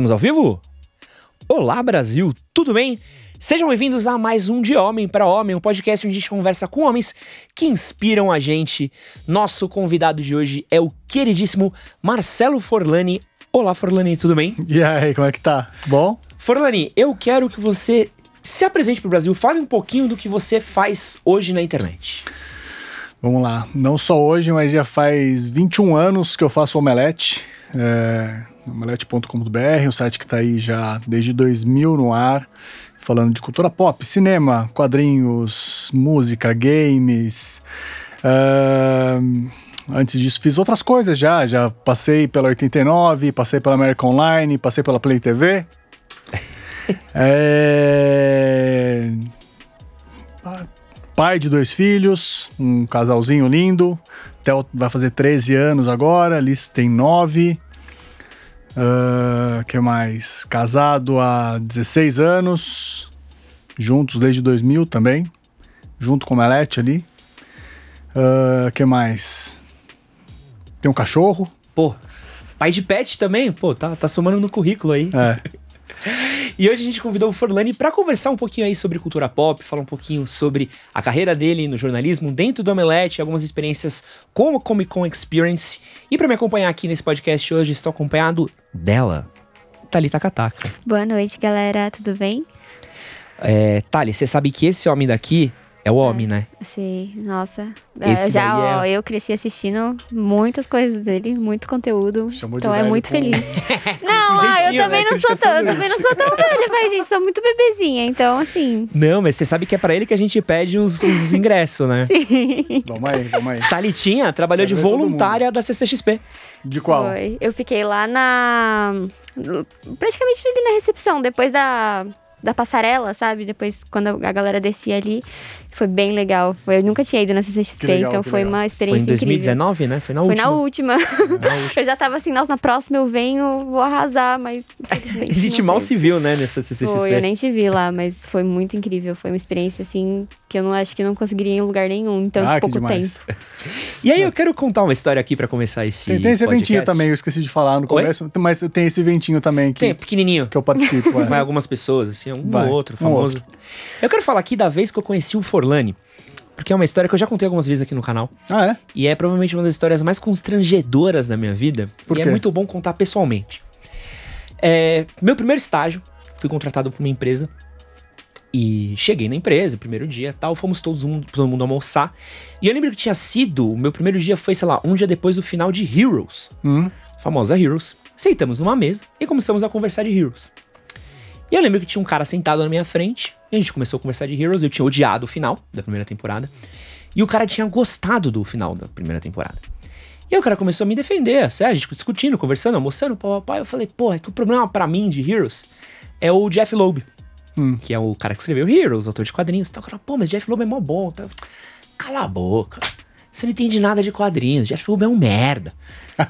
Estamos ao vivo? Olá, Brasil, tudo bem? Sejam bem-vindos a mais um De Homem para Homem, um podcast onde a gente conversa com homens que inspiram a gente. Nosso convidado de hoje é o queridíssimo Marcelo Forlani. Olá, Forlani, tudo bem? E aí, como é que tá? Bom? Forlani, eu quero que você se apresente para o Brasil, fale um pouquinho do que você faz hoje na internet. Vamos lá. Não só hoje, mas já faz 21 anos que eu faço omelete. É, omelete.com.br, um site que está aí já desde 2000 no ar, falando de cultura pop, cinema, quadrinhos, música, games. Uh, antes disso fiz outras coisas já, já passei pela 89, passei pela América Online, passei pela Play TV. é... Pai de dois filhos, um casalzinho lindo. Theo vai fazer 13 anos agora, Alice tem 9. Uh, que mais? Casado há 16 anos, juntos desde 2000 também, junto com o Melete ali. Uh, que mais? Tem um cachorro. Pô, pai de pet também? Pô, tá, tá somando no currículo aí. É. E hoje a gente convidou o Forlani para conversar um pouquinho aí sobre cultura pop, falar um pouquinho sobre a carreira dele no jornalismo, dentro do Omelete, algumas experiências com a Comic Con Experience. E para me acompanhar aqui nesse podcast hoje, estou acompanhado dela, Thalita Kataka. Boa noite, galera, tudo bem? É, Thali, você sabe que esse homem daqui é o homem, né? Sim, nossa. É, já, ó, é... eu cresci assistindo muitas coisas dele, muito conteúdo. Chamou então é muito com... feliz. não, ah, eu também né? não sou tão, eu também não sou tão velha, mas gente, sou muito bebezinha, então assim. Não, mas você sabe que é para ele que a gente pede os, os ingressos, né? Sim. Vamos aí, vamos aí. Thalitinha trabalhou de voluntária da CCXP. De qual? Foi. Eu fiquei lá na praticamente ali na recepção, depois da da passarela, sabe? Depois, quando a galera descia ali, foi bem legal. Eu nunca tinha ido na CCXP, legal, então foi legal. uma experiência incrível. Foi em 2019, incrível. né? Foi na última. Foi na última. Na última. eu já tava assim, nossa, na próxima eu venho, vou arrasar, mas... a gente mal se viu, né, nessa CCXP. Foi, eu nem te vi lá, mas foi muito incrível. Foi uma experiência, assim, que eu não acho que eu não conseguiria ir em lugar nenhum tanto ah, pouco tempo. E aí eu quero contar uma história aqui para começar esse Tem, tem esse podcast. ventinho também, eu esqueci de falar no começo, Oi? mas tem esse ventinho também que... Tem, pequenininho. Que eu participo. é. Vai algumas pessoas, assim, um Vai, ou outro, famoso. Um outro. Eu quero falar aqui da vez que eu conheci o Forlani porque é uma história que eu já contei algumas vezes aqui no canal. Ah, é? E é provavelmente uma das histórias mais constrangedoras da minha vida. Por e quê? é muito bom contar pessoalmente. É, meu primeiro estágio, fui contratado por uma empresa. E cheguei na empresa, primeiro dia tal, fomos todos um, todo mundo almoçar. E eu lembro que tinha sido, o meu primeiro dia foi, sei lá, um dia depois do final de Heroes. Hum. Famosa Heroes. Sentamos numa mesa e começamos a conversar de Heroes. E eu lembro que tinha um cara sentado na minha frente, e a gente começou a conversar de Heroes, eu tinha odiado o final da primeira temporada, e o cara tinha gostado do final da primeira temporada. E aí o cara começou a me defender, sério, a gente discutindo, conversando, almoçando, papai. Eu falei, pô, é que o problema para mim de Heroes é o Jeff Loeb, hum. que é o cara que escreveu Heroes, autor de quadrinhos e tal. O cara, pô, mas Jeff Loeb é mó bom. Tá? Cala a boca. Você não entende nada de quadrinhos. Jeff Loeb é um merda.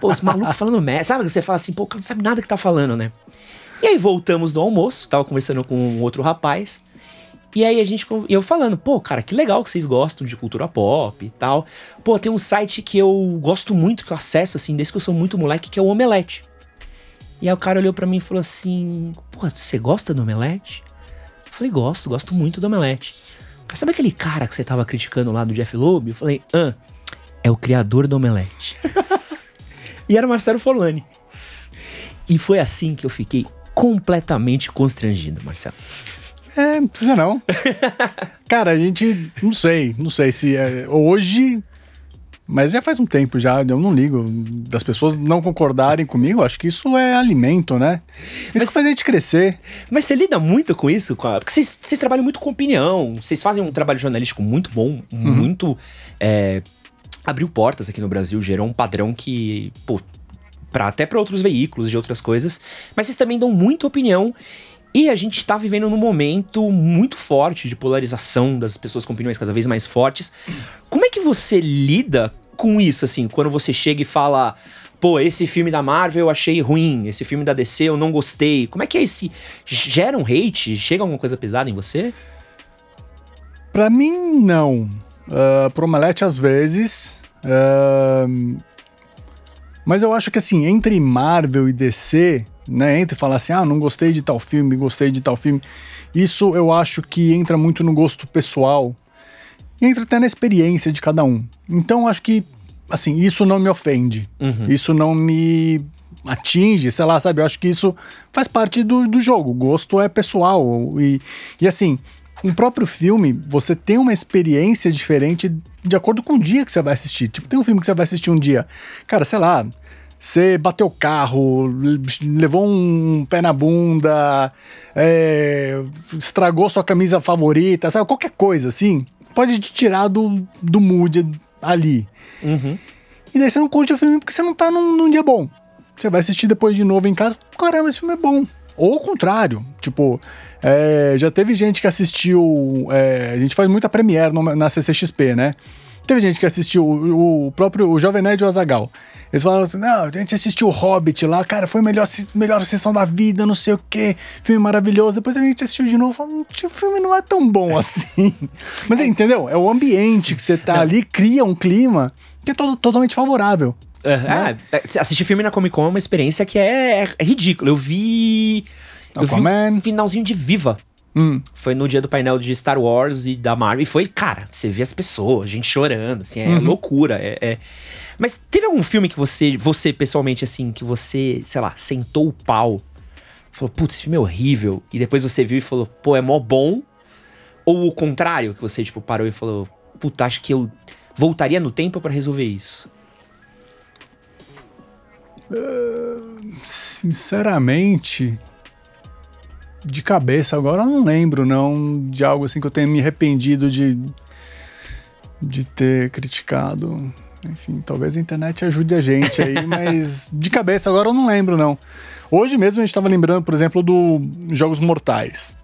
Pô, esse maluco falando merda. Sabe que você fala assim, pô, o cara não sabe nada que tá falando, né? E aí voltamos do almoço, tava conversando com um outro rapaz. E aí a gente, eu falando, pô, cara, que legal que vocês gostam de cultura pop e tal. Pô, tem um site que eu gosto muito, que eu acesso, assim, desde que eu sou muito moleque, que é o Omelete. E aí o cara olhou para mim e falou assim, pô, você gosta do Omelete? Eu falei, gosto, gosto muito do Omelete. Sabe aquele cara que você tava criticando lá do Jeff Loeb? Eu falei, ah, é o criador do Omelete. e era o Marcelo Forlani. E foi assim que eu fiquei completamente constrangido, Marcelo. É, não precisa não. Cara, a gente, não sei, não sei se é, hoje, mas já faz um tempo já, eu não ligo das pessoas não concordarem comigo, acho que isso é alimento, né? Isso mas, faz a gente crescer. Mas você lida muito com isso? Com a, porque vocês, vocês trabalham muito com opinião, vocês fazem um trabalho jornalístico muito bom, uhum. muito... É, abriu portas aqui no Brasil, gerou um padrão que, pô, para até para outros veículos de outras coisas, mas vocês também dão muita opinião e a gente está vivendo num momento muito forte de polarização das pessoas com opiniões cada vez mais fortes. Como é que você lida com isso, assim, quando você chega e fala, pô, esse filme da Marvel eu achei ruim, esse filme da DC eu não gostei. Como é que é esse. Gera um hate? Chega alguma coisa pesada em você? Pra mim, não. Uh, pro Omelete, às vezes. Uh, Mas eu acho que assim, entre Marvel e DC, né, entre falar assim, ah, não gostei de tal filme, gostei de tal filme, isso eu acho que entra muito no gosto pessoal e entra até na experiência de cada um. Então, acho que, assim, isso não me ofende. Uhum. Isso não me atinge, sei lá, sabe? Eu acho que isso faz parte do, do jogo. O gosto é pessoal. E, e assim, um próprio filme, você tem uma experiência diferente de acordo com o dia que você vai assistir. Tipo, tem um filme que você vai assistir um dia. Cara, sei lá, você bateu o carro, levou um pé na bunda, é, estragou sua camisa favorita, sabe? Qualquer coisa assim pode te tirar do, do mood ali. Uhum. E daí você não curte o filme porque você não tá num, num, dia bom. Você vai assistir depois de novo em casa, caramba, esse filme é bom. Ou o contrário, tipo, é, já teve gente que assistiu. É, a gente faz muita premiere no, na CCXP, né? Teve gente que assistiu o, o próprio o Jovem Nerd e o Azagal. Eles falaram assim: não, a gente assistiu o Hobbit lá, cara, foi a melhor, melhor sessão da vida, não sei o quê, filme maravilhoso. Depois a gente assistiu de novo e falou: o filme não é tão bom assim. Mas é, entendeu? É o ambiente que você tá não. ali, cria um clima que é todo, totalmente favorável. É, né? é, assistir filme na Comic Con é uma experiência que é, é ridícula. Eu vi. Eu vi um finalzinho de Viva. Hum. Foi no dia do painel de Star Wars e da Marvel. E foi, cara, você vê as pessoas, gente chorando, assim, é uhum. loucura. É, é, Mas teve algum filme que você, você pessoalmente, assim, que você, sei lá, sentou o pau, falou, putz, esse filme é horrível. E depois você viu e falou, pô, é mó bom. Ou o contrário, que você, tipo, parou e falou, puta, acho que eu voltaria no tempo para resolver isso. Uh, sinceramente, de cabeça agora eu não lembro, não, de algo assim que eu tenha me arrependido de, de ter criticado. Enfim, talvez a internet ajude a gente aí, mas de cabeça agora eu não lembro, não. Hoje mesmo a gente estava lembrando, por exemplo, do Jogos Mortais.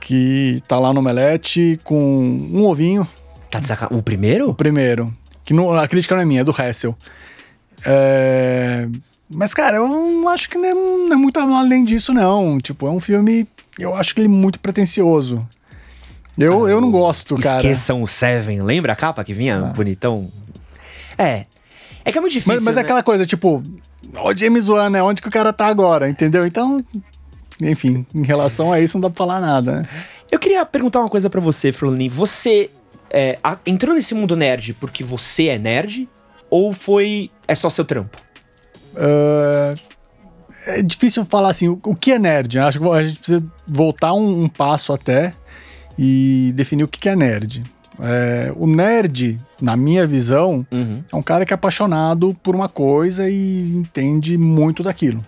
Que tá lá no Melete com um ovinho. Tá de saca... O primeiro? O primeiro. Que não, a crítica não é minha, é do Hessel. É mas, cara, eu não acho que não é, não é, muito além disso, não. Tipo, é um filme. Eu acho que ele é muito pretencioso. Eu, ah, eu não gosto, esqueçam cara. Esqueçam o Seven. Lembra a capa que vinha ah. bonitão? É. É que é muito difícil. Mas, mas é né? aquela coisa, tipo, o James Wan, né? Onde que o cara tá agora, entendeu? Então, enfim, em relação a isso não dá pra falar nada, né? Eu queria perguntar uma coisa para você, Florlin. Você é, entrou nesse mundo nerd porque você é nerd? Ou foi. é só seu trampo? Uh, é difícil falar assim, o, o, que é nerd? Acho que a gente precisa voltar um, um passo até e definir o que, que é nerd. É, o nerd, na minha visão, uhum. é um cara que é apaixonado por uma coisa e entende muito daquilo.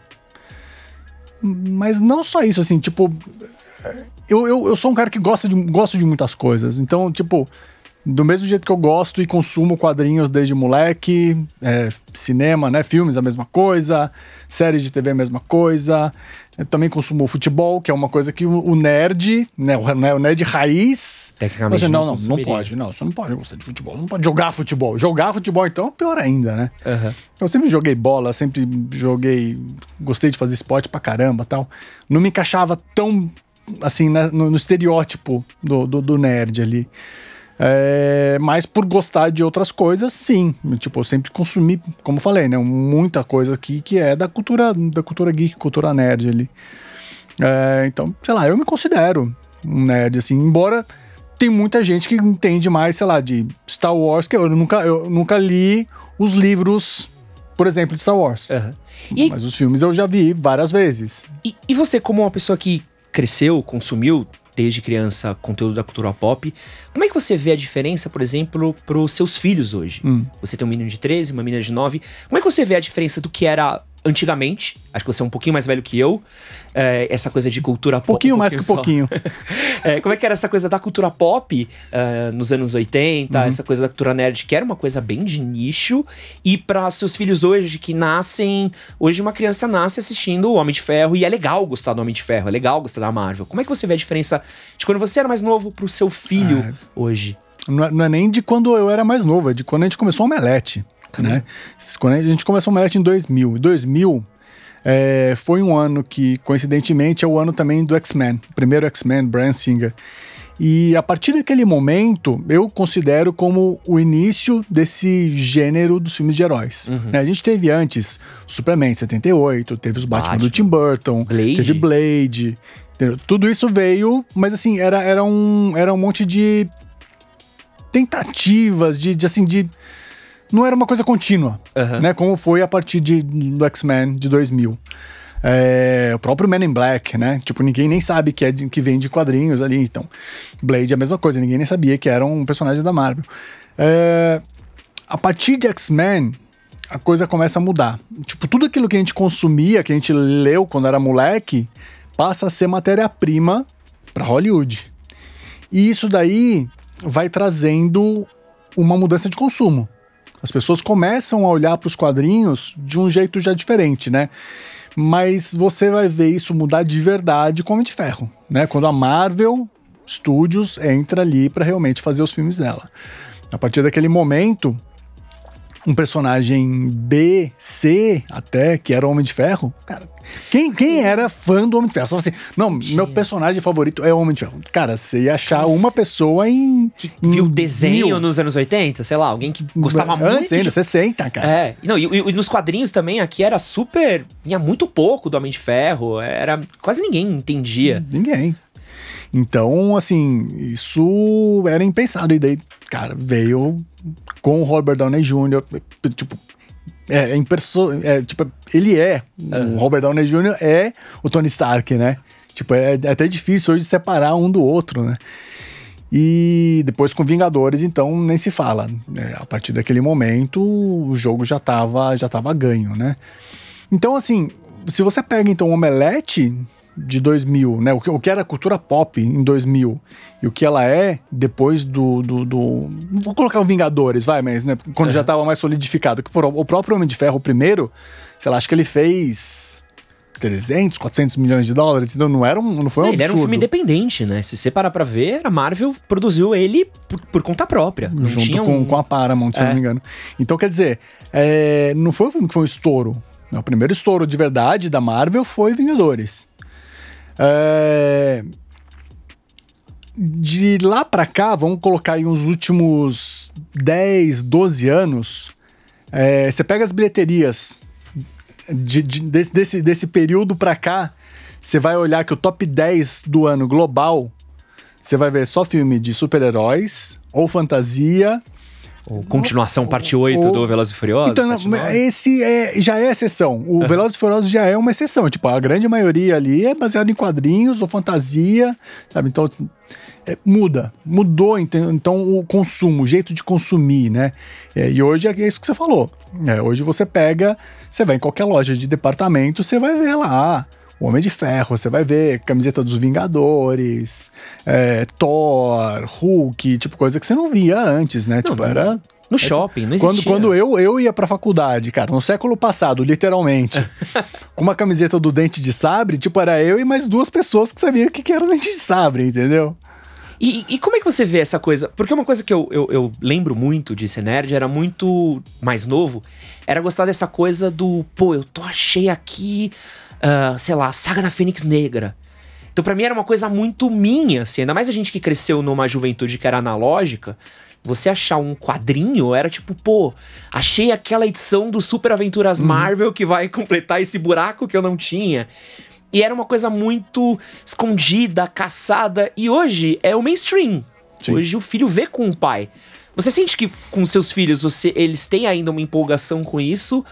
Mas não só isso, assim, tipo. Eu, eu, eu sou um cara que gosta de, gosto de muitas coisas. Então, tipo, do mesmo jeito que eu gosto e consumo quadrinhos desde moleque, é, cinema, né? Filmes, a mesma coisa, séries de TV, a mesma coisa. Eu também consumo futebol, que é uma coisa que o nerd, né? O nerd raiz. Tecnicamente. Você, não, não, não, não pode, não. Você não pode gostar de futebol, não pode jogar futebol. Jogar futebol, então, é pior ainda, né? Uhum. Eu sempre joguei bola, sempre joguei. Gostei de fazer esporte pra caramba tal. Não me encaixava tão, assim, né, no, no estereótipo do, do, do nerd ali. É, mas por gostar de outras coisas, sim. Tipo, eu sempre consumi, como falei, né? Muita coisa aqui que é da cultura, da cultura geek, cultura nerd ali. É, então, sei lá, eu me considero um nerd, assim, embora tem muita gente que entende mais, sei lá, de Star Wars, que eu nunca, eu nunca li os livros, por exemplo, de Star Wars. Uhum. E, Mas os filmes eu já vi várias vezes. E, e você, como uma pessoa que cresceu, consumiu desde criança conteúdo da cultura pop. Como é que você vê a diferença, por exemplo, para os seus filhos hoje? Hum. Você tem um menino de 13, uma menina de 9. Como é que você vê a diferença do que era antigamente, acho que você é um pouquinho mais velho que eu, é, essa coisa de cultura pop. Pouquinho um mais que um pouquinho. é, como é que era essa coisa da cultura pop uh, nos anos 80, uhum. essa coisa da cultura nerd, que era uma coisa bem de nicho, e para seus filhos hoje que nascem. Hoje uma criança nasce assistindo o Homem de Ferro, e é legal gostar do Homem de Ferro, é legal gostar da Marvel. Como é que você vê a diferença de quando você era mais novo pro seu filho é. hoje? Não é, não é, nem de quando eu era mais novo, é de quando a gente começou o Omelete. Né? A gente começou o Omelete em 2000. Em 2000 é, foi um ano que, coincidentemente, é o ano também do X-Men. O primeiro X-Men, Brian Singer. E a partir daquele momento, eu considero como o início desse gênero dos filmes de heróis. Uhum. Né? A gente teve antes Superman 78, teve os Batman, Batman. do Tim Burton, Blade. teve Blade. Entendeu? Tudo isso veio, mas assim, era, era, um, era um monte de tentativas de, de assim, de. Não era uma coisa contínua, uhum. né? Como foi a partir de, do X-Men de 2000. É, o próprio Men in Black, né? Tipo, ninguém nem sabe que, é de, que vem de quadrinhos ali. Então, Blade é a mesma coisa, ninguém nem sabia que era um personagem da Marvel. É, a partir de X-Men, a coisa começa a mudar. Tipo, tudo aquilo que a gente consumia, que a gente leu quando era moleque, passa a ser matéria-prima para Hollywood. E isso daí vai trazendo uma mudança de consumo. As pessoas começam a olhar para os quadrinhos de um jeito já diferente, né? Mas você vai ver isso mudar de verdade com Homem de Ferro, né? Quando a Marvel Studios entra ali para realmente fazer os filmes dela. A partir daquele momento, um personagem B, C, até, que era o Homem de Ferro, cara, quem, quem era fã do Homem de Ferro? Só assim, não, Tinha. meu personagem favorito é o Homem de Ferro. Cara, você ia achar Nossa. uma pessoa em. Que em viu desenho mil. nos anos 80, sei lá, alguém que gostava Antes muito. Ainda, de... 60, cara. É. Não, e, e, nos quadrinhos também, aqui era super. Vinha muito pouco do Homem de Ferro. Era. Quase ninguém entendia. Ninguém. Então, assim, isso era impensado. E daí, cara, veio com o Robert Downey Jr., tipo, é, é, imperso... é tipo, ele é, uhum. o Robert Downey Jr. é o Tony Stark, né? Tipo, é, é até difícil hoje separar um do outro, né? E depois com Vingadores, então, nem se fala. É, a partir daquele momento, o jogo já tava, já tava ganho, né? Então, assim, se você pega então o Omelete, de 2000, né? O que, o que era cultura pop em 2000 e o que ela é depois do. do, do vou colocar o Vingadores, vai, mas né? quando já estava mais solidificado. Que o próprio Homem de Ferro, o primeiro, sei lá, acho que ele fez 300, 400 milhões de dólares, então não era um, não foi um Ele absurdo. era um filme independente, né? Se você parar pra ver, a Marvel produziu ele por, por conta própria. Não Junto tinha com, um... com a Paramount, se é. não me engano. Então, quer dizer, é, não foi um filme que foi um estouro. O primeiro estouro de verdade da Marvel foi Vingadores. É... De lá para cá, vamos colocar aí uns últimos 10, 12 anos, é... você pega as bilheterias de, de, desse, desse, desse período para cá, você vai olhar que o top 10 do ano global, você vai ver só filme de super-heróis ou fantasia ou continuação parte 8 do Velozes e Furiosos? Então, esse é, já é exceção. O uhum. Velozes e Furiosos já é uma exceção. Tipo, a grande maioria ali é baseado em quadrinhos ou fantasia, sabe? Então, é, muda. Mudou, então, o consumo, o jeito de consumir, né? É, e hoje é isso que você falou. É, hoje você pega, você vai em qualquer loja de departamento, você vai ver lá o Homem de Ferro, você vai ver camiseta dos Vingadores, é, Thor, Hulk, tipo coisa que você não via antes, né? Não, tipo, era no shopping, não existia. Quando, quando eu, eu ia pra faculdade, cara, no século passado, literalmente, com uma camiseta do Dente de Sabre, tipo, era eu e mais duas pessoas que sabiam o que, que era Dente de Sabre, entendeu? E, e, como é que você vê essa coisa? Porque uma coisa que eu, eu, eu, lembro muito de ser nerd, era muito mais novo, era gostar dessa coisa do, pô, eu tô achei aqui uh, sei lá, Saga da Fênix Negra. Então, para mim, era uma coisa muito minha, assim. Ainda mais a gente que cresceu numa juventude que era analógica. Você achar um quadrinho era tipo, pô, achei aquela edição do Super Aventuras uhum. Marvel que vai completar esse buraco que eu não tinha. E era uma coisa muito escondida, caçada. E hoje é o mainstream. Sim. Hoje o filho vê com o pai. Você sente que com seus filhos você, eles têm ainda uma empolgação com isso?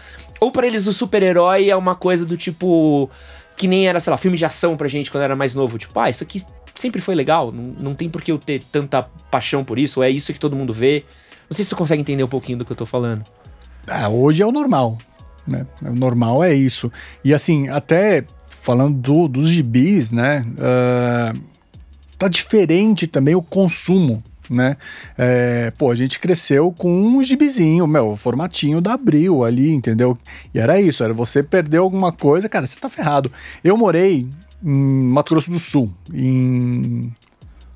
Ou para eles o super-herói é uma coisa do tipo. Que nem era, sei lá, filme de ação pra gente quando era mais novo. Tipo, ah, isso aqui sempre foi legal. Não, não tem por que eu ter tanta paixão por isso. Ou é isso que todo mundo vê. Não sei se você consegue entender um pouquinho do que eu tô falando. Ah, hoje é o normal. Né? O normal é isso. E assim, até falando do, dos gibis, né? Uh, tá diferente também o consumo né? É, pô, a gente cresceu com um gibizinho, meu, formatinho da Abril ali, entendeu? E era isso, era você perder alguma coisa, cara, você tá ferrado. Eu morei em Mato Grosso do Sul, em.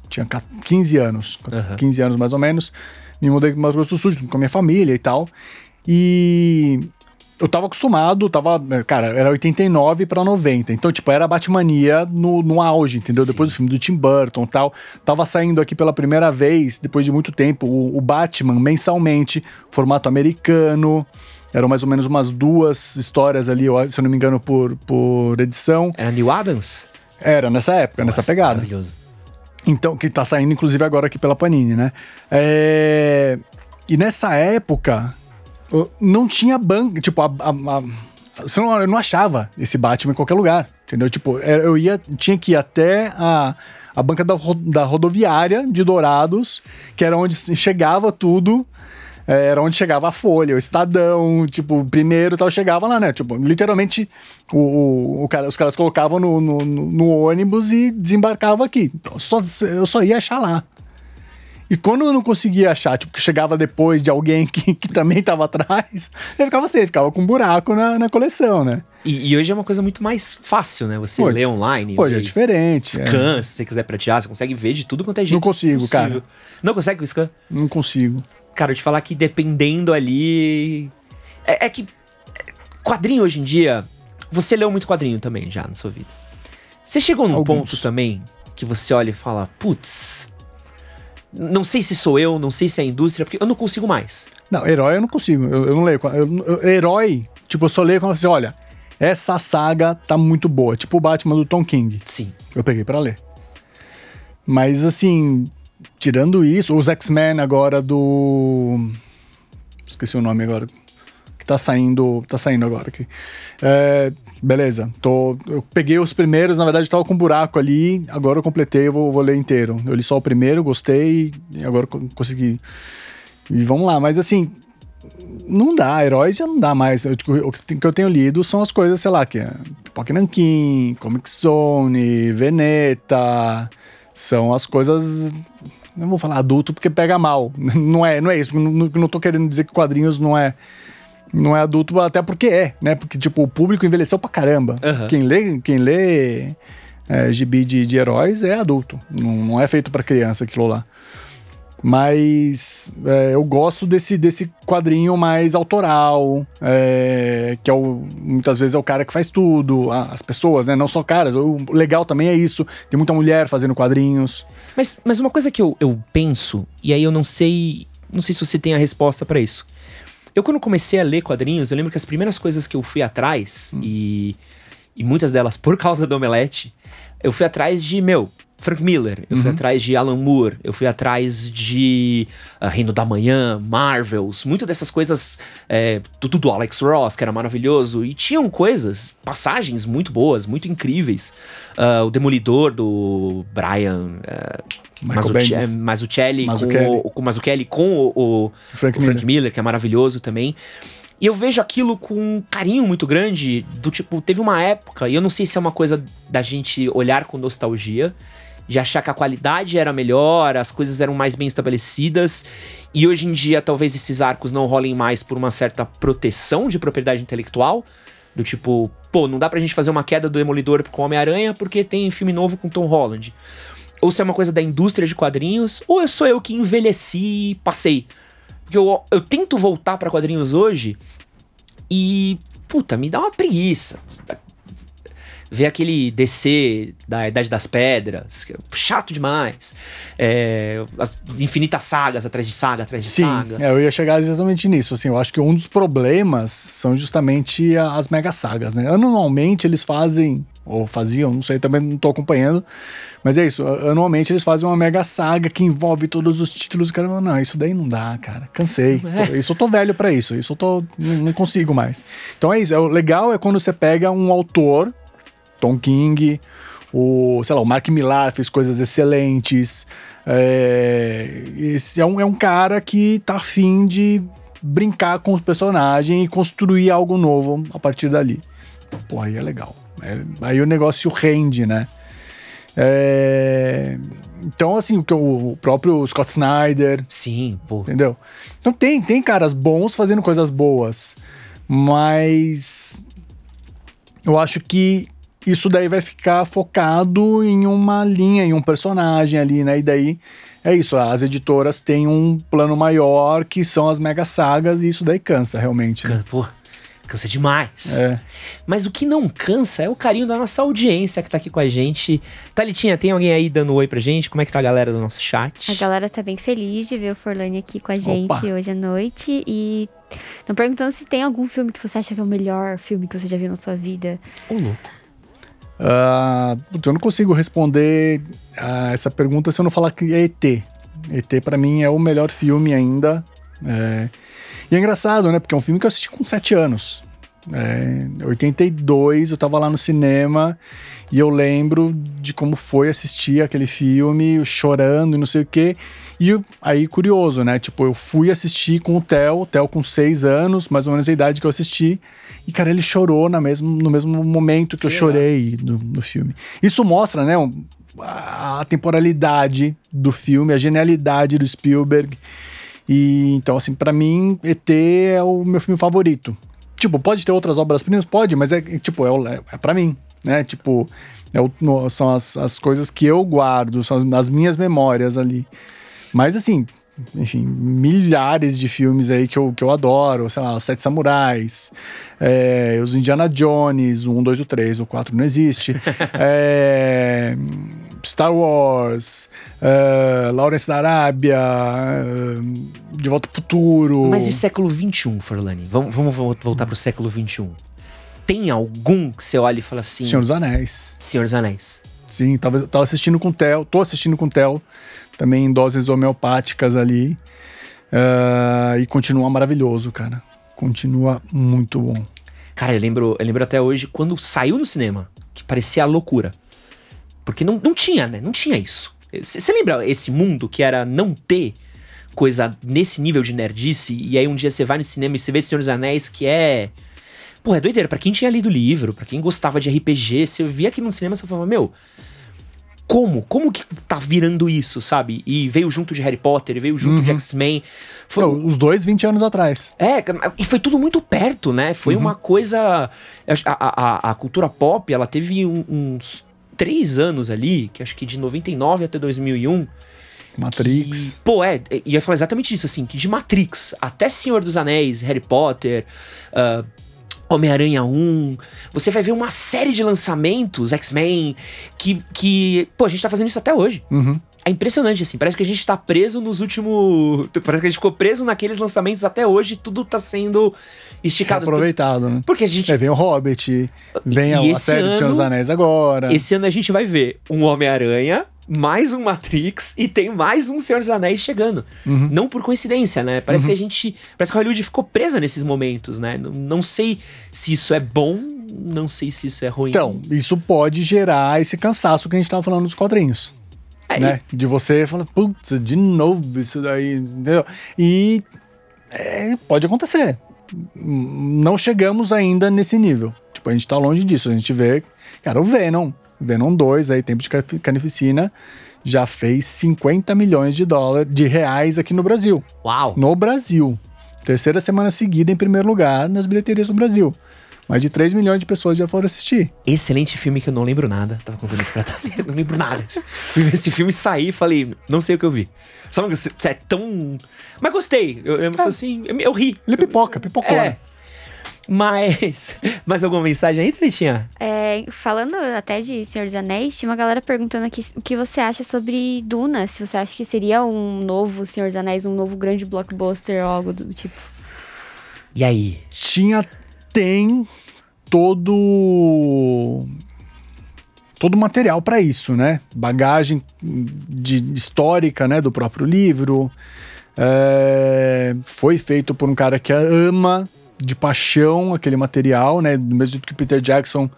Tinha 15 anos, uhum. 15 anos mais ou menos. Me mudei para Mato Grosso do Sul com a minha família e tal. E eu tava acostumado, tava. Cara, era 89 para 90. Então, tipo, era Batmania no, no auge, entendeu? Sim. Depois do filme do Tim Burton e tal. Tava saindo aqui pela primeira vez, depois de muito tempo, o, o Batman mensalmente, formato americano. Eram mais ou menos umas duas histórias ali, se eu não me engano, por, por edição. Era New Adams? Era, nessa época, Nossa, nessa pegada. Maravilhoso. Então, que tá saindo, inclusive, agora aqui pela Panini, né? É... E nessa época, não tinha banco, tipo, a, a, a, não, eu não achava esse Batman em qualquer lugar, entendeu? Tipo, eu ia, tinha que ir até a, a banca da, da rodoviária de Dourados, que era onde chegava tudo, é, era onde chegava a Folha, o Estadão, tipo, primeiro tal, chegava lá, né? Tipo, literalmente o, o, o cara, os caras colocavam no, no, no, ônibus e desembarcavam aqui. Então, só, eu só ia achar lá. E quando eu não conseguia achar, tipo, que chegava depois de alguém que, que também tava atrás, eu ficava assim, ficava com um buraco na, na coleção, né? E, e, hoje é uma coisa muito mais fácil, né? Você lê online. Hoje é diferente. Scan, é. se você quiser pratear, você consegue ver de tudo quanto é jeito. Não consigo, possível. cara. Não consegue o scan? Não consigo. Cara, eu te falar que dependendo ali. É, é que. Quadrinho hoje em dia. Você leu muito quadrinho também já na sua vida. Você chegou num Alguns. ponto também que você olha e fala, putz, não sei se sou eu, não sei se é a indústria, porque eu não consigo mais. Não, herói eu não consigo. Eu, eu não leio. Eu, eu, herói, tipo, eu só leio quando você olha, essa saga tá muito boa. Tipo o Batman do Tom King. Sim. Eu peguei para ler. Mas assim, tirando isso, os X-Men agora do. Esqueci o nome agora. Que tá saindo. Tá saindo agora aqui. É, beleza, tô, eu peguei os primeiros, na verdade tava com um buraco ali, agora eu completei, eu vou, vou ler inteiro. Eu li só o primeiro, gostei, e agora consegui. E vamos lá, mas assim, não dá, heróis já não dá mais. Eu, tipo, o que eu tenho lido são as coisas, sei lá, que é Pipoca Nankin, Comic Zone, Veneta, são as coisas. Não vou falar adulto porque pega mal. Não é, não é isso. Não, não tô querendo dizer que quadrinhos não é não é adulto, até porque é, né? Porque, tipo, o público envelheceu pra caramba. Uhum. Quem lê, quem lê é, gibi de, de heróis é adulto. Não, não é feito para criança aquilo lá. Mas é, eu gosto desse, desse quadrinho mais autoral, é, que é o, muitas vezes é o cara que faz tudo, as pessoas, né? Não só caras. O legal também é isso. Tem muita mulher fazendo quadrinhos. Mas, mas uma coisa que eu, eu penso, e aí eu não sei. Não sei se você tem a resposta para isso. Eu, quando comecei a ler quadrinhos, eu lembro que as primeiras coisas que eu fui atrás, hum. e, e muitas delas por causa do Omelete, eu fui atrás de, meu, Frank Miller, eu uhum. fui atrás de Alan Moore, eu fui atrás de uh, Reino da Manhã, Marvels, muitas dessas coisas, é, tudo do Alex Ross, que era maravilhoso, e tinham coisas, passagens muito boas, muito incríveis. Uh, o Demolidor do Brian. Uh, Com, o, com Mazzucchelli com o, o, Frank, o Frank Miller. Miller, que é maravilhoso também. E eu vejo aquilo com um carinho muito grande, do tipo, teve uma época, e eu não sei se é uma coisa da gente olhar com nostalgia, de achar que a qualidade era melhor, as coisas eram mais bem estabelecidas, e hoje em dia talvez esses arcos não rolem mais por uma certa proteção de propriedade intelectual, do tipo, pô, não dá pra gente fazer uma queda do Demolidor com Homem-Aranha porque tem filme novo com Tom Holland ou se é uma coisa da indústria de quadrinhos, ou é só eu que envelheci e passei. Porque eu, eu tento voltar para quadrinhos hoje e, puta, me dá uma preguiça ver aquele DC da Idade das Pedras, que é chato demais. É, as infinitas sagas atrás de saga, atrás de Sim, saga. É, eu ia chegar exatamente nisso. Assim, eu acho que um dos problemas são justamente as mega sagas, né? Anualmente eles fazem, ou faziam, não sei, também não tô acompanhando, mas é isso, anualmente eles fazem uma mega saga que envolve todos os títulos. Cara, não, isso daí não dá, cara. Cansei. É. Isso eu tô velho para isso. Isso eu tô. Não consigo mais. Então é isso. É, o legal é quando você pega um autor Tom King, o, sei lá, o Mark Millar fez coisas excelentes. É, esse é um, é um cara que tá afim de brincar com os personagens e construir algo novo a partir dali. Pô, aí é legal. É, aí o negócio rende, né? É, então, assim, o, próprio Scott Snyder. Sim, pô. Entendeu? Então tem, tem caras bons fazendo coisas boas. Mas eu acho que isso daí vai ficar focado em uma linha, em um personagem ali, né? E daí é isso, as editoras têm um plano maior que são as mega sagas e isso daí cansa realmente. Né? Pô, Cansa demais. É. Mas o que não cansa é o carinho da nossa audiência que tá aqui com a gente. Thalitinha, tem alguém aí dando oi pra gente? Como é que tá a galera do nosso chat? A galera tá bem feliz de ver o Forlane aqui com a gente Opa. hoje à noite. E estão perguntando se tem algum filme que você acha que é o melhor filme que você já viu na sua vida. Ô, louco. Uh, eu não consigo responder a essa pergunta se eu não falar que é ET. ET para mim é o melhor filme ainda. É, e é engraçado, né? Porque é um filme que eu assisti com 7 anos. É, 82, eu tava lá no cinema e eu lembro de como foi assistir aquele filme, chorando e não sei o quê. E aí, curioso, né? Tipo, eu fui assistir com o Theo, o Theo com 6 anos, mais ou menos a idade que eu assisti. E, cara, ele chorou na mesmo, no mesmo momento que, que eu chorei no, no, filme. Isso mostra, né? A temporalidade do filme, a genialidade do Spielberg. E então, assim, para mim, ET é o meu filme favorito. Tipo, pode ter outras obras-primas? Pode, mas é tipo, é, é, é para mim, né? Tipo, é o, no, são as, as coisas que eu guardo, são as, as minhas memórias ali. Mas assim, enfim, milhares de filmes aí que eu, que eu adoro, sei lá, Os Sete Samurais, é, os Indiana Jones, o 1, 2, o 3, o 4 não existe, é, Star Wars, uh, Lawrence da Arábia, uh, De Volta ao Futuro. Mas e século XXI, Forlani? Vamos, vamos voltar pro século XXI. Tem algum que você olha e fala assim... Senhor dos Anéis. Senhor dos Anéis. Sim, tava, tava assistindo com o Theo, tô assistindo com o Theo, também em doses homeopáticas ali. Uh, e continua maravilhoso, cara. Continua muito bom. Cara, eu lembro, eu lembro até hoje quando saiu no cinema, que parecia loucura. Porque não, não tinha, né? Não tinha isso. Você lembra esse mundo que era não ter coisa nesse nível de nerdice? E aí um dia você vai no cinema e você vê Senhor dos Anéis, que é. Pô, é doideira. Pra quem tinha lido o livro, pra quem gostava de RPG, você via aqui no cinema você falava, meu. Como? Como que tá virando isso, sabe? E veio junto de Harry Potter, veio junto uhum. de X-Men. Foi... os dois 20 anos atrás. É, e foi tudo muito perto, né? Foi uhum. uma coisa. A, a, a, cultura pop, ela teve um, uns três anos ali, que acho que de 99 até 2001. Matrix. Que, pô, é, ia falar exatamente isso, assim, que de Matrix até Senhor dos Anéis, Harry Potter, uh, Homem-Aranha 1, você vai ver uma série de lançamentos, X-Men, que, que, pô, a gente tá fazendo isso até hoje. Uhum. É impressionante, assim, parece que a gente tá preso nos últimos. Parece que a gente ficou preso naqueles lançamentos até hoje, tudo tá sendo esticado. aproveitado, né? Porque a gente. É, vem o Hobbit, vem a, a série ano, do Senhor dos Anéis agora. Esse ano a gente vai ver um Homem-Aranha, mais um Matrix e tem mais um Senhor dos Anéis chegando. Uhum. Não por coincidência, né? Parece uhum. que a gente. Parece que Hollywood ficou presa nesses momentos, né? Não, não sei se isso é bom, não sei se isso é ruim. Então, isso pode gerar esse cansaço que a gente tava falando dos quadrinhos. É, né? E... De você falar, putz, de novo isso daí, entendeu? E é, pode acontecer. Não chegamos ainda nesse nível. Tipo, a gente tá longe disso. A gente vê, cara, o Venom, Venom 2, aí, Tempo de Carnificina, já fez 50 milhões de dólares, de reais aqui no Brasil. Uau! No Brasil. Terceira semana seguida em primeiro lugar nas bilheterias do Brasil. Mais de 3 milhões de pessoas já foram assistir. Excelente filme que eu não lembro nada. Tava contando isso pra Thalia, não lembro nada. Esse filme saí e falei, não sei o que eu vi. Sabe, você é tão. Mas gostei. Eu, eu é. assim, eu, eu, ri. Ele pipoca, pipocou. É. Né? Mas. Mais alguma mensagem aí, Tretinha? É, falando até de Senhor dos Anéis, tinha uma galera perguntando aqui o que você acha sobre Duna. Se você acha que seria um novo Senhor dos Anéis, um novo grande blockbuster ou algo do tipo. E aí? Tinha tem todo todo o material para isso, né? Bagagem de, histórica, né, do próprio livro. É, foi feito por um cara que ama de paixão aquele material, né? Do mesmo jeito que Peter Jackson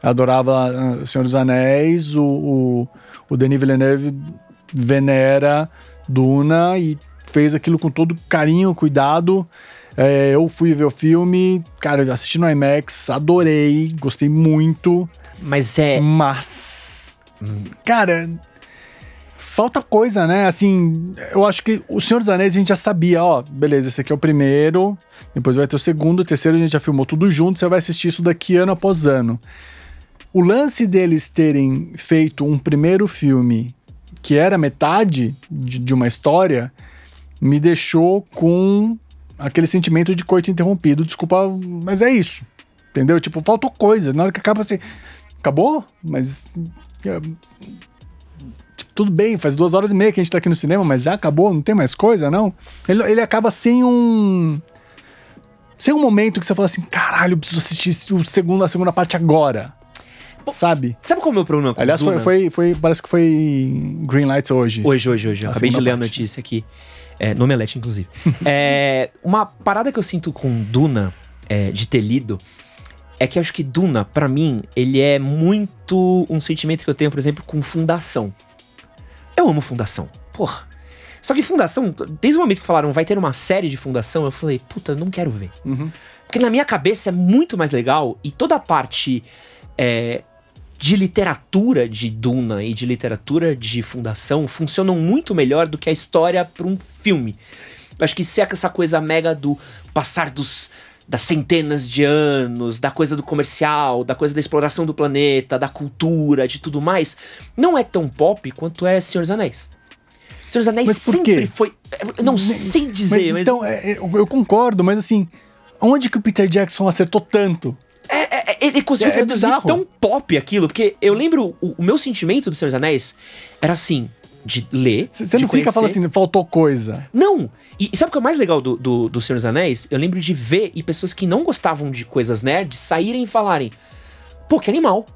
adorava uh, Senhor dos Anéis, o, o, o Denis Villeneuve venera Duna e fez aquilo com todo carinho, cuidado. É, eu fui ver o filme, cara, assisti no IMAX, adorei, gostei muito. Mas é. Mas. Cara, falta coisa, né? Assim, eu acho que o Senhor dos Anéis a gente já sabia, ó, beleza, esse aqui é o primeiro, depois vai ter o segundo, o terceiro a gente já filmou tudo junto, você vai assistir isso daqui ano após ano. O lance deles terem feito um primeiro filme que era metade de, de uma história me deixou com aquele sentimento de coito interrompido. Desculpa, mas é isso. Entendeu? Tipo, faltou coisa. Na hora que acaba você. Acabou? Mas. É, tipo, tudo bem, faz duas horas e meia que a gente tá aqui no cinema, mas já acabou, não tem mais coisa, não? Ele, ele acaba sem um. Sem um momento que você fala assim, caralho, eu preciso assistir o segundo, a segunda parte agora. sabe? Sabe qual é o meu problema com Aliás, foi, foi, foi, parece que foi Green Lights hoje. Hoje, hoje, hoje. Acabei de ler parte. a notícia aqui. É, no Omelete, inclusive. é, uma parada que eu sinto com Duna, é, de ter lido, é que eu acho que Duna, para mim, ele é muito um sentimento que eu tenho, por exemplo, com Fundação. Eu amo Fundação. Porra. Só que Fundação, desde o momento que falaram vai ter uma série de Fundação, eu falei, puta, não quero ver. Uhum. Porque na minha cabeça é muito mais legal e toda a parte é, de literatura de Duna e de literatura de Fundação funcionam muito melhor do que a história para um filme. Eu acho que se é essa coisa mega do passar dos das centenas de anos, da coisa do comercial, da coisa da exploração do planeta, da cultura, de tudo mais, não é tão pop quanto é Senhor dos Anéis. Senhor dos Anéis sempre foi. Eu não sei dizer, mas. Então, é, é eu concordo, mas assim, onde que o Peter Jackson acertou tanto? É, é, é ele conseguiu é, traduzir tão pop aquilo, porque eu lembro, o, o meu sentimento do Senhor dos Anéis era assim, de ler. Você não conhecer. fica falando assim, faltou coisa. Não! E, e, sabe o que é mais legal do, do, do Senhor dos Anéis? Eu lembro de ver e pessoas que não gostavam de coisas nerds saírem e falarem: pô, que animal.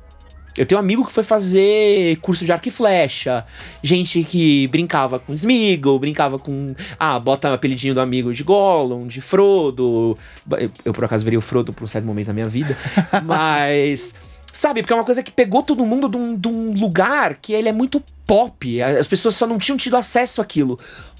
Eu tenho um amigo que foi fazer curso de arco e flecha, gente que brincava com Smeagol, brincava com. Ah, bota o apelidinho do amigo de Gollum, de Frodo. Eu, eu por acaso veria o Frodo por um certo momento da minha vida, mas. Sabe? Porque é uma coisa que pegou todo mundo de um, de um lugar que ele é muito pop. As pessoas só não tinham tido acesso àquilo.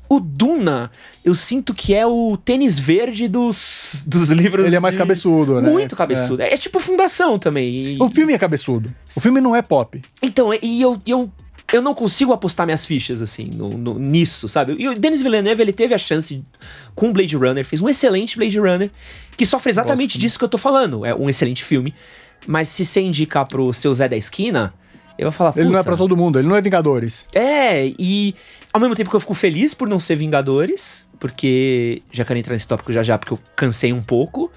O Duna, eu sinto que é o tênis verde dos, dos livros. Ele é mais de... cabeçudo, né? Muito cabeçudo. É, é tipo Fundação também. E... O filme é cabeçudo. O filme não é pop. Então, e eu, eu, eu não consigo apostar minhas fichas, assim, no, no, nisso, sabe? E o Denis Villeneuve, ele teve a chance com Blade Runner, fez um excelente Blade Runner, que sofre exatamente Gosto. disso que eu tô falando. É um excelente filme. Mas se você indicar pro seu Zé da esquina, eu vou falar, Ele não é para todo mundo, ele não é Vingadores. É, e ao mesmo tempo que eu fico feliz por não ser Vingadores, porque já quero entrar nesse tópico já já, porque eu cansei um pouco.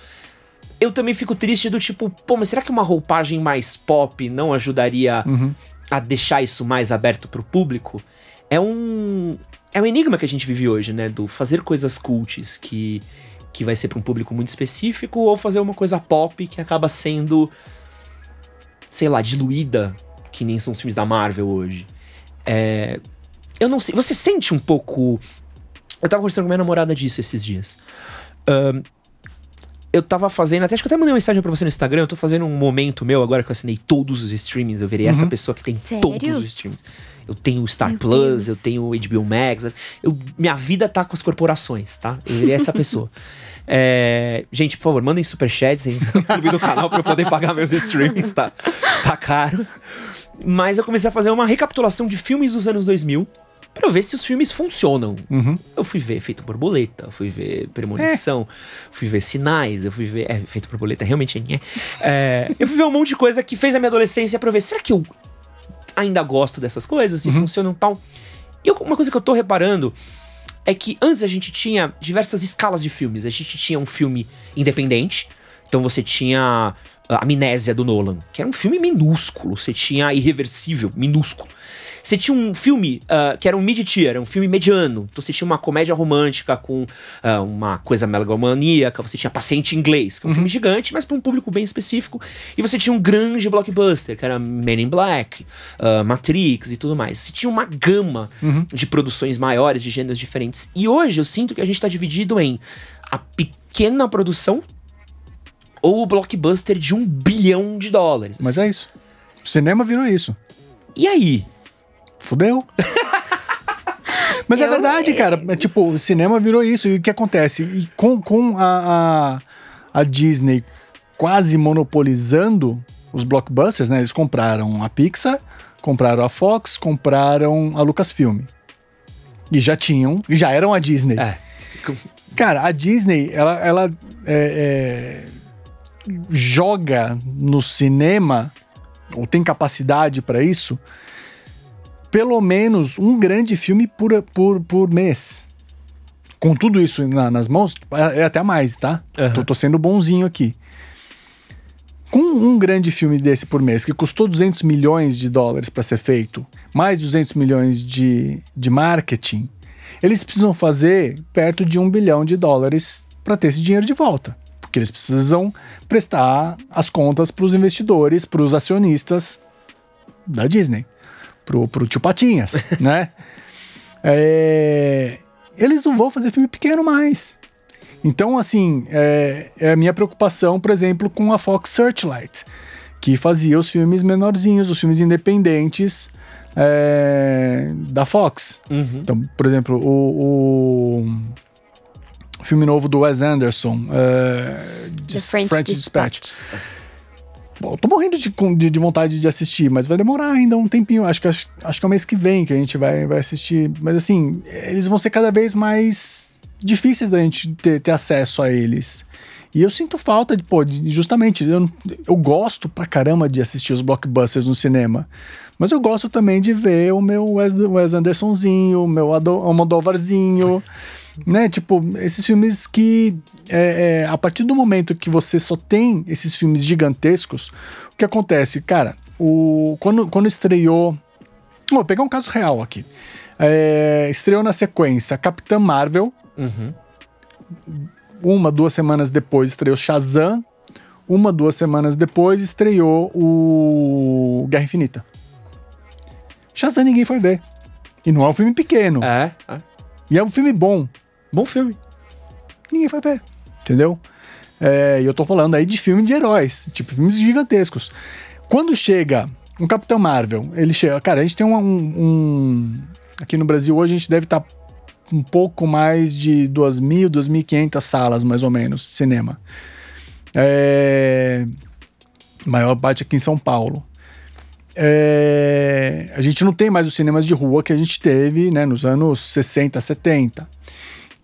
Eu também fico triste do tipo, pô, mas será que uma roupagem mais pop não ajudaria uhum. a deixar isso mais aberto pro público? É um é um enigma que a gente vive hoje, né, do fazer coisas cults que que vai ser para um público muito específico ou fazer uma coisa pop que acaba sendo sei lá, diluída que nem são os filmes da Marvel hoje. É, eu não sei. Você sente um pouco. Eu tava conversando com minha namorada disso esses dias. Um, eu tava fazendo, até acho que eu até mandei uma mensagem pra você no Instagram. Eu tô fazendo um momento meu agora que eu assinei todos os streamings. Eu virei uhum. essa pessoa que tem Sério? todos os streamings. Eu tenho o Star meu Plus, Deus. eu tenho o HBO Max. Eu, minha vida tá com as corporações, tá? Eu virei essa pessoa. É, gente, por favor, mandem superchats no clube do canal pra eu poder pagar meus streamings, tá? Tá caro. Mas eu comecei a fazer uma recapitulação de filmes dos anos 2000 para ver se os filmes funcionam. Uhum. Eu fui ver Feito Borboleta, fui ver Premonição, é. fui ver Sinais, eu fui ver. É, Feito Borboleta realmente é. é. Eu fui ver um monte de coisa que fez a minha adolescência pra ver. Será que eu ainda gosto dessas coisas? Se uhum. funcionam tal? E eu, uma coisa que eu tô reparando é que antes a gente tinha diversas escalas de filmes. A gente tinha um filme independente. Então você tinha Amnésia do Nolan, que era um filme minúsculo. Você tinha Irreversível, minúsculo. Você tinha um filme uh, que era um mid-tier, um filme mediano. Então você tinha uma comédia romântica com uh, uma coisa megalomaníaca. Você tinha Paciente Inglês, que é um uhum. filme gigante, mas para um público bem específico. E você tinha um grande blockbuster, que era Men in Black, uh, Matrix e tudo mais. Você tinha uma gama uhum. de produções maiores, de gêneros diferentes. E hoje eu sinto que a gente está dividido em a pequena produção ou o blockbuster de um bilhão de dólares. Mas é isso. O cinema virou isso. E aí? Fudeu. Mas é eu... é verdade, cara. Tipo, o cinema virou isso. E o que acontece? E com, com a, a, a Disney quase monopolizando os blockbusters, né? Eles compraram a Pixar, compraram a Fox, compraram a Lucasfilm. E já tinham, e já eram a Disney. É. Cara, a Disney, ela, ela é, é joga no cinema, ou tem capacidade para isso, pelo menos um grande filme por, por, por mês. com tudo isso na, nas mãos, é, é, até mais, tá? Uhum. Tô, tô sendo bonzinho aqui. Com um grande filme desse por mês, que custou 200 milhões de dólares para ser feito, mais 200 milhões de, de marketing, eles precisam fazer perto de um bilhão de dólares para ter esse dinheiro de volta. Porque eles precisam prestar as contas para os investidores, para os acionistas da Disney, pro, pro tio Patinhas, né? É, eles não vão fazer filme pequeno mais. Então, assim, é, é a minha preocupação, por exemplo, com a Fox Searchlight, que fazia os filmes menorzinhos, os filmes independentes é, da Fox. Uhum. Então, por exemplo, o, o, filme novo do Wes Anderson, uh, French, French Dispatch. Dispatch. Bom, tô morrendo de, de, de, vontade de assistir, mas vai demorar ainda um tempinho. Acho que, acho, acho que é o mês que vem que a gente vai, vai assistir. Mas assim, eles vão ser cada vez mais difíceis da gente ter, ter acesso a eles. E eu sinto falta de, pô, de, justamente, eu, eu gosto pra caramba de assistir os blockbusters no cinema. Mas eu gosto também de ver o meu Wes, Wes Andersonzinho, o meu Almodóvarzinho, né? Tipo, esses filmes que, é, é, a partir do momento que você só tem esses filmes gigantescos, o que acontece? Cara, o, quando, quando estreou... Vou pegar um caso real aqui. É, estreou na sequência Capitã Marvel, Uhum. Uma, duas semanas depois estreou Shazam. Uma, duas semanas depois estreou o Guerra Infinita. Shazam ninguém foi ver. E não é um filme pequeno. É. é. E é um filme bom. Bom filme. Ninguém foi ver. Entendeu? É, e eu tô falando aí de filme de heróis. Tipo, filmes gigantescos. Quando chega um Capitão Marvel, ele chega. Cara, a gente tem um. um aqui no Brasil hoje a gente deve estar tá um pouco mais de 2.000, 2.500 salas, mais ou menos, de cinema. É... Maior parte aqui em São Paulo. É... A gente não tem mais os cinemas de rua que a gente teve né, nos anos 60, 70.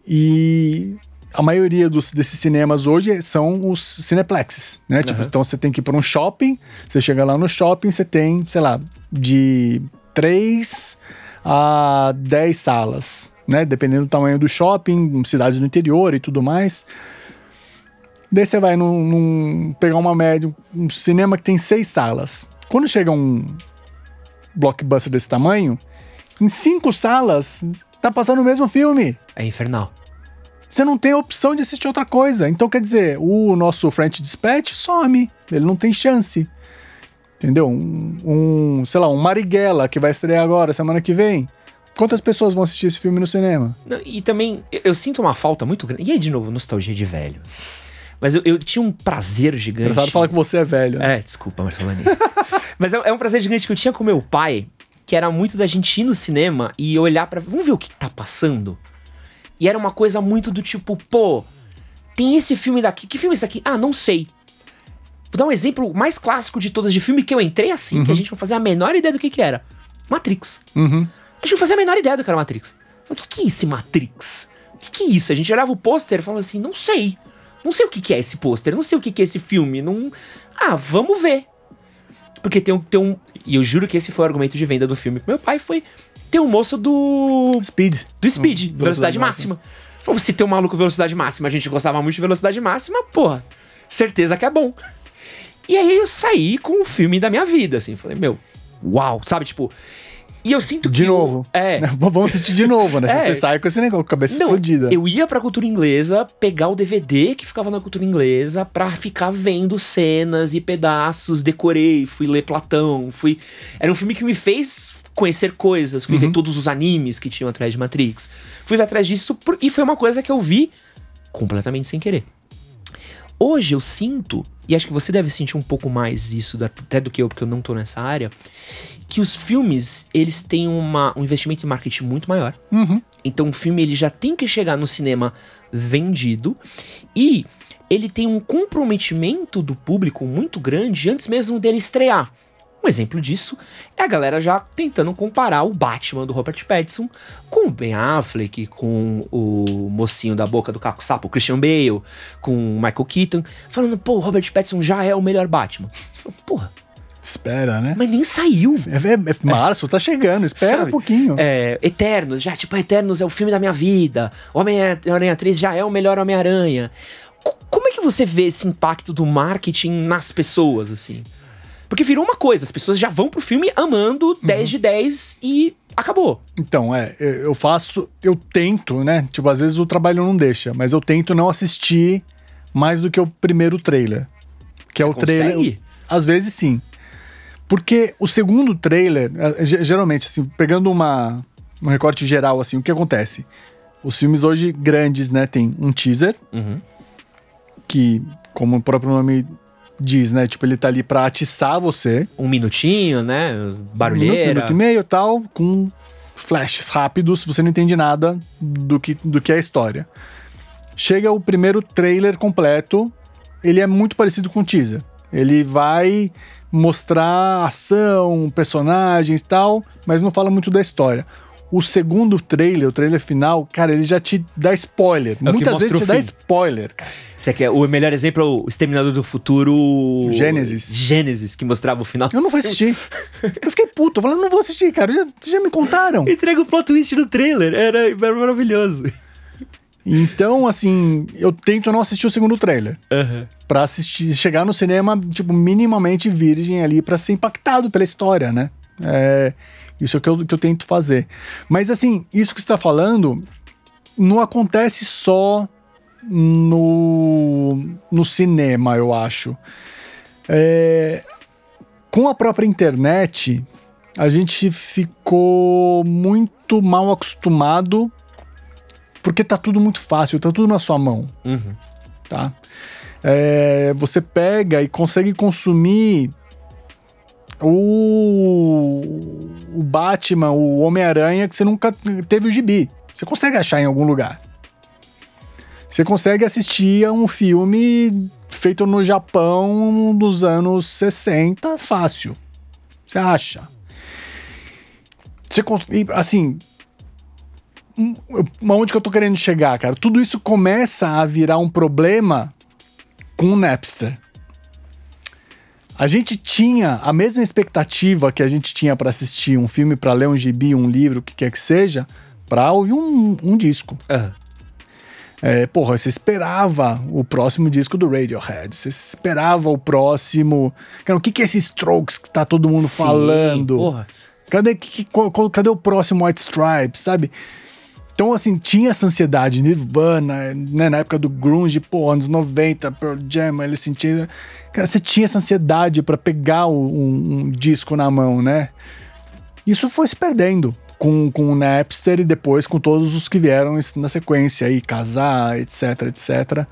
E a maioria dos, desses cinemas hoje são os cineplexes, né? Uhum. Tipo, então você tem que ir para um shopping, você chega lá no shopping, você tem, sei lá, de 3 a 10 salas né? Dependendo do tamanho do shopping, cidades do interior e tudo mais. Daí você vai num, num, pegar uma média, um cinema que tem seis salas. Quando chega um blockbuster desse tamanho, em cinco salas tá passando o mesmo filme. É infernal. Você não tem opção de assistir outra coisa. Então, quer dizer, o nosso French Dispatch some. Ele não tem chance. Entendeu? Um, um sei lá, um Marighella que vai estrear agora, semana que vem. Quantas pessoas vão assistir esse filme no cinema? E também, eu, eu sinto uma falta muito grande. E aí, de novo, nostalgia de velho. Mas eu, eu, tinha um prazer gigante. Engraçado falar que você é velho. Né? É, desculpa, Marcelani. Mas é, é, um prazer gigante que eu tinha com meu pai, que era muito da gente ir no cinema e olhar para Vamos ver o que tá passando? E era uma coisa muito do tipo, pô, tem esse filme daqui. Que filme é esse aqui? Ah, não sei. Vou dar um exemplo mais clássico de todas de filme que eu entrei assim, uhum. que a gente não fazia a menor ideia do que que era. Matrix. Uhum. A gente não fazia a menor ideia do que era Matrix. O que, que é esse Matrix? O que, que é isso? A gente olhava o pôster e falava assim, não sei. Não sei o que, que é esse pôster, não sei o que, que é esse filme. Não... Ah, vamos ver. Porque tem um, tem um. E eu juro que esse foi o argumento de venda do filme. Meu pai foi. Tem um moço do. Speed. Do Speed, velocidade, velocidade máxima. Falou, se tem um maluco velocidade máxima, a gente gostava muito de velocidade máxima, porra. Certeza que é bom. E aí eu saí com o filme da minha vida, assim. Falei, meu, uau, sabe? Tipo, e eu sinto que. De novo. É. Vamos assistir de novo, né? É. Você sai com esse negócio, com a cabeça Não, explodida. Eu ia pra cultura inglesa pegar o DVD que ficava na cultura inglesa pra ficar vendo cenas e pedaços, decorei, fui ler Platão, fui. Era um filme que me fez conhecer coisas, fui uhum. ver todos os animes que tinham atrás de Matrix. Fui ver atrás disso por... e foi uma coisa que eu vi completamente sem querer. Hoje eu sinto, e acho que você deve sentir um pouco mais isso até do que eu, porque eu não tô nessa área, que os filmes, eles têm uma, um investimento em marketing muito maior. Uhum. Então o filme ele já tem que chegar no cinema vendido e ele tem um comprometimento do público muito grande antes mesmo dele estrear. Um exemplo disso é a galera já tentando comparar o Batman do Robert Pattinson com o Ben Affleck, com o mocinho da boca do caco sapo, Christian Bale, com o Michael Keaton, falando, pô, o Robert Pattinson já é o melhor Batman. Porra, Espera, né? Mas nem saiu. É, é, é março, tá chegando, espera Sabe? um pouquinho. É, Eternos, já, tipo, Eternos é o filme da minha vida. Homem-Aranha 3 já é o melhor Homem-Aranha. Como é que você vê esse impacto do marketing nas pessoas, assim? Porque virou uma coisa, as pessoas já vão pro filme amando uhum. 10 de 10 e acabou. Então, é, eu faço, eu tento, né? Tipo, às vezes o trabalho não deixa, mas eu tento não assistir mais do que o primeiro trailer. Que é Você é o consegue? trailer. Às vezes sim. Porque o segundo trailer, geralmente, assim, pegando uma, um recorte geral, assim, o que acontece? Os filmes hoje grandes, né, tem um teaser, uhum. que, como o próprio nome diz, né? Tipo, ele tá ali pra atiçar você. Um minutinho, né? Barulheira. Um minuto, minuto e meio tal, com flashes rápidos, você não entende nada do que, do que é a história. Chega o primeiro trailer completo, ele é muito parecido com o teaser. Ele vai mostrar ação, personagens e tal, mas não fala muito da história. O segundo trailer, o trailer final, cara, ele já te dá spoiler. É Muitas vezes te dá spoiler, cara. Você quer o melhor exemplo é o Exterminador do Futuro Gênesis. Gênesis, que mostrava o final. Eu não vou assistir. eu fiquei puto, eu falei, não vou assistir, cara. Já, já me contaram. Entrega o plot twist no trailer, era, era maravilhoso. Então, assim, eu tento não assistir o segundo trailer. Uhum. Pra assistir, chegar no cinema, tipo, minimamente virgem ali para ser impactado pela história, né? É, isso é o que eu, que eu tento fazer. Mas assim, isso que você está falando não acontece só no, no cinema, eu acho. É, com a própria internet, a gente ficou muito mal acostumado porque tá tudo muito fácil, tá tudo na sua mão. Uhum. Tá? É, você pega e consegue consumir o, o Batman, o Homem-Aranha, que você nunca teve o gibi. Você consegue achar em algum lugar. Você consegue assistir a um filme feito no Japão dos anos 60, fácil. Você acha. Você, assim, onde que eu tô querendo chegar, cara? Tudo isso começa a virar um problema com o Napster. A gente tinha a mesma expectativa que a gente tinha para assistir um filme, para ler um gibi, um livro, o que quer que seja, para ouvir um, um disco. Uhum. É, porra, você esperava o próximo disco do Radiohead, você esperava o próximo. Cara, o que, que é esse Strokes que tá todo mundo Sim, falando? Porra. Cadê, que, que, cadê o próximo White Stripes, sabe? Então, assim, tinha essa ansiedade, Nirvana, né, na época do grunge, pô, anos 90, Pearl Jam, ele sentia... Cara, você tinha essa ansiedade para pegar o, um, um, disco na mão, né? Isso foi se perdendo com, com o Napster e depois com todos os que vieram na sequência aí, Casar, etc, etc.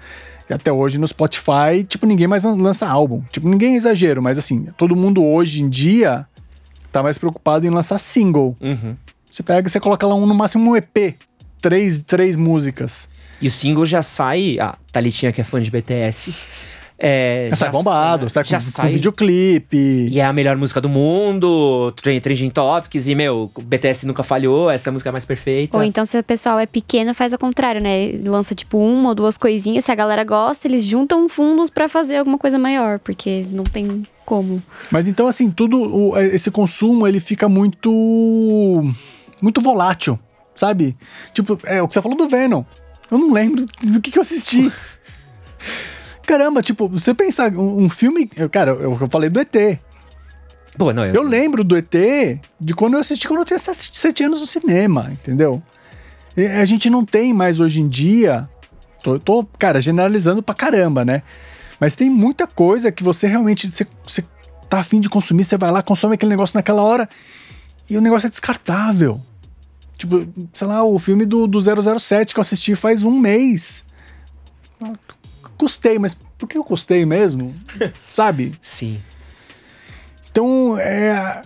E até hoje no Spotify, tipo, ninguém mais lança álbum. Tipo, ninguém é exagero, mas assim, todo mundo hoje em dia tá mais preocupado em lançar single. Uhum. Você pega e você coloca lá um, no máximo um EP três, três músicas. E o single já sai, a Thalitinha que é fã de BTS, é, já, sai bombado, sai, já com, sai com videoclipe. E é a melhor música do mundo, Trending Topics, e, meu, o BTS nunca falhou, essa é a música mais perfeita. Ou então, se o pessoal é pequeno, faz ao contrário, né? Lança, tipo, uma ou duas coisinhas, se a galera gosta, eles juntam fundos para fazer alguma coisa maior, porque não tem como. Mas então, assim, tudo, o, esse consumo, ele fica muito... muito volátil sabe? Tipo, é o que você falou do Venom. Eu não lembro do que, que eu assisti. Caramba, tipo, você pensar um, um filme. Cara, eu, eu falei do ET. Pô, não, eu... eu lembro do ET de quando eu assisti quando eu tinha sete anos no cinema, entendeu? E a gente não tem mais hoje em dia. Tô, tô, cara, generalizando pra caramba, né? Mas tem muita coisa que você realmente. Você, você tá afim de consumir, você vai lá, consome aquele negócio naquela hora e o negócio é descartável. Tipo, sei lá, o filme do, do 007 que eu assisti faz um mês. Custei, mas por que eu custei mesmo? Sabe? Sim. Então, é,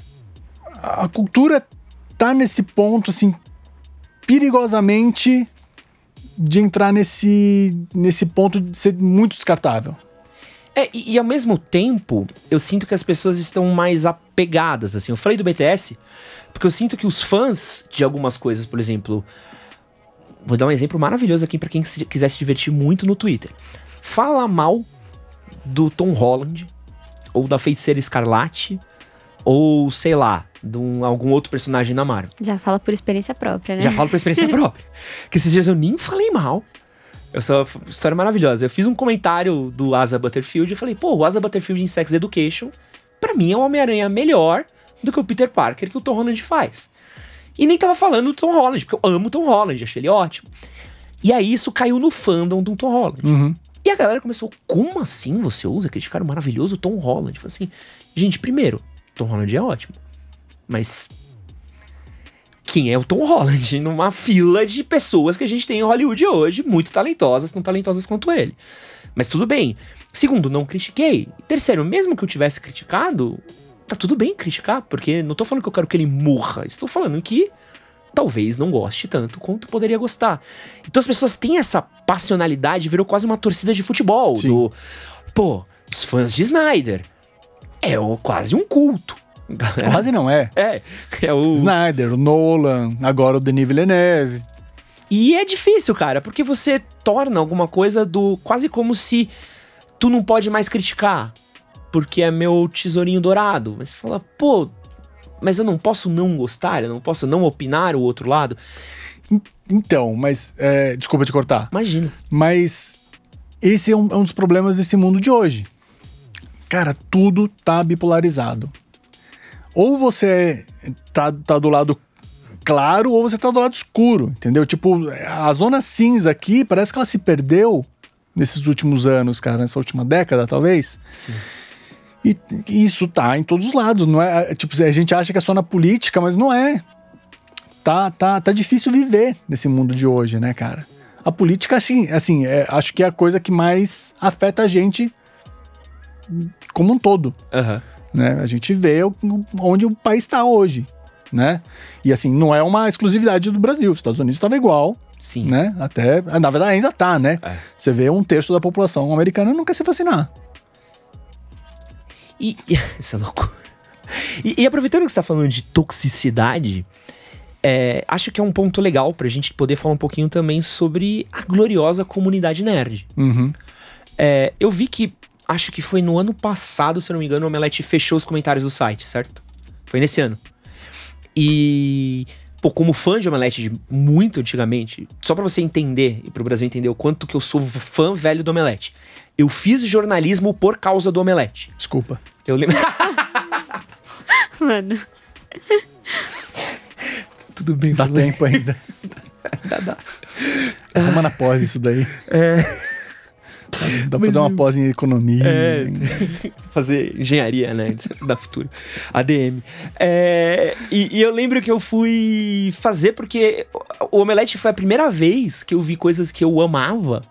a cultura tá nesse ponto, assim, perigosamente de entrar nesse, nesse ponto de ser muito descartável. É, e, e, ao mesmo tempo, eu sinto que as pessoas estão mais apegadas, assim. Eu falei do BTS, porque eu sinto que os fãs de algumas coisas, por exemplo. Vou dar um exemplo maravilhoso aqui para quem quiser se divertir muito no Twitter. Fala mal do Tom Holland ou da Feiticeira Escarlate Ou, sei lá, de um, algum outro personagem da Marvel. Já fala por experiência própria, né? Já falo por experiência própria. Que esses dias eu nem falei mal. Essa história maravilhosa. Eu fiz um comentário do Asa Butterfield e falei, pô, o Asa Butterfield em Sex Education, para mim é um Homem-Aranha melhor do que o Peter Parker que o Tom Holland faz. E nem tava falando do Tom Holland, porque eu amo o Tom Holland, achei ele ótimo. E aí isso caiu no fandom do Tom Holland. Uhum. E a galera começou, como assim você usa aquele cara maravilhoso Tom Holland? Falei assim, gente, primeiro, Tom Holland é ótimo. Mas quem é o Tom Holland numa fila de pessoas que a gente tem em Hollywood hoje, muito talentosas, tão talentosas quanto ele. Mas tudo bem. Segundo, não critiquei. Terceiro, mesmo que eu tivesse criticado, tá tudo bem criticar, porque não tô falando que eu quero que ele morra, estou falando que talvez não goste tanto quanto poderia gostar. Então as pessoas têm essa passionalidade, virou quase uma torcida de futebol, Sim. do pô, os fãs de Snyder. É o, quase um culto. Quase não é. É. é o... Snyder, o Nolan, agora o Denis Villeneuve. E é difícil, cara, porque você torna alguma coisa do. quase como se tu não pode mais criticar, porque é meu tesourinho dourado. Mas você fala, pô, mas eu não posso não gostar, eu não posso não opinar o outro lado. Então, mas. É, desculpa te cortar. Imagina. Mas esse é um, é um dos problemas desse mundo de hoje. Cara, tudo tá bipolarizado ou você tá, tá do lado claro ou você tá do lado escuro, entendeu? Tipo, a zona cinza aqui parece que ela se perdeu nesses últimos anos, cara, nessa última década, talvez. Sim. E isso tá em todos os lados, não é? tipo, a gente acha que é só na política, mas não é. Tá, tá, tá difícil viver nesse mundo de hoje, né, cara? A política, assim, assim é, acho que é a coisa que mais afeta a gente como um todo. Uhum. Né? A gente vê onde o país está hoje, né? E assim, não é uma exclusividade do Brasil. Os Estados Unidos estava igual, Sim. né? Até, na verdade ainda tá, né? É. Você vê um terço da população americana não quer se vacinar. E, essa é loucura. E, e, aproveitando que você está falando de toxicidade, é, acho que é um ponto legal para a gente poder falar um pouquinho também sobre a gloriosa comunidade nerd. Uhum. É, eu vi que acho que foi no ano passado, se eu não me engano, o Omelete fechou os comentários do site, certo? Foi nesse ano. E, pô, como fã de Omelete de muito antigamente, só para você entender e pro Brasil entender o quanto que eu sou fã velho do Omelete. Eu fiz jornalismo por causa do Omelete. Desculpa. Eu lembro. Mano. Tudo bem, dá tempo ainda. dá, dá. Arruma na pós isso daí. É. Dá pra fazer uma pós em economia. É, fazer engenharia, né? Da futuro. ADM. É, e, e, eu lembro que eu fui fazer porque o Omelete foi a primeira vez que eu vi coisas que eu amava.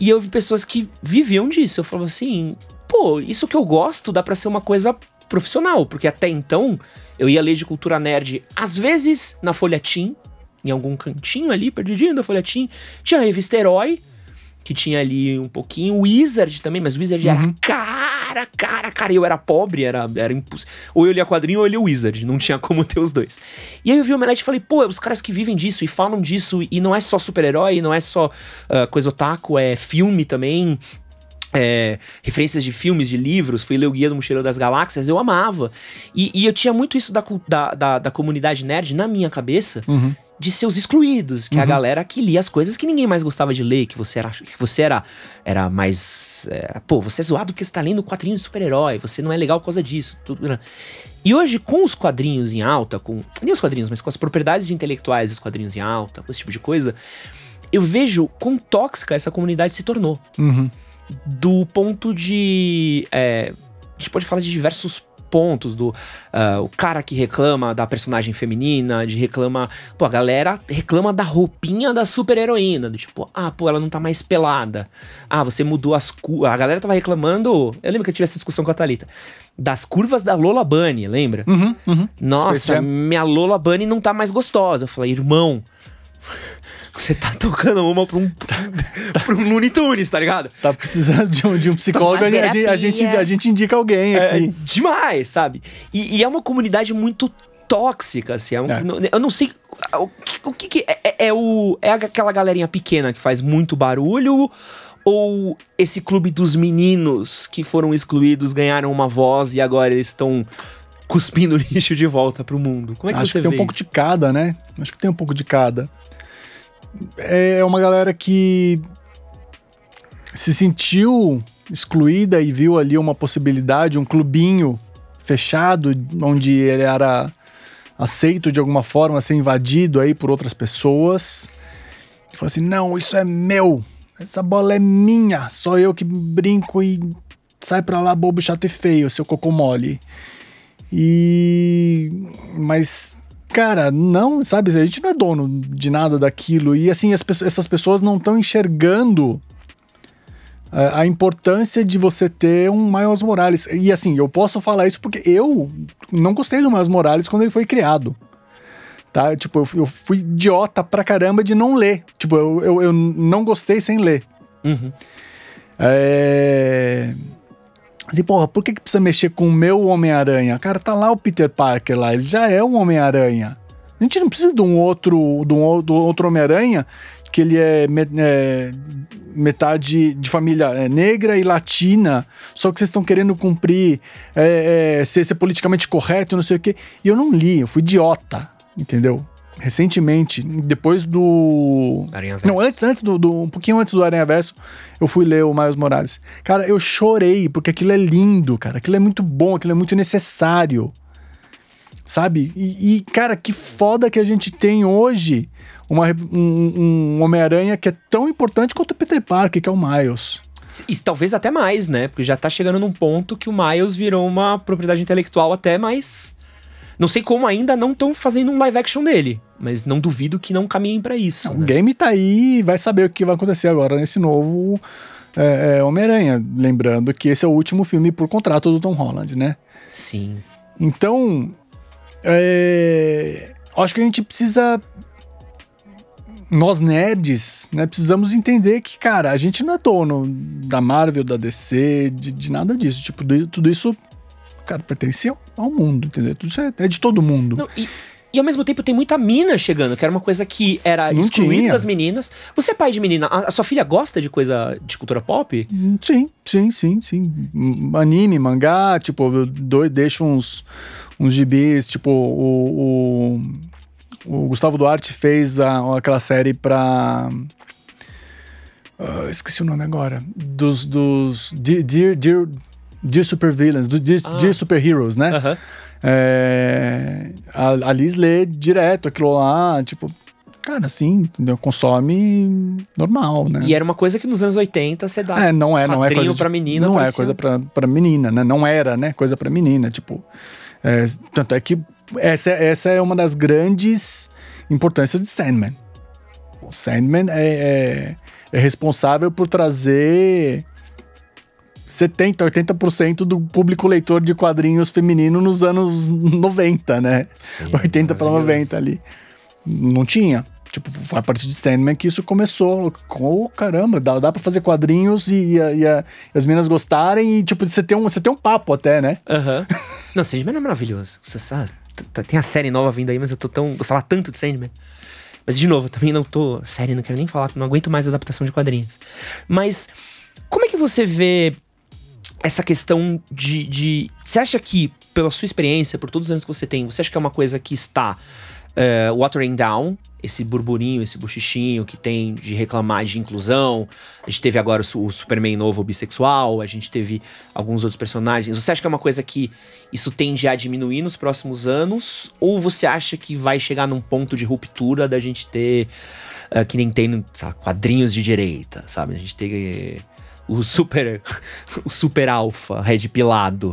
E eu vi pessoas que viviam disso. Eu falava assim, pô, isso que eu gosto dá pra ser uma coisa profissional. Porque até então eu ia ler de cultura nerd, às vezes na Folha Team, em algum cantinho ali, perdidinho da Folha Team. Tinha a revista Herói que tinha ali um pouquinho. O Wizard também, mas o Wizard uhum. era cara, cara, cara. E eu era pobre, era, era impossível. Ou eu lia quadrinho ou eu lia Wizard, não tinha como ter os dois. E aí eu vi o Omelete e falei, pô, os caras que vivem disso e falam disso, e não é só super-herói, não é só uh, coisa otaku, é filme também. É, referências de filmes, de livros, fui ler o Guia do Mochileiro das Galáxias, eu amava. E, e eu tinha muito isso da, da, da, da, comunidade nerd na minha cabeça, uhum de seus excluídos, que uhum. é a galera que lia as coisas que ninguém mais gostava de ler, que você era, que você era, era mais. É, pô, você é zoado porque você tá lendo quadrinhos de super-herói, você não é legal por causa disso. Tudo, né? E hoje, com os quadrinhos em alta, com. Nem os quadrinhos, mas com as propriedades intelectuais dos quadrinhos em alta, com esse tipo de coisa, eu vejo quão tóxica essa comunidade se tornou. Uhum. Do ponto de. É, a gente pode falar de diversos pontos do uh, o cara que reclama da personagem feminina, de reclama, pô, a galera reclama da roupinha da super heroína, do tipo, ah, pô, ela não tá mais pelada. Ah, você mudou as curvas. A galera tava reclamando, eu lembro que eu tive essa discussão com a Thalita, das curvas da Lola Bunny, lembra? Uhum, uhum. Nossa, minha Lola Bunny não tá mais gostosa. Eu falei, irmão, você tá tocando uma pra um, pra um Looney Tunes, tá ligado? Tá precisando de um, de um psicólogo, a, gente, a, gente, a gente indica alguém é, aqui. É, demais, sabe? E, e, é uma comunidade muito tóxica, assim. É um, é. Eu não sei. O que, o que, que é, é, é, o, é aquela galerinha pequena que faz muito barulho? Ou esse clube dos meninos que foram excluídos ganharam uma voz e agora eles estão cuspindo lixo de volta pro mundo. Como é que Acho você que tem vê um pouco de cada, né? Acho que tem um pouco de cada. É uma galera que se sentiu excluída e viu ali uma possibilidade, um clubinho fechado, onde ele era aceito de alguma forma, ser invadido aí por outras pessoas. E falou assim: não, isso é meu, essa bola é minha, só eu que brinco e sai pra lá, bobo, chato e feio, seu cocô mole. E. Mas. Cara, não, sabe? A gente não é dono de nada daquilo. E assim, as, essas pessoas não estão enxergando a importância de você ter um Miles Morales. E assim, eu posso falar isso porque eu não gostei do Miles Morales quando ele foi criado. Tá? Tipo, eu, eu fui idiota pra caramba de não ler. Tipo, eu, eu, eu não gostei sem ler. Uhum. É... Assim, porra, por que, que precisa mexer com o meu Homem-Aranha? Cara, tá lá o Peter Parker lá, ele já é um Homem-Aranha. A gente não precisa de um outro, de um outro Homem-Aranha que ele é, é metade de família é, negra e latina, só que vocês estão querendo cumprir, é, é, ser, ser, politicamente correto, não sei o quê. E eu não li, eu fui idiota, entendeu? Recentemente, depois do. Aranha Não, antes, antes do, do, Um pouquinho antes do Aranha Verso, eu fui ler o Miles Morales. Cara, eu chorei, porque aquilo é lindo, cara. Aquilo é muito bom, aquilo é muito necessário. Sabe? E, e cara, que foda que a gente tem hoje uma, um, um Homem-Aranha que é tão importante quanto o Peter Parker, que é o Miles. E talvez até mais, né? Porque já tá chegando num ponto que o Miles virou uma propriedade intelectual até mais. Não sei como ainda não estão fazendo um live action dele, mas não duvido que não caminhem para isso. Não, né? O game tá aí e vai saber o que vai acontecer agora nesse novo é, é, Homem-Aranha. Lembrando que esse é o último filme por contrato do Tom Holland, né? Sim. Então, é, acho que a gente precisa nós nerds, né, precisamos entender que, cara, a gente não é dono da Marvel, da DC, de, de nada disso. Tipo, tudo isso, cara, pertence ao mundo, entendeu? Tudo isso é, é de todo mundo. Não, e, e ao mesmo tempo tem muita mina chegando, que era uma coisa que era não excluída tinha. das meninas. Você é pai de menina, a, a, sua filha gosta de coisa de cultura pop? Sim, sim, sim, sim. Anime, mangá, tipo, eu deixo uns, uns gibis, tipo, o, o o Gustavo Duarte fez a, aquela série pra. Uh, esqueci o nome agora. Dos. dos Dear, Dear, Dear Super Villains, do Dear, ah. Dear Super Heroes, né? É, a, a Liz lê direto aquilo lá, tipo, cara, assim, entendeu? Consome normal, né? E era uma coisa que nos anos 80 você dá. É, não é, não é coisa pra menina. Não é coisa pra, pra menina, né? Não era, né? Coisa pra menina, tipo. É, tanto é que essa, essa é uma das grandes importâncias de Sandman. O Sandman é, é, é responsável por trazer 70, 80% do público leitor de quadrinhos feminino nos anos 90, né? Sim, 80 para 90 ali. Não tinha. Tipo, foi a partir de Sandman que isso começou. Oh, caramba, dá, dá pra fazer quadrinhos e, e, e a, as meninas gostarem e, tipo, você tem um, você tem um papo até, né? Aham. Uhum. Não, Sandman é maravilhoso. Você sabe. Tem a série nova vindo aí, mas eu tô tão. Gostava tanto de Sandman. Mas, de novo, eu também não tô. Sério, não quero nem falar, não aguento mais adaptação de quadrinhos. Mas, como é que você vê essa questão de, de. Você acha que, pela sua experiência, por todos os anos que você tem, você acha que é uma coisa que está uh, watering down, esse burburinho, esse bochichinho que tem de reclamar de inclusão. A gente teve agora o, o Superman novo bissexual, a gente teve alguns outros personagens. Você acha que é uma coisa que isso tende a diminuir nos próximos anos? Ou você acha que vai chegar num ponto de ruptura da gente ter, uh, que nem tem sabe, quadrinhos de direita, sabe? A gente ter o super, o super alfa, red pilado.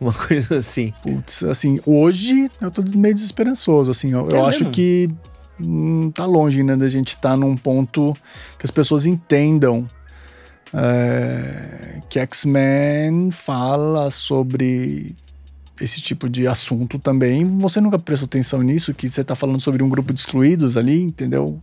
Uma coisa assim. Putz, assim, hoje eu tô meio desesperançoso, assim. Eu, é eu acho que hum, tá longe ainda da gente estar tá num ponto que as pessoas entendam é, que X-Men fala sobre esse tipo de assunto também. Você nunca prestou atenção nisso, que você tá falando sobre um grupo de excluídos ali, entendeu?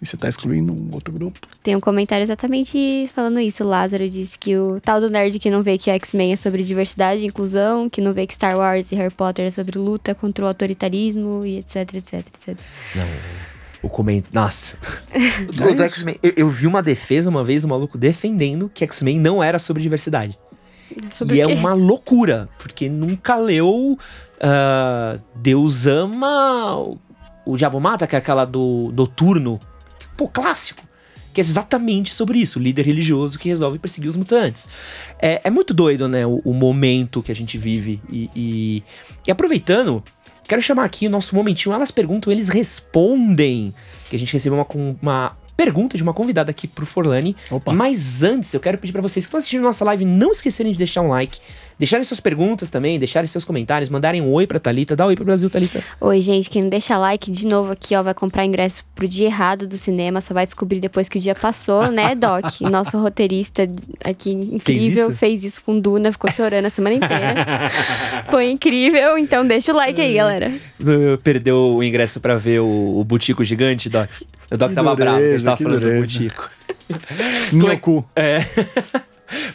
E você tá excluindo um outro grupo. Tem um comentário exatamente falando isso. O Lázaro disse que o tal do nerd que não vê que X-Men é sobre diversidade e inclusão, que não vê que Star Wars e Harry Potter é sobre luta contra o autoritarismo e etc, etc, etc. Não. O comentário. Nossa. é eu, eu vi uma defesa uma vez do maluco defendendo que X-Men não era sobre diversidade. Sobre e é uma loucura, porque nunca leu uh, Deus ama o Diabo Mata, que é aquela do Noturno. Pô, clássico. Que é exatamente sobre isso, o líder religioso que resolve perseguir os mutantes. É, é muito doido, né, o, o, momento que a gente vive. E, e, e aproveitando, quero chamar aqui o nosso momentinho. Elas perguntam, eles respondem. Que a gente recebeu uma, uma pergunta de uma convidada aqui pro Forlani. Opa. Mas antes, eu quero pedir para vocês que estão assistindo nossa live não esquecerem de deixar um like, deixarem suas perguntas também, deixarem seus comentários, mandarem um oi pra Thalita. Dá um oi pro Brasil, Thalita. Oi, gente. Quem não deixa like, de novo aqui, ó, vai comprar ingresso pro dia errado do cinema. Só vai descobrir depois que o dia passou, né, Doc? Nosso roteirista aqui incrível fez isso, fez isso com Duna, ficou chorando a semana inteira. Foi incrível, então deixa o like aí, galera. Perdeu o ingresso para ver o, o Butico Gigante, Doc? O Doc que tava dureza, bravo, ele tava falando dureza. do Butico. Meu é, cu. É.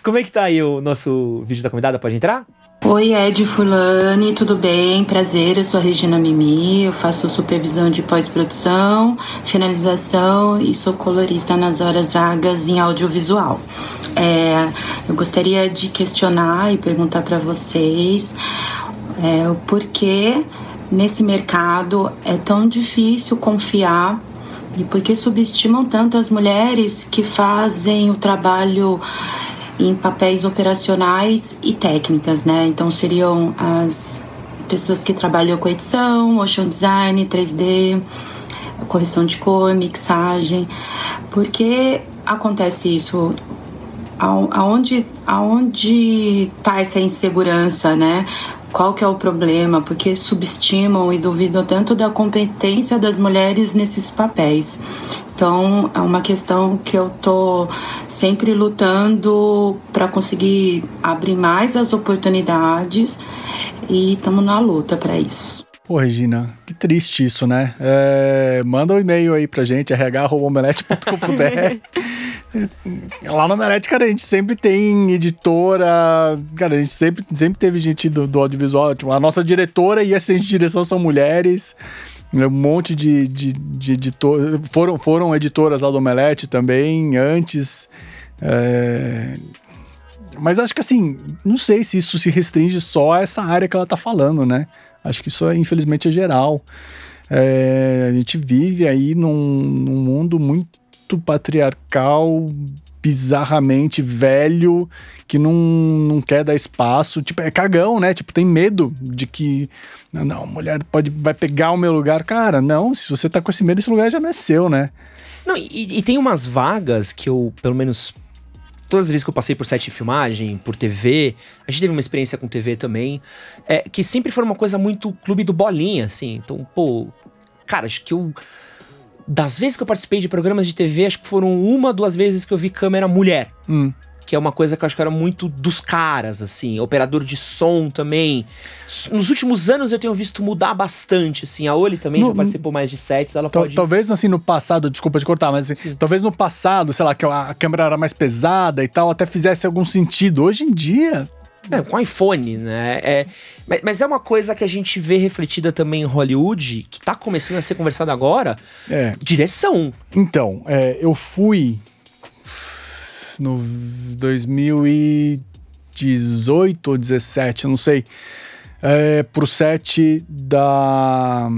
Como é que tá aí o nosso vídeo da convidada? Pode entrar? Oi, Ed Fulani, tudo bem? Prazer, eu sou a Regina Mimi, eu faço supervisão de pós-produção, finalização e sou colorista nas horas vagas em audiovisual. É, eu gostaria de questionar e perguntar para vocês é, o porquê nesse mercado é tão difícil confiar e por que subestimam tanto as mulheres que fazem o trabalho em papéis operacionais e técnicas, né? Então seriam as pessoas que trabalham com edição, motion design, 3D, correção de cor, mixagem. Por que acontece isso? Aonde, aonde tá essa insegurança, né? Qual que é o problema? Porque subestimam e duvidam tanto da competência das mulheres nesses papéis. Então, é uma questão que eu tô sempre lutando para conseguir abrir mais as oportunidades e estamos na luta para isso. Pô, Regina, que triste isso, né? É, manda um e-mail aí pra gente, rh.omelete.com.br. Lá no Omelete, cara, a gente sempre tem editora. Cara, a gente sempre, sempre teve gente do, do audiovisual. Tipo, a nossa diretora e assistente de direção são mulheres. Um monte de, de, de foram, foram editoras lá do Omelete também, antes. É... Mas acho que assim, não sei se isso se restringe só a essa área que ela tá falando, né? Acho que isso, infelizmente, é geral. É, a gente vive aí num, num mundo muito patriarcal, bizarramente velho, que não, não quer dar espaço. Tipo, é cagão, né? Tipo, tem medo de que. Não, mulher pode, vai pegar o meu lugar. Cara, não, se você tá com esse medo, esse lugar já não é seu, né? Não, e, e tem umas vagas que eu, pelo menos. Todas as vezes que eu passei por set de filmagem, por TV, a gente teve uma experiência com TV também, é, que sempre foi uma coisa muito clube do bolinha, assim. Então, pô, cara, acho que eu das vezes que eu participei de programas de TV, acho que foram uma, duas vezes que eu vi câmera mulher. Hum. Que é uma coisa que eu acho que era muito dos caras, assim. Operador de som também. Nos últimos anos eu tenho visto mudar bastante, assim. A Oli também no, já participou mais de sets, ela pode... Talvez, assim, no passado, desculpa de cortar, mas assim, talvez no passado, sei lá, que a câmera era mais pesada e tal, até fizesse algum sentido. Hoje em dia, é, com iPhone, né? É, mas, mas, é uma coisa que a gente vê refletida também em Hollywood, que tá começando a ser conversado agora. É. Direção. Então, é, eu fui no 2018 ou 17, não sei, é, pro set da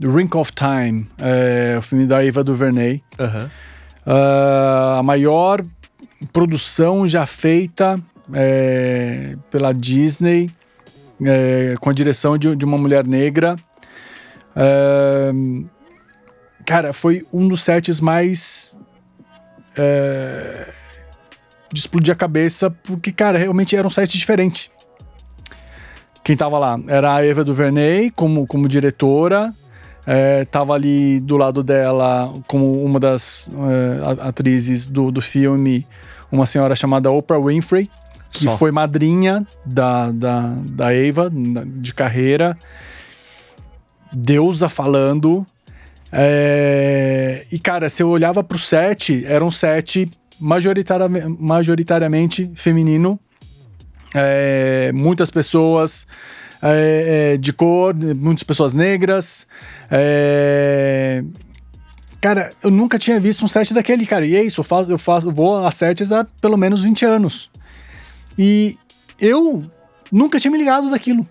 The Rink of Time, é, o filme da Eva DuVernay. Uhum. Uh, a maior produção já feita é, pela Disney, é, com a direção de, de uma mulher negra. É, cara, foi um dos sets mais. É, de explodir a cabeça, porque, cara, realmente era um set diferente. Quem tava lá era a Eva DuVernay como, como diretora, é, tava ali do lado dela como uma das é, atrizes do, do filme, uma senhora chamada Oprah Winfrey, que Só. foi madrinha da, da, da Eva de carreira. Deusa falando. É... E, cara, se eu olhava pro set, era um set majoritariamente, majoritariamente feminino. É... Muitas pessoas é, é, de cor, muitas pessoas negras. É... Cara, eu nunca tinha visto um set daquele, cara. E é isso, eu faço, eu faço, eu vou a sets há pelo menos 20 anos. E eu nunca tinha me ligado daquilo.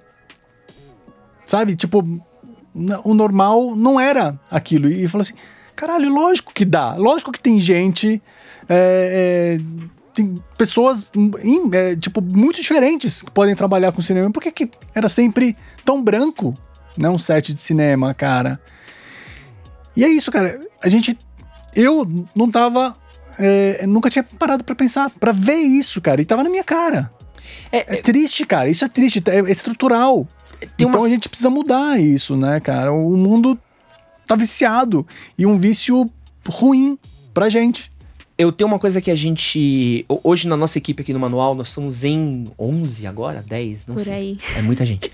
Sabe? Tipo, o normal não era aquilo. E falou assim: caralho, lógico que dá. Lógico que tem gente. É, é, tem pessoas, é, tipo, muito diferentes que podem trabalhar com cinema. Por que, que era sempre tão branco? Né, um set de cinema, cara. E é isso, cara. A gente. Eu não tava. É, nunca tinha parado para pensar, para ver isso, cara. E tava na minha cara. É, é, é triste, cara. Isso é triste. É, é estrutural. então umas... a gente precisa mudar isso, né, cara? O mundo tá viciado. E um vício ruim pra gente. Eu tenho uma coisa que a gente. Hoje na nossa equipe aqui no manual, nós somos em 11 agora? 10? Não Por sei. aí. É muita gente.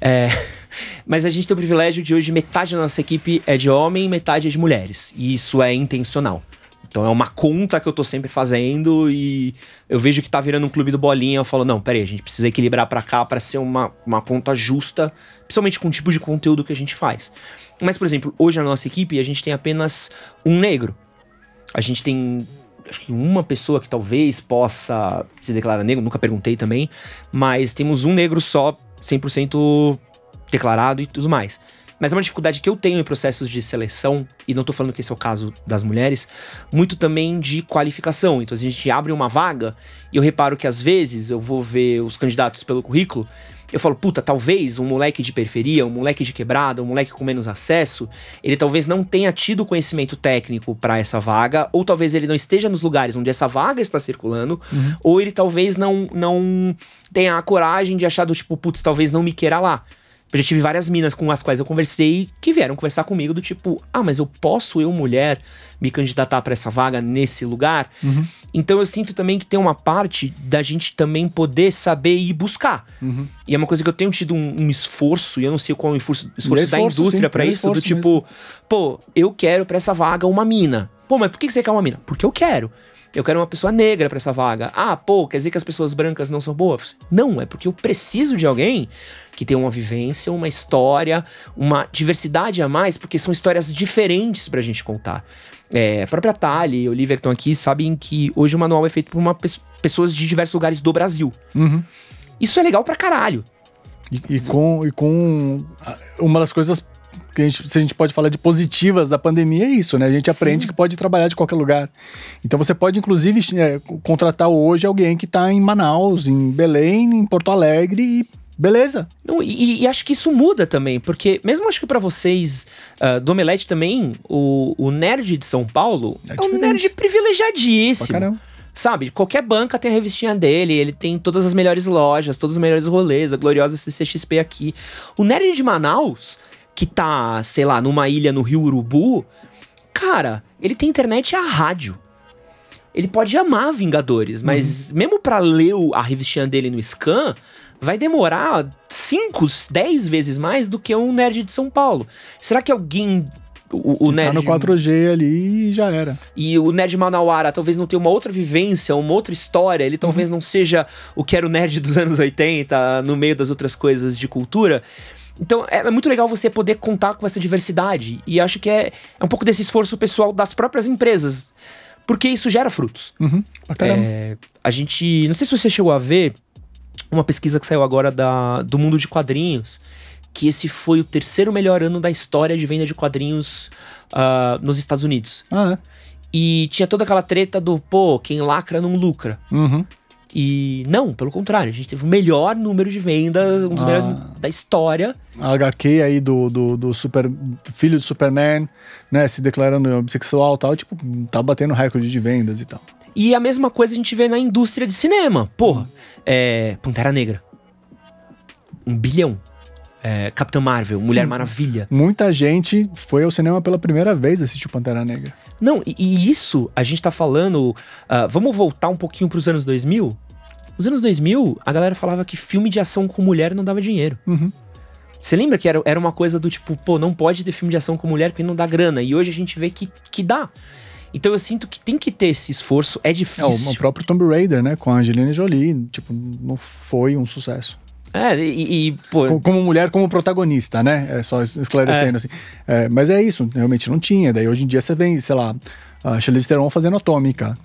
É, mas a gente tem o privilégio de hoje metade da nossa equipe é de homem e metade é de mulheres. E isso é intencional. Então é uma conta que eu tô sempre fazendo e eu vejo que tá virando um clube do bolinha. Eu falo, não, peraí, a gente precisa equilibrar para cá para ser uma, uma conta justa, principalmente com o tipo de conteúdo que a gente faz. Mas, por exemplo, hoje na nossa equipe a gente tem apenas um negro. A gente tem acho que uma pessoa que talvez possa se declarar negro, nunca perguntei também, mas temos um negro só, 100% declarado e tudo mais. Mas é uma dificuldade que eu tenho em processos de seleção, e não tô falando que esse é o caso das mulheres, muito também de qualificação. Então a gente abre uma vaga e eu reparo que às vezes eu vou ver os candidatos pelo currículo eu falo, puta, talvez um moleque de periferia, um moleque de quebrada, um moleque com menos acesso, ele talvez não tenha tido conhecimento técnico para essa vaga, ou talvez ele não esteja nos lugares onde essa vaga está circulando, uhum. ou ele talvez não, não tenha a coragem de achar do tipo, putz, talvez não me queira lá. Eu já tive várias minas com as quais eu conversei que vieram conversar comigo do tipo, ah, mas eu posso, eu mulher, me candidatar para essa vaga nesse lugar? Uhum. Então eu sinto também que tem uma parte da gente também poder saber ir buscar. Uhum. E é uma coisa que eu tenho tido um, um esforço, e eu não sei qual é o esforço, esforço, da indústria para isso, do tipo, mesmo. pô, eu quero para essa vaga uma mina. Pô, mas por que você quer uma mina? Porque eu quero. Eu quero uma pessoa negra para essa vaga. Ah, pô, quer dizer que as pessoas brancas não são boas? Não, é porque eu preciso de alguém que tenha uma vivência, uma história, uma diversidade a mais, porque são histórias diferentes pra gente contar. É, a própria Tali e Olivia que estão aqui sabem que hoje o manual é feito por uma, pessoas de diversos lugares do Brasil. Uhum. Isso é legal pra caralho. E, e, com, e com uma das coisas que a gente, se a gente pode falar de positivas da pandemia, é isso, né? A gente aprende Sim. que pode trabalhar de qualquer lugar. Então você pode, inclusive, é, contratar hoje alguém que está em Manaus, em Belém, em Porto Alegre e beleza. Não, e, e, acho que isso muda também, porque mesmo acho que para vocês uh, do Omelete também, o, o nerd de São Paulo é, é um nerd privilegiadíssimo. Sabe, qualquer banca tem a revistinha dele, ele tem todas as melhores lojas, todos os melhores rolês, a gloriosa CCXP aqui. O nerd de Manaus que tá, sei lá, numa ilha no Rio Urubu, cara, ele tem internet e a rádio. Ele pode amar Vingadores, mas uhum. mesmo para ler a revistinha dele no Scan, vai demorar 5, 10 vezes mais do que um nerd de São Paulo. Será que alguém o, o nerd. Tá no 4G ali e já era. E o nerd Manauara talvez não tenha uma outra vivência, uma outra história. Ele talvez uhum. não seja o que era o nerd dos anos 80, no meio das outras coisas de cultura. Então é, é, muito legal você poder contar com essa diversidade. E acho que é, é um pouco desse esforço pessoal das próprias empresas. Porque isso gera frutos. Uhum, é, a gente. Não sei se você chegou a ver uma pesquisa que saiu agora da, do mundo de quadrinhos. Que esse foi o terceiro melhor ano da história de venda de quadrinhos uh, nos Estados Unidos. Ah, é? E tinha toda aquela treta do, pô, quem lacra não lucra. Uhum. E não, pelo contrário, a gente teve o melhor número de vendas, um dos ah, melhores da história. A HQ aí do, do, do super, filho do Superman, né, se declarando bissexual e tal, tipo, tá batendo recorde de vendas e tal. E a mesma coisa a gente vê na indústria de cinema. Porra, é, Pantera Negra. Um bilhão. É, Capitã Marvel, Mulher hum. Maravilha. Muita gente foi ao cinema pela primeira vez assistir Pantera Negra. Não, e, e isso a gente tá falando. Uh, vamos voltar um pouquinho pros anos 2000? Nos anos 2000, a galera falava que filme de ação com mulher não dava dinheiro. Uhum. Você lembra que era, era uma coisa do tipo, pô, não pode ter filme de ação com mulher porque não dá grana. E hoje a gente vê que, que dá. Então eu sinto que tem que ter esse esforço, é difícil. É, o próprio Tomb Raider, né, com a Angelina Jolie, tipo, não foi um sucesso. É, e, e pô... Como mulher, como protagonista, né? É só esclarecendo, é. assim. É, mas é isso, realmente não tinha. Daí hoje em dia você vem, sei lá, a Charlize Theron fazendo Atômica.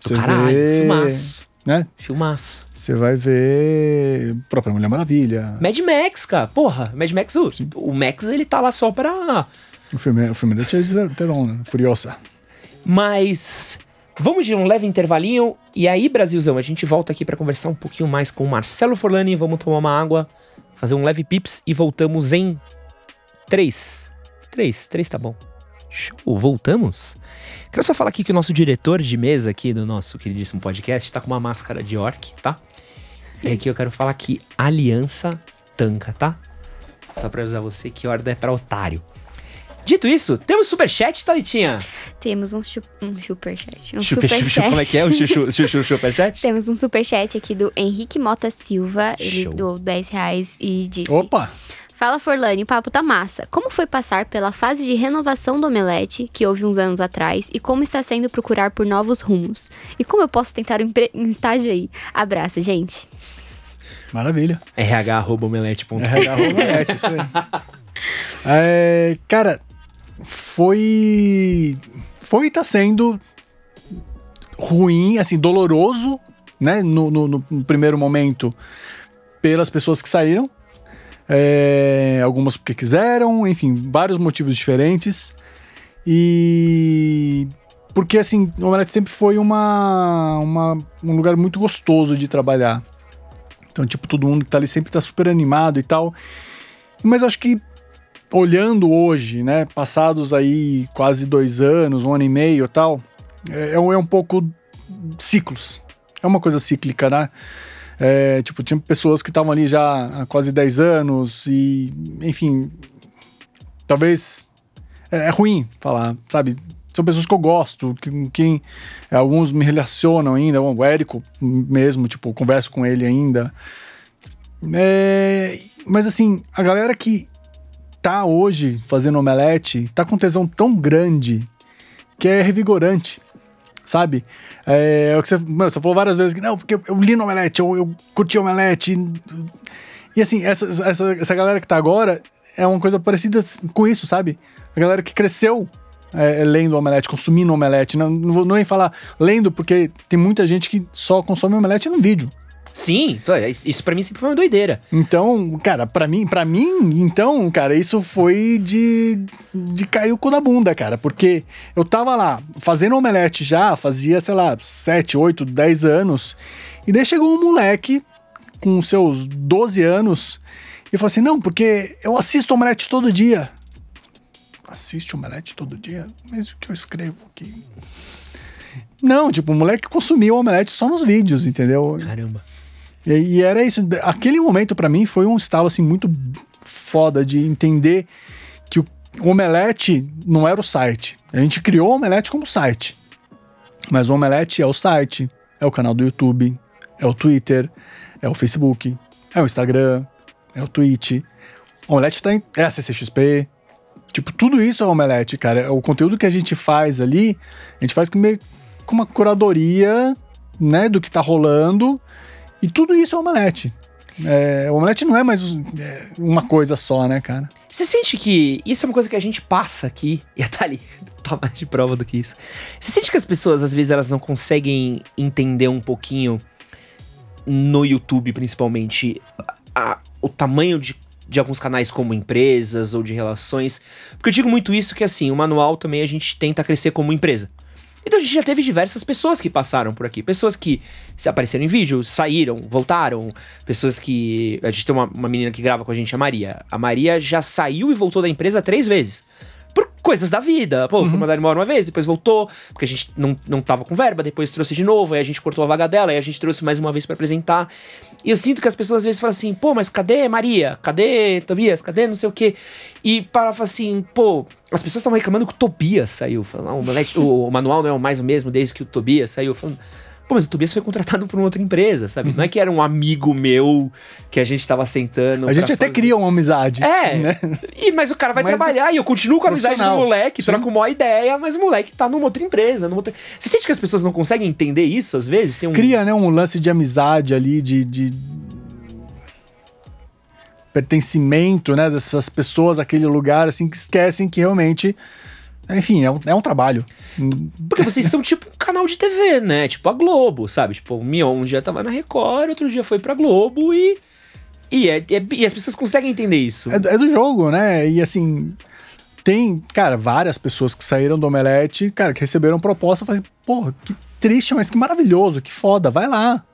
Você Caralho, vê... filmaço né? Filmaço. Você vai ver própria Mulher Maravilha. Mad Max, cara. Porra, Mad Max, o, o Max, ele tá lá só pra... O filme, o filme da Charlize Theron, né? Furiosa. Mas... Vamos de um leve intervalinho e aí, Brasilzão, a gente volta aqui para conversar um pouquinho mais com o Marcelo Forlani. Vamos tomar uma água, fazer um leve pips e voltamos em 3. 3, 3 tá bom. Show, voltamos? Quero só falar aqui que o nosso diretor de mesa aqui do nosso queridíssimo podcast tá com uma máscara de orc, tá? E aqui eu quero falar que aliança tanca, tá? Só pra avisar você que ordem é pra otário. Dito isso, temos superchat, Thalitinha? Temos um, chu um superchat. Um super chupa, como é que é o chuchu, chuchu superchat? Temos um superchat aqui do Henrique Mota Silva. Ele Show. doou 10 reais e disse... Opa! Fala Forlane, o papo tá massa. Como foi passar pela fase de renovação do Omelete, que houve uns anos atrás, e como está sendo procurar por novos rumos? E como eu posso tentar um, um estágio aí? Abraço, gente. Maravilha. rh.omelete.com rh.omelete, isso aí. é, cara, foi. Foi e tá sendo ruim, assim, doloroso, né? No, no, no primeiro momento, pelas pessoas que saíram. É, algumas porque quiseram, enfim, vários motivos diferentes. E. Porque, assim, o Omelete sempre foi uma, uma, um lugar muito gostoso de trabalhar. Então, tipo, todo mundo que tá ali sempre tá super animado e tal. Mas acho que olhando hoje, né, passados aí quase dois anos, um ano e meio e tal, é, é, um, é um pouco ciclos. É uma coisa cíclica, né? É, tipo, tinha pessoas que estavam ali já há quase 10 anos e, enfim, talvez é, é, ruim falar, sabe? São pessoas que eu gosto, com quem é, alguns me relacionam ainda, o Érico mesmo, tipo, converso com ele ainda. É, mas assim, a galera que tá hoje fazendo omelete, tá com tesão tão grande que é revigorante, sabe? É, é o que você, meu, você falou várias vezes que não, porque eu li no omelete, eu, eu curti omelete. E assim, essa, essa, essa galera que tá agora é uma coisa parecida com isso, sabe? A galera que cresceu é, lendo omelete, consumindo omelete. Não, não vou nem falar lendo, porque tem muita gente que só consome omelete no vídeo. Sim, é, isso para mim sempre foi uma doideira. Então, cara, para mim, para mim, então, cara, isso foi de de cair o cu da bunda, cara, porque eu tava lá fazendo omelete já, fazia, sei lá, 7, 8, 10 anos, e daí chegou um moleque com seus 12 anos e falou assim: "Não, porque eu assisto omelete todo dia". Assiste omelete todo dia? Mas o que eu escrevo aqui? Não, tipo, o moleque consumiu omelete só nos vídeos, entendeu? Caramba. E, e era isso. Aquele momento para mim foi um estalo assim muito foda de entender que o Omelete não era o site. A gente criou o Omelete como site. Mas o Omelete é o site, é o canal do YouTube, é o Twitter, é o Facebook, é o Instagram, é o Twitch. O Omelete tá em, é a CCXP. Tipo, tudo isso é Omelete, cara. O conteúdo que a gente faz ali, a gente faz com, meio, com uma curadoria, né, do que tá rolando e tudo isso é omelete. É, o omelete não é mais é, uma coisa só, né, cara? Você sente que isso é uma coisa que a gente passa aqui, e a Thali tá mais de prova do que isso. Você sente que as pessoas, às vezes, elas não conseguem entender um pouquinho, no YouTube principalmente, a, o tamanho de, de alguns canais como empresas ou de relações? Porque eu digo muito isso que, assim, o manual também a gente tenta crescer como empresa. Então a gente já teve diversas pessoas que passaram por aqui. Pessoas que se apareceram em vídeo, saíram, voltaram. Pessoas que. A gente tem uma, uma menina que grava com a gente, a Maria. A Maria já saiu e voltou da empresa três vezes por coisas da vida. Pô, uhum. foi mandar embora uma vez, depois voltou, porque a gente não, não tava com verba, depois trouxe de novo, aí a gente cortou a vaga dela, aí a gente trouxe mais uma vez para apresentar. E eu sinto que as pessoas às vezes falam assim, pô, mas cadê Maria? Cadê Tobias? Cadê não sei o quê? E para assim, pô, as pessoas estavam reclamando que o Tobias saiu. Falando, ah, o, o, manual não é mais o mesmo desde que o Tobias saiu. Falando, Pô, mas o Tobias foi contratado por uma outra empresa, sabe? Uhum. Não é que era um amigo meu que a gente tava sentando. A gente até fazer... cria uma amizade. É. Né? E, mas o cara vai mas trabalhar e eu continuo com a amizade do moleque, Sim. troco uma ideia, mas o moleque tá numa outra empresa. Numa outra... Você sente que as pessoas não conseguem entender isso às vezes? Um... Cria, né, um lance de amizade ali, de, de pertencimento, né, dessas pessoas àquele lugar, assim, que esquecem que realmente enfim, é um, é um trabalho. Porque vocês são tipo um canal de TV, né? Tipo a Globo, sabe? Tipo, o Mion um dia tava na Record, outro dia foi pra Globo e. E, é, é e as pessoas conseguem entender isso. É, é, do jogo, né? E assim. Tem, cara, várias pessoas que saíram do Omelete, cara, que receberam proposta. Eu falei, porra, que triste, mas que maravilhoso, que foda, vai lá.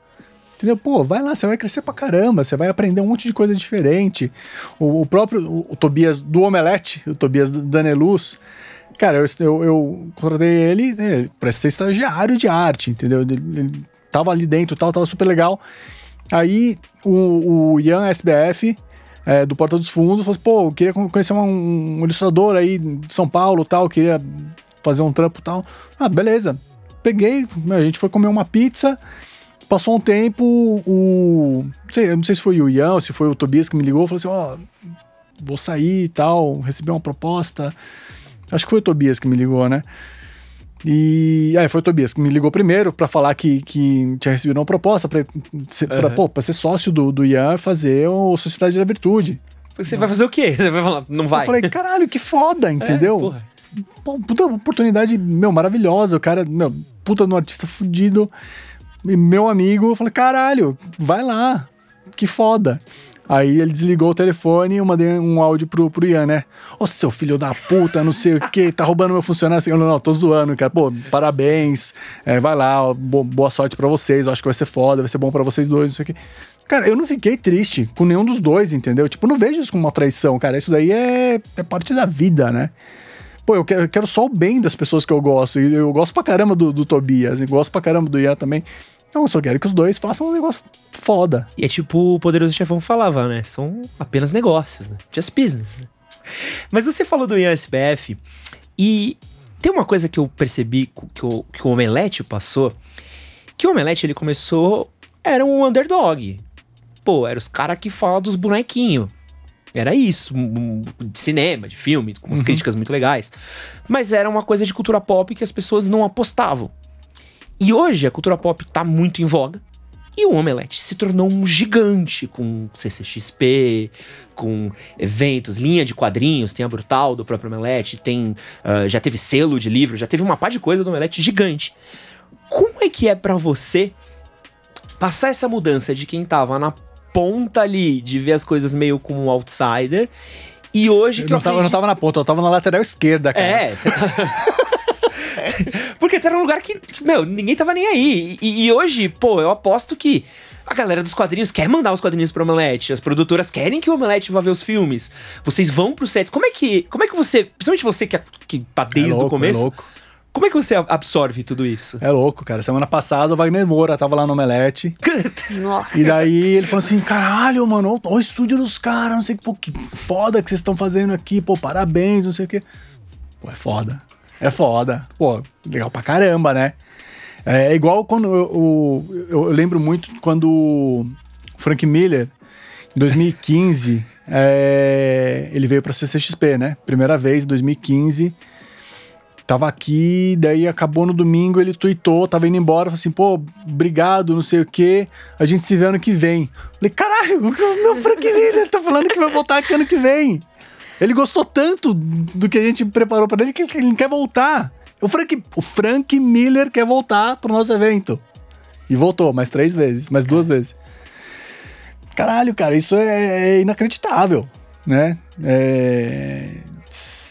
Entendeu? Pô, vai lá, você vai crescer pra caramba, você vai aprender um monte de coisa diferente. O, o próprio o, o, Tobias do Omelete, o Tobias Daneluz, cara, eu, eu, eu contratei ele, ele pra ser estagiário de arte, entendeu? Ele, ele tava ali dentro tal, tava super legal. Aí o, o Ian SBF, é, do Porta dos Fundos, falou assim, pô, eu queria conhecer uma, um ilustrador aí de São Paulo tal, queria fazer um trampo tal. Ah, beleza. Peguei, a gente foi comer uma pizza Passou um tempo, o. Não sei, não sei se foi o Ian ou se foi o Tobias que me ligou, falou assim: ó, oh, vou sair e tal, recebi uma proposta. Acho que foi o Tobias que me ligou, né? E aí foi o Tobias que me ligou primeiro para falar que, que tinha recebido uma proposta para ser, uhum. Pra, pô, pra ser sócio do, do Ian fazer o Sociedade da Virtude. Você vai fazer o quê? Você vai falar, não vai. Eu falei, caralho, que foda, é, entendeu? É, Pô, puta oportunidade, meu, maravilhosa. O cara, meu, puta no artista fudido. E meu amigo, eu falei, caralho, vai lá, que foda. Aí ele desligou o telefone e eu mandei um áudio pro, pro Ian, né? Ô, seu filho da puta, não sei o que, tá roubando meu funcionário. Eu, não, não, tô zoando, cara. Pô, parabéns, é, vai lá, boa sorte para vocês, eu acho que vai ser foda, vai ser bom para vocês dois, não sei o que. Cara, eu não fiquei triste com nenhum dos dois, entendeu? Tipo, não vejo isso como uma traição, cara. Isso daí é, é parte da vida, né? Pô, eu quero, eu quero, só o bem das pessoas que eu gosto. E eu gosto pra caramba do, do Tobias, e gosto pra caramba do Ian também. Não, eu só quero que os dois façam um negócio foda. E é tipo o Poderoso Chefão falava, né? São apenas negócios, né? Just business. Né? Mas você falou do Ian SPF e tem uma coisa que eu percebi que o, que o Omelete passou, que o Omelete ele começou, era um underdog. Pô, era os caras que falam dos bonequinhos. Era isso, de cinema, de filme, com umas uhum. críticas muito legais. Mas era uma coisa de cultura pop que as pessoas não apostavam. E hoje a cultura pop tá muito em voga. E o Omelete se tornou um gigante com CCXP, com eventos, linha de quadrinhos, tem a Brutal do próprio Omelete, tem, uh, já teve selo de livro, já teve uma par de coisa do Omelete gigante. Como é que é para você passar essa mudança de quem tava na ponta ali, de ver as coisas meio como um outsider, e hoje eu que não eu, tava, eu não tava na ponta, eu tava na lateral esquerda, cara. É, você tá... Porque era um lugar que, meu, ninguém tava nem aí. E, e, hoje, pô, eu aposto que a galera dos quadrinhos quer mandar os quadrinhos pro Omelete. As produtoras querem que o Omelete vá ver os filmes. Vocês vão pro sets. Como é que, como é que você, principalmente você que, é, que tá desde é louco, o começo, é louco. Como é que você absorve tudo isso? É louco, cara. Semana passada o Wagner Moura tava lá no Omelete. Nossa. E daí ele falou assim: caralho, mano, olha o estúdio dos caras, não sei pô, que foda que vocês estão fazendo aqui, pô, parabéns, não sei o quê. Pô, é foda. É foda. Pô, legal pra caramba, né? É igual quando eu, eu, eu lembro muito quando o Frank Miller, em 2015, é, ele veio pra CCXP, né? Primeira vez, em 2015. Tava aqui, daí acabou no domingo, ele tweetou, tava indo embora, falou assim, pô, obrigado, não sei o quê, a gente se vê ano que vem. Falei, caralho, o meu Frank Miller tá falando que vai voltar aqui ano que vem. Ele gostou tanto do que a gente preparou para ele que ele quer voltar. O Frank, o Frank Miller quer voltar pro nosso evento. E voltou mais três vezes, mais duas vezes. Caralho, cara, isso é, é inacreditável, né? É,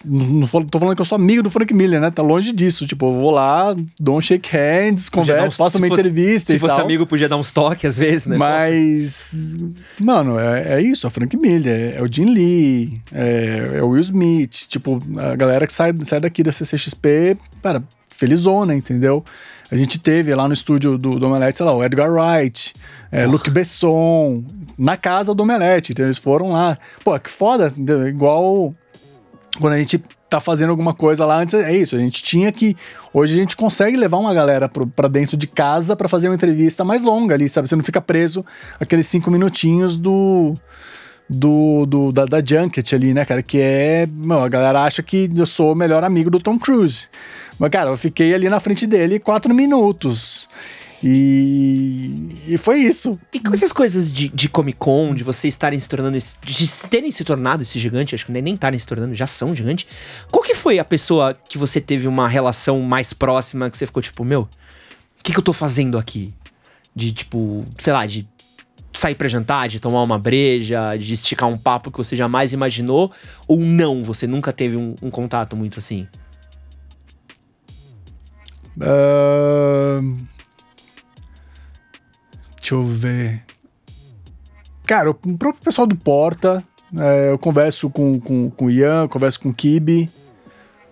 não, tô falando que eu sou amigo do Frank Miller, né? Tá longe disso. Tipo, eu vou lá, dou um shake hands, converso, faço uma fosse, entrevista Se fosse tal. amigo, podia dar uns toques às vezes, né? Mas, mano, é, é isso. É Frank Miller, é, é o Jim Lee, é, é, o Will Smith. Tipo, a galera que sai, sai daqui da CCXP, cara, felizona, entendeu? A gente teve lá no estúdio do, do Omelete, sei lá, o Edgar Wright, é, Luc Besson, na casa do Omelete, então eles foram lá. Pô, que foda, igual quando a gente tá fazendo alguma coisa lá antes, é isso, a gente tinha que. Hoje a gente consegue levar uma galera para dentro de casa para fazer uma entrevista mais longa ali, sabe? Você não fica preso aqueles cinco minutinhos do. Do, do da, da Junket ali, né, cara? Que é. Mano, a galera acha que eu sou o melhor amigo do Tom Cruise. Mas, cara, eu fiquei ali na frente dele quatro minutos. E, e foi isso. E com essas coisas de, de Comic Con, de vocês estarem se tornando, de terem se tornado esse gigante, acho que nem estarem se tornando, já são gigante. Qual que foi a pessoa que você teve uma relação mais próxima, que você ficou tipo, meu, o que, que eu tô fazendo aqui? De tipo, sei lá, de sair pra jantar, de tomar uma breja, de esticar um papo que você jamais imaginou? Ou não, você nunca teve um, um contato muito assim? Uh... Deixa eu ver. Cara, o próprio pessoal do Porta, é, eu converso com, com, com o Ian, converso com o Kibi,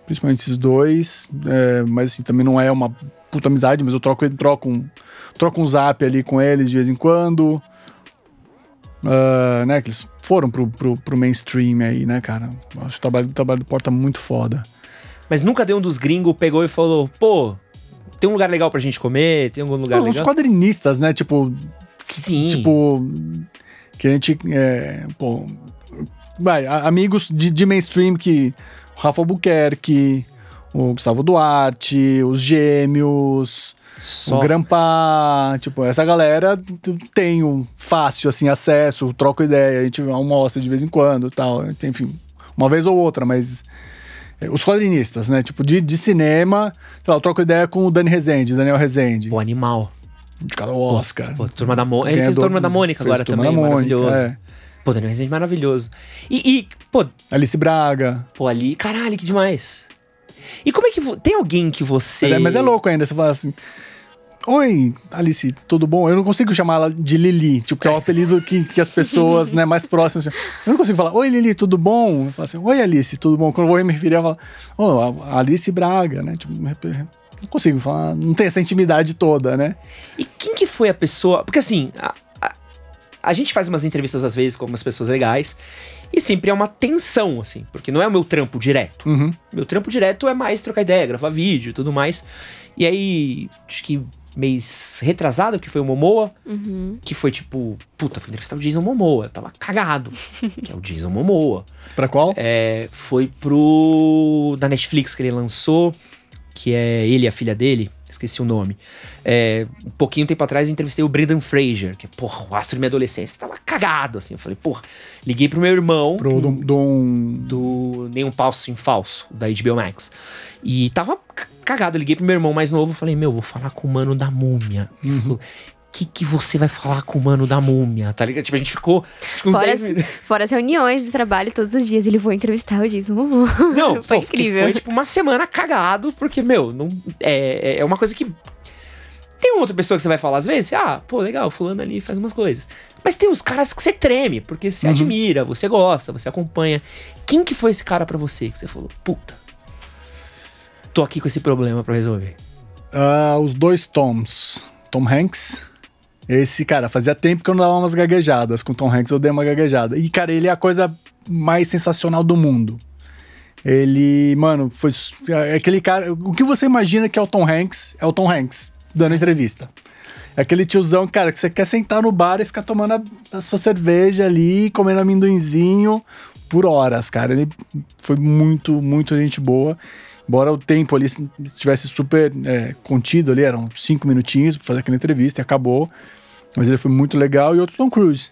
principalmente esses dois, é, mas assim, também não é uma puta amizade, mas eu troco, troco, um, troco um zap ali com eles de vez em quando. Uh, né, que eles foram pro, pro, pro mainstream aí, né, cara? Acho o trabalho, o trabalho do Porta é muito foda. Mas nunca deu um dos gringos, pegou e falou, pô, tem um lugar legal pra gente comer? Tem algum lugar Os legal? Os quadrinistas, né? Tipo. Sim. Tipo. Que a gente. É, pô, vai, amigos de, de mainstream que. Rafa Albuquerque, o Gustavo Duarte, os Gêmeos. Só. O Grampa, tipo, essa galera tem um fácil, assim, acesso, troca ideia, a gente almoça de vez em quando tal. Enfim, uma vez ou outra, mas os quadrinistas, né? Tipo, de, de cinema, sei lá, eu troco ideia com o Dani Rezende, Daniel Rezende. O animal. De cada Oscar. Pô, Turma da Mônica. Ele fez Turma da Mônica agora também, Mônica, maravilhoso. É. Pô, Daniel Rezende maravilhoso. E, e, pô... Alice Braga. Pô, ali... Caralho, que demais. E como é que... Tem alguém que você... Mas é, mas é louco ainda, você fala assim... Oi, Alice, tudo bom? Eu não consigo chamar ela de Lili, tipo, que é o apelido que, que as pessoas né, mais próximas. Eu não consigo falar, oi Lili, tudo bom? Eu falo assim, oi Alice, tudo bom? Quando eu vou me referir, eu falo, oh, Alice Braga, né? Tipo, não consigo falar, não tem essa intimidade toda, né? E quem que foi a pessoa. Porque assim, a, a, a gente faz umas entrevistas às vezes com algumas pessoas legais. E sempre é uma tensão, assim, porque não é o meu trampo direto. Uhum. Meu trampo direto é mais trocar ideia, gravar vídeo e tudo mais. E aí, acho que mês retrasado, que foi o Momoa, uhum. que foi tipo, puta, fui entrevistar o Jason Momoa, eu tava cagado, que é o Jason Momoa. Pra qual? É, foi pro da Netflix que ele lançou, que é ele e a filha dele, esqueci o nome. É, um pouquinho tempo atrás eu entrevistei o Brendan Fraser, que é, porra, o astro de minha adolescência. Tava cagado, assim. Eu falei, porra, liguei pro meu irmão. Pro do, do, do Nenhum Passo em Falso, da HBO Max. E tava cagado. liguei pro meu irmão mais novo, falei, meu, vou falar com o mano da múmia. Ele uhum. falou, que que você vai falar com o mano da múmia, tá ligado? Tipo, a gente ficou uns fora, as, fora as reuniões de trabalho todos os dias, ele foi entrevistar o Jason Momoa. Não, foi pô, incrível. Foi tipo uma semana cagado, porque, meu, não, é, é uma coisa que... Tem uma outra pessoa que você vai falar às vezes, ah, pô, legal, fulano ali faz umas coisas. Mas tem os caras que você treme, porque você uhum. admira, você gosta, você acompanha. Quem que foi esse cara para você que você falou, puta, tô aqui com esse problema para resolver? Uh, os dois Toms. Tom Hanks. Esse, cara, fazia tempo que eu não dava umas gaguejadas. Com Tom Hanks eu dei uma gaguejada. E, cara, ele é a coisa mais sensacional do mundo. Ele, mano, foi é aquele cara. O que você imagina que é o Tom Hanks, é o Tom Hanks dando entrevista. É aquele tiozão, cara, que você quer sentar no bar e ficar tomando a, a sua cerveja ali, comendo amendoinzinho por horas, cara. Ele foi muito, muito gente boa. Embora o tempo ali estivesse super é, contido ali, eram cinco minutinhos para fazer aquela entrevista e acabou. Mas ele foi muito legal. E outro Tom Cruise.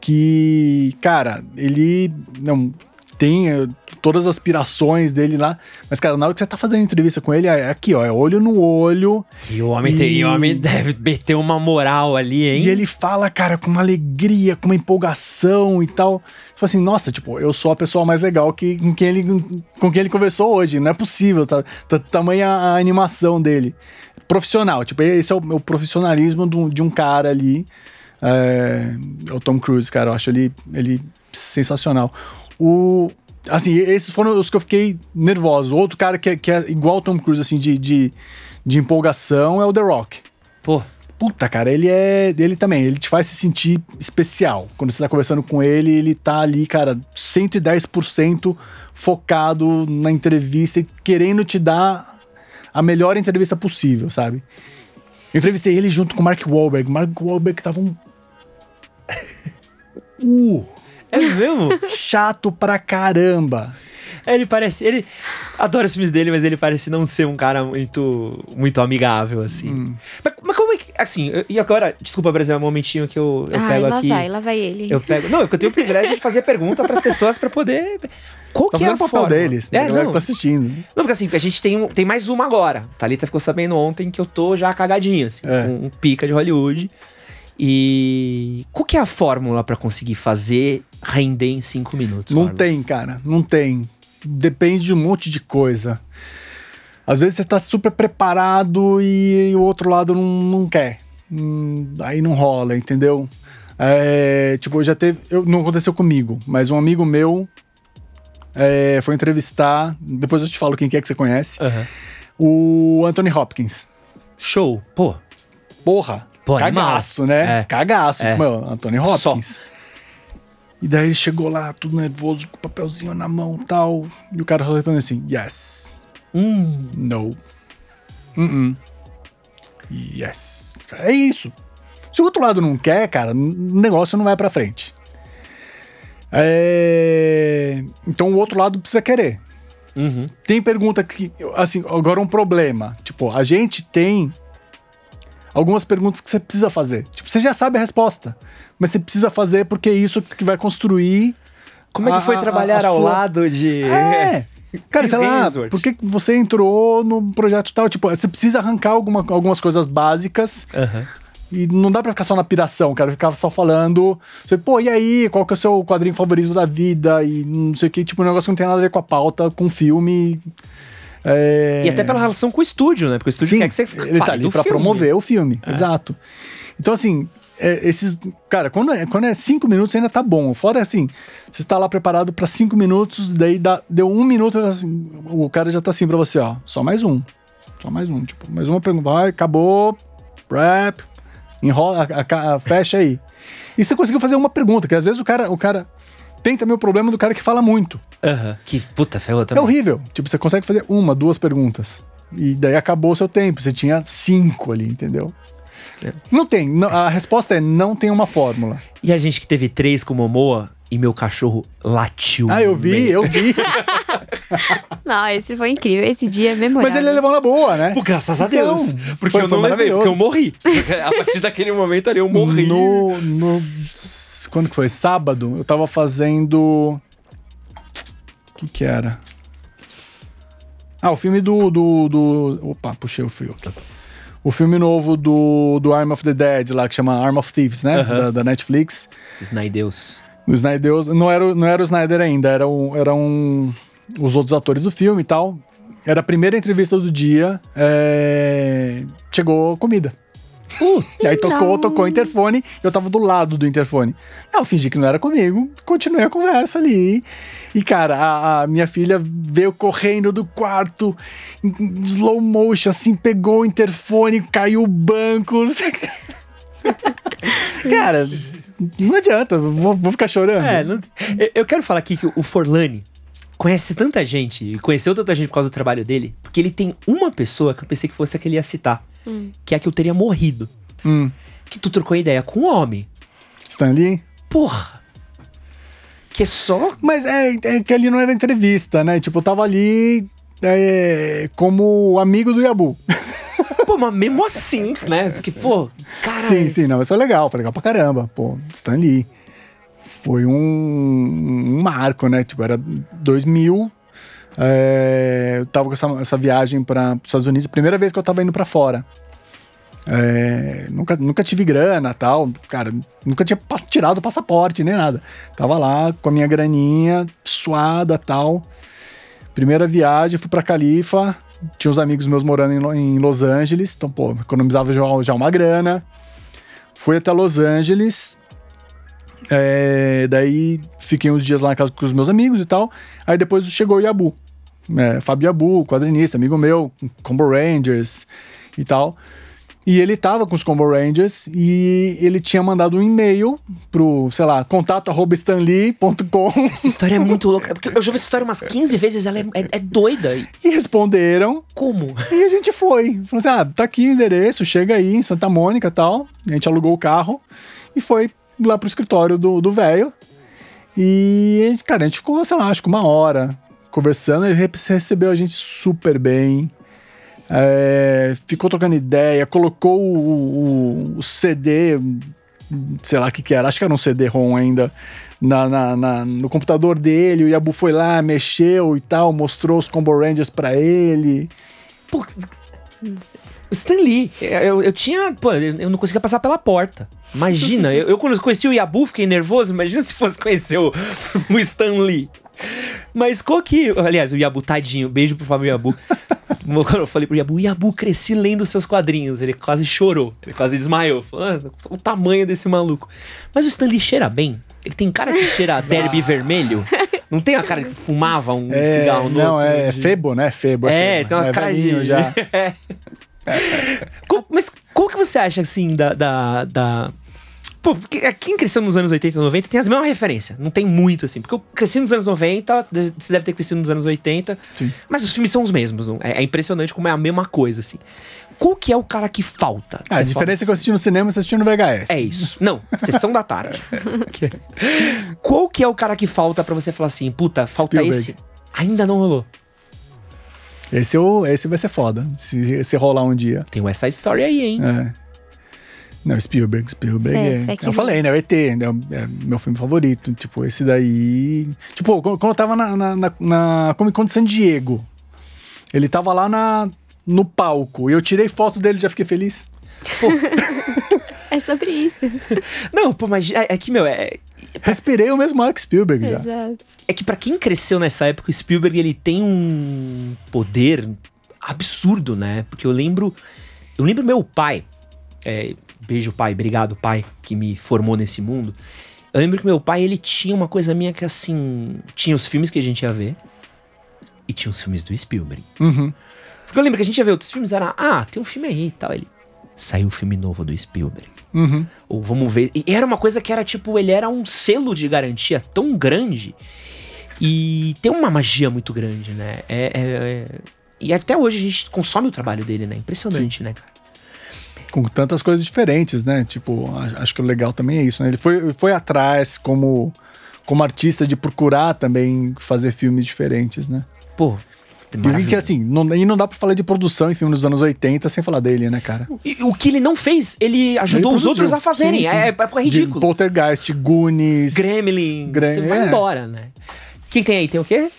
Que, cara, ele não tem é, todas as aspirações dele lá. Mas, cara, na hora que você tá fazendo entrevista com ele, é aqui, ó, é olho no olho. E o homem, e... Tem, e o homem deve meter uma moral ali, hein? E ele fala, cara, com uma alegria, com uma empolgação e tal. Tipo assim, nossa, tipo, eu sou a pessoa mais legal que, com, quem ele, com quem ele conversou hoje. Não é possível, tá? tá tamanha a animação dele. Profissional, tipo, esse é o, o profissionalismo do, de um cara ali. É, o Tom Cruise, cara, eu acho ele, ele sensacional. O, assim, esses foram os que eu fiquei nervoso. Outro cara que é, que é igual o Tom Cruise, assim, de, de, de empolgação é o The Rock. Pô. Puta, cara, ele é. Ele também, ele te faz se sentir especial. Quando você tá conversando com ele, ele tá ali, cara, 110% focado na entrevista e querendo te dar a melhor entrevista possível, sabe? Eu entrevistei ele junto com o Mark Wahlberg. Mark Wahlberg tava um. uh! É mesmo? Chato pra caramba. Ele parece. Ele adora os filmes dele, mas ele parece não ser um cara muito, muito amigável, assim. Hum. Mas, mas, como é que. assim, eu, e agora, desculpa, Brasil, é um momentinho que eu, eu Ai, pego lá aqui. Vai, lá vai ele. Eu pego. Não, é porque eu tenho o privilégio de fazer pergunta para as pessoas para poder. Qual tá que é o papel forma? deles? É, não. que tá assistindo. Não, porque assim, a gente tem, tem mais uma agora. Thalita ficou sabendo ontem que eu tô já cagadinho, assim, é. com um pica de Hollywood. E qual que é a fórmula para conseguir fazer render em cinco minutos? Não tem, cara. Não tem. Depende de um monte de coisa. Às vezes você tá super preparado e o outro lado não, não quer. Hum, aí não rola, entendeu? É, tipo, já teve. Eu, não aconteceu comigo, mas um amigo meu é, foi entrevistar. Depois eu te falo quem que é que você conhece. Uhum. O Anthony Hopkins. Show. Pô. Porra. Pô, Cagaço, né? É. Cagaço. É. Meu, Anthony Hopkins. Só. E daí ele chegou lá, tudo nervoso, com o papelzinho na mão e tal. E o cara só respondeu assim: Yes. Hum. No. Uh -uh. Yes. É isso. Se o outro lado não quer, cara, o negócio não vai pra frente. É... Então o outro lado precisa querer. Uhum. Tem pergunta que, assim, agora um problema. Tipo, a gente tem algumas perguntas que você precisa fazer. Tipo, você já sabe a resposta, mas você precisa fazer porque é isso que vai construir. Como é que foi trabalhar a, a ao sua... lado de. É. Cara, sei lá, por que você entrou no projeto tal? Tipo, você precisa arrancar alguma, algumas coisas básicas. Uhum. E não dá pra ficar só na piração, cara. Ficar só falando. Você, Pô, e aí? Qual que é o seu quadrinho favorito da vida? E não sei o que. Tipo, um negócio que não tem nada a ver com a pauta, com o filme. É... E até pela relação com o estúdio, né? Porque o estúdio Sim, quer que você ele tá ali pra filme. promover o filme. É. Exato. Então, assim, é, esses. Cara, quando é, quando é cinco minutos ainda tá bom. Fora assim, você tá lá preparado para cinco minutos, daí dá, deu um minuto, assim, o cara já tá assim pra você, ó. Só mais um. Só mais um. Tipo, mais uma pergunta. Vai, acabou. Rap. Enrola, a, a, fecha aí. E você conseguiu fazer uma pergunta, que às vezes o cara. O cara tem também o problema do cara que fala muito. Uhum. Que puta ferrou também. É horrível. Tipo, você consegue fazer uma, duas perguntas. E daí acabou o seu tempo. Você tinha cinco ali, entendeu? É. Não tem. a resposta é não tem uma fórmula. E a gente que teve três com Momoa e meu cachorro latiu. Ah, eu vi, eu vi. não, esse foi incrível. Esse dia é memorável. Mas ele levou na boa, né? Pô, graças a então, Deus. Então, porque foi, eu não levei, porque eu morri. a partir daquele momento ali eu morri. No, no. Quando que foi? Sábado, eu tava fazendo. O que que era? Ah, o filme do. do, do... Opa, puxei o fio aqui o filme novo do, do Arm of the Dead, lá, que chama Arm of Thieves, né? Da, da, Netflix. Snydeus. O Snydeus. Não era, não era o Snyder ainda, era um, eram um, os outros atores do filme e tal. Era a primeira entrevista do dia. É... Chegou comida. Uh, e aí tocou, não. tocou o interfone, eu tava do lado do interfone. Não, eu fingi que não era comigo, continuei a conversa ali. E, cara, a, a, minha filha veio correndo do quarto, em slow motion, assim, pegou o interfone, caiu o banco. cara, não adianta, vou, vou ficar chorando. É, não, eu quero falar aqui que o Forlani conhece tanta gente, conheceu tanta gente por causa do trabalho dele, porque ele tem uma pessoa que eu pensei que fosse a que ele ia citar, hum. que é que eu teria morrido. Hum. Que tu trocou ideia com um homem. Stanley? Porra! Que é só. Mas é, é que ali não era entrevista, né? Tipo, eu tava ali é, como amigo do Yabu. Pô, mas mesmo assim, né? Porque, pô, cara. Sim, sim, não, isso é legal, foi legal pra caramba. Pô, Stan Lee. Foi um, um marco, né? Tipo, era 2000. É, eu tava com essa, essa viagem para os Estados Unidos, primeira vez que eu tava indo para fora. É, nunca, nunca tive grana tal, cara, nunca tinha tirado o passaporte nem nada. Tava lá com a minha graninha suada tal. Primeira viagem, fui pra Califa, tinha uns amigos meus morando em, em Los Angeles, então, pô, economizava já, já uma grana. Fui até Los Angeles, é, daí fiquei uns dias lá na casa com os meus amigos e tal. Aí depois chegou o Yabu, é, Fábio Yabu, quadrinista, amigo meu, Combo Rangers e tal. E ele tava com os Combo Rangers e ele tinha mandado um e-mail pro, sei lá, contato.stanley.com. Essa história é muito louca. Porque eu já vi essa história umas 15 vezes, ela é, é, é doida. E responderam. Como? E a gente foi. Falou assim: ah, tá aqui o endereço, chega aí em Santa Mônica e tal. A gente alugou o carro e foi lá pro escritório do velho. E, cara, a gente ficou, sei lá, acho que uma hora conversando. Ele recebeu a gente super bem É, ficou trocando ideia, colocou o, o, o CD, sei lá o que, que era, acho que era um CD-ROM ainda, na, na, na, no computador dele. O Yabu foi lá, mexeu e tal, mostrou os Combo Rangers pra ele. Pô, Stan Lee, eu, eu tinha. Pô, eu não conseguia passar pela porta. Imagina, eu, eu quando conheci o Yabu fiquei nervoso. Imagina se fosse conhecer o, o Stan Lee. Mas qual que. Aliás, o Yabu, tadinho, beijo pro Fábio Yabu. Quando eu falei pro Yabu, Yabu, cresci lendo seus quadrinhos. Ele quase chorou, ele quase desmaiou. Falando, ah, o tamanho desse maluco. Mas o Stanley cheira bem. Ele tem cara de cheirar derby ah. vermelho. Não tem a cara que fumava um é, cigarro no Não, é, é febo, né? Febo. É, é febo. tem uma é cara de... já. Mas qual que você acha, assim, da... da, da... Pô, quem cresceu nos anos 80 e 90 tem as mesmas referências. Não tem muito, assim. Porque eu cresci nos anos 90, você deve ter crescido nos anos 80. Sim. Mas os filmes são os mesmos. Não? É, é impressionante como é a mesma coisa, assim. Qual que é o cara que falta? Ah, a diferença é que eu assisti no cinema e você assistiu no VHS. É isso. Não, sessão da tarde. Qual que é o cara que falta para você falar assim, puta, falta Spielberg. esse? Ainda não rolou. Esse, é esse vai ser foda, se, se rolar um dia. Tem essa história aí, hein? É. Não, Spielberg, Spielberg é. é eu falei, né? O ET, né, é meu filme favorito. Tipo, esse daí. Tipo, quando eu tava na, na, na, na Comic Con de San Diego, ele tava lá na, no palco e eu tirei foto dele e já fiquei feliz. Pô. é sobre isso. Não, pô, mas é, é que, meu, é. Respirei o mesmo Mark Spielberg já. Exato. É que para quem cresceu nessa época, o Spielberg ele tem um poder absurdo, né? Porque eu lembro. Eu lembro meu pai. É, beijo, pai, obrigado, pai, que me formou nesse mundo. Eu lembro que meu pai, ele tinha uma coisa minha que assim. Tinha os filmes que a gente ia ver. E tinha os filmes do Spielberg. Uhum. Porque eu lembro que a gente ia ver outros filmes, era, ah, tem um filme aí e tal. Ele, saiu um filme novo do Spielberg. Uhum. Ou vamos ver. E era uma coisa que era tipo, ele era um selo de garantia tão grande. E tem uma magia muito grande, né? É, é, é... E até hoje a gente consome o trabalho dele, né? Impressionante, Sim. né, cara? Com tantas coisas diferentes, né? Tipo, acho que o legal também é isso, né? Ele foi, foi atrás como, como artista de procurar também fazer filmes diferentes, né? Pô, e que assim, não, e não dá pra falar de produção em filme dos anos 80 sem falar dele, né, cara? E, o que ele não fez, ele ajudou ele os outros a fazerem. Sim, sim. É, é, é ridículo. De Poltergeist, Goonies. Gremlin. Grem... Você vai é. embora, né? O que tem aí? Tem o quê?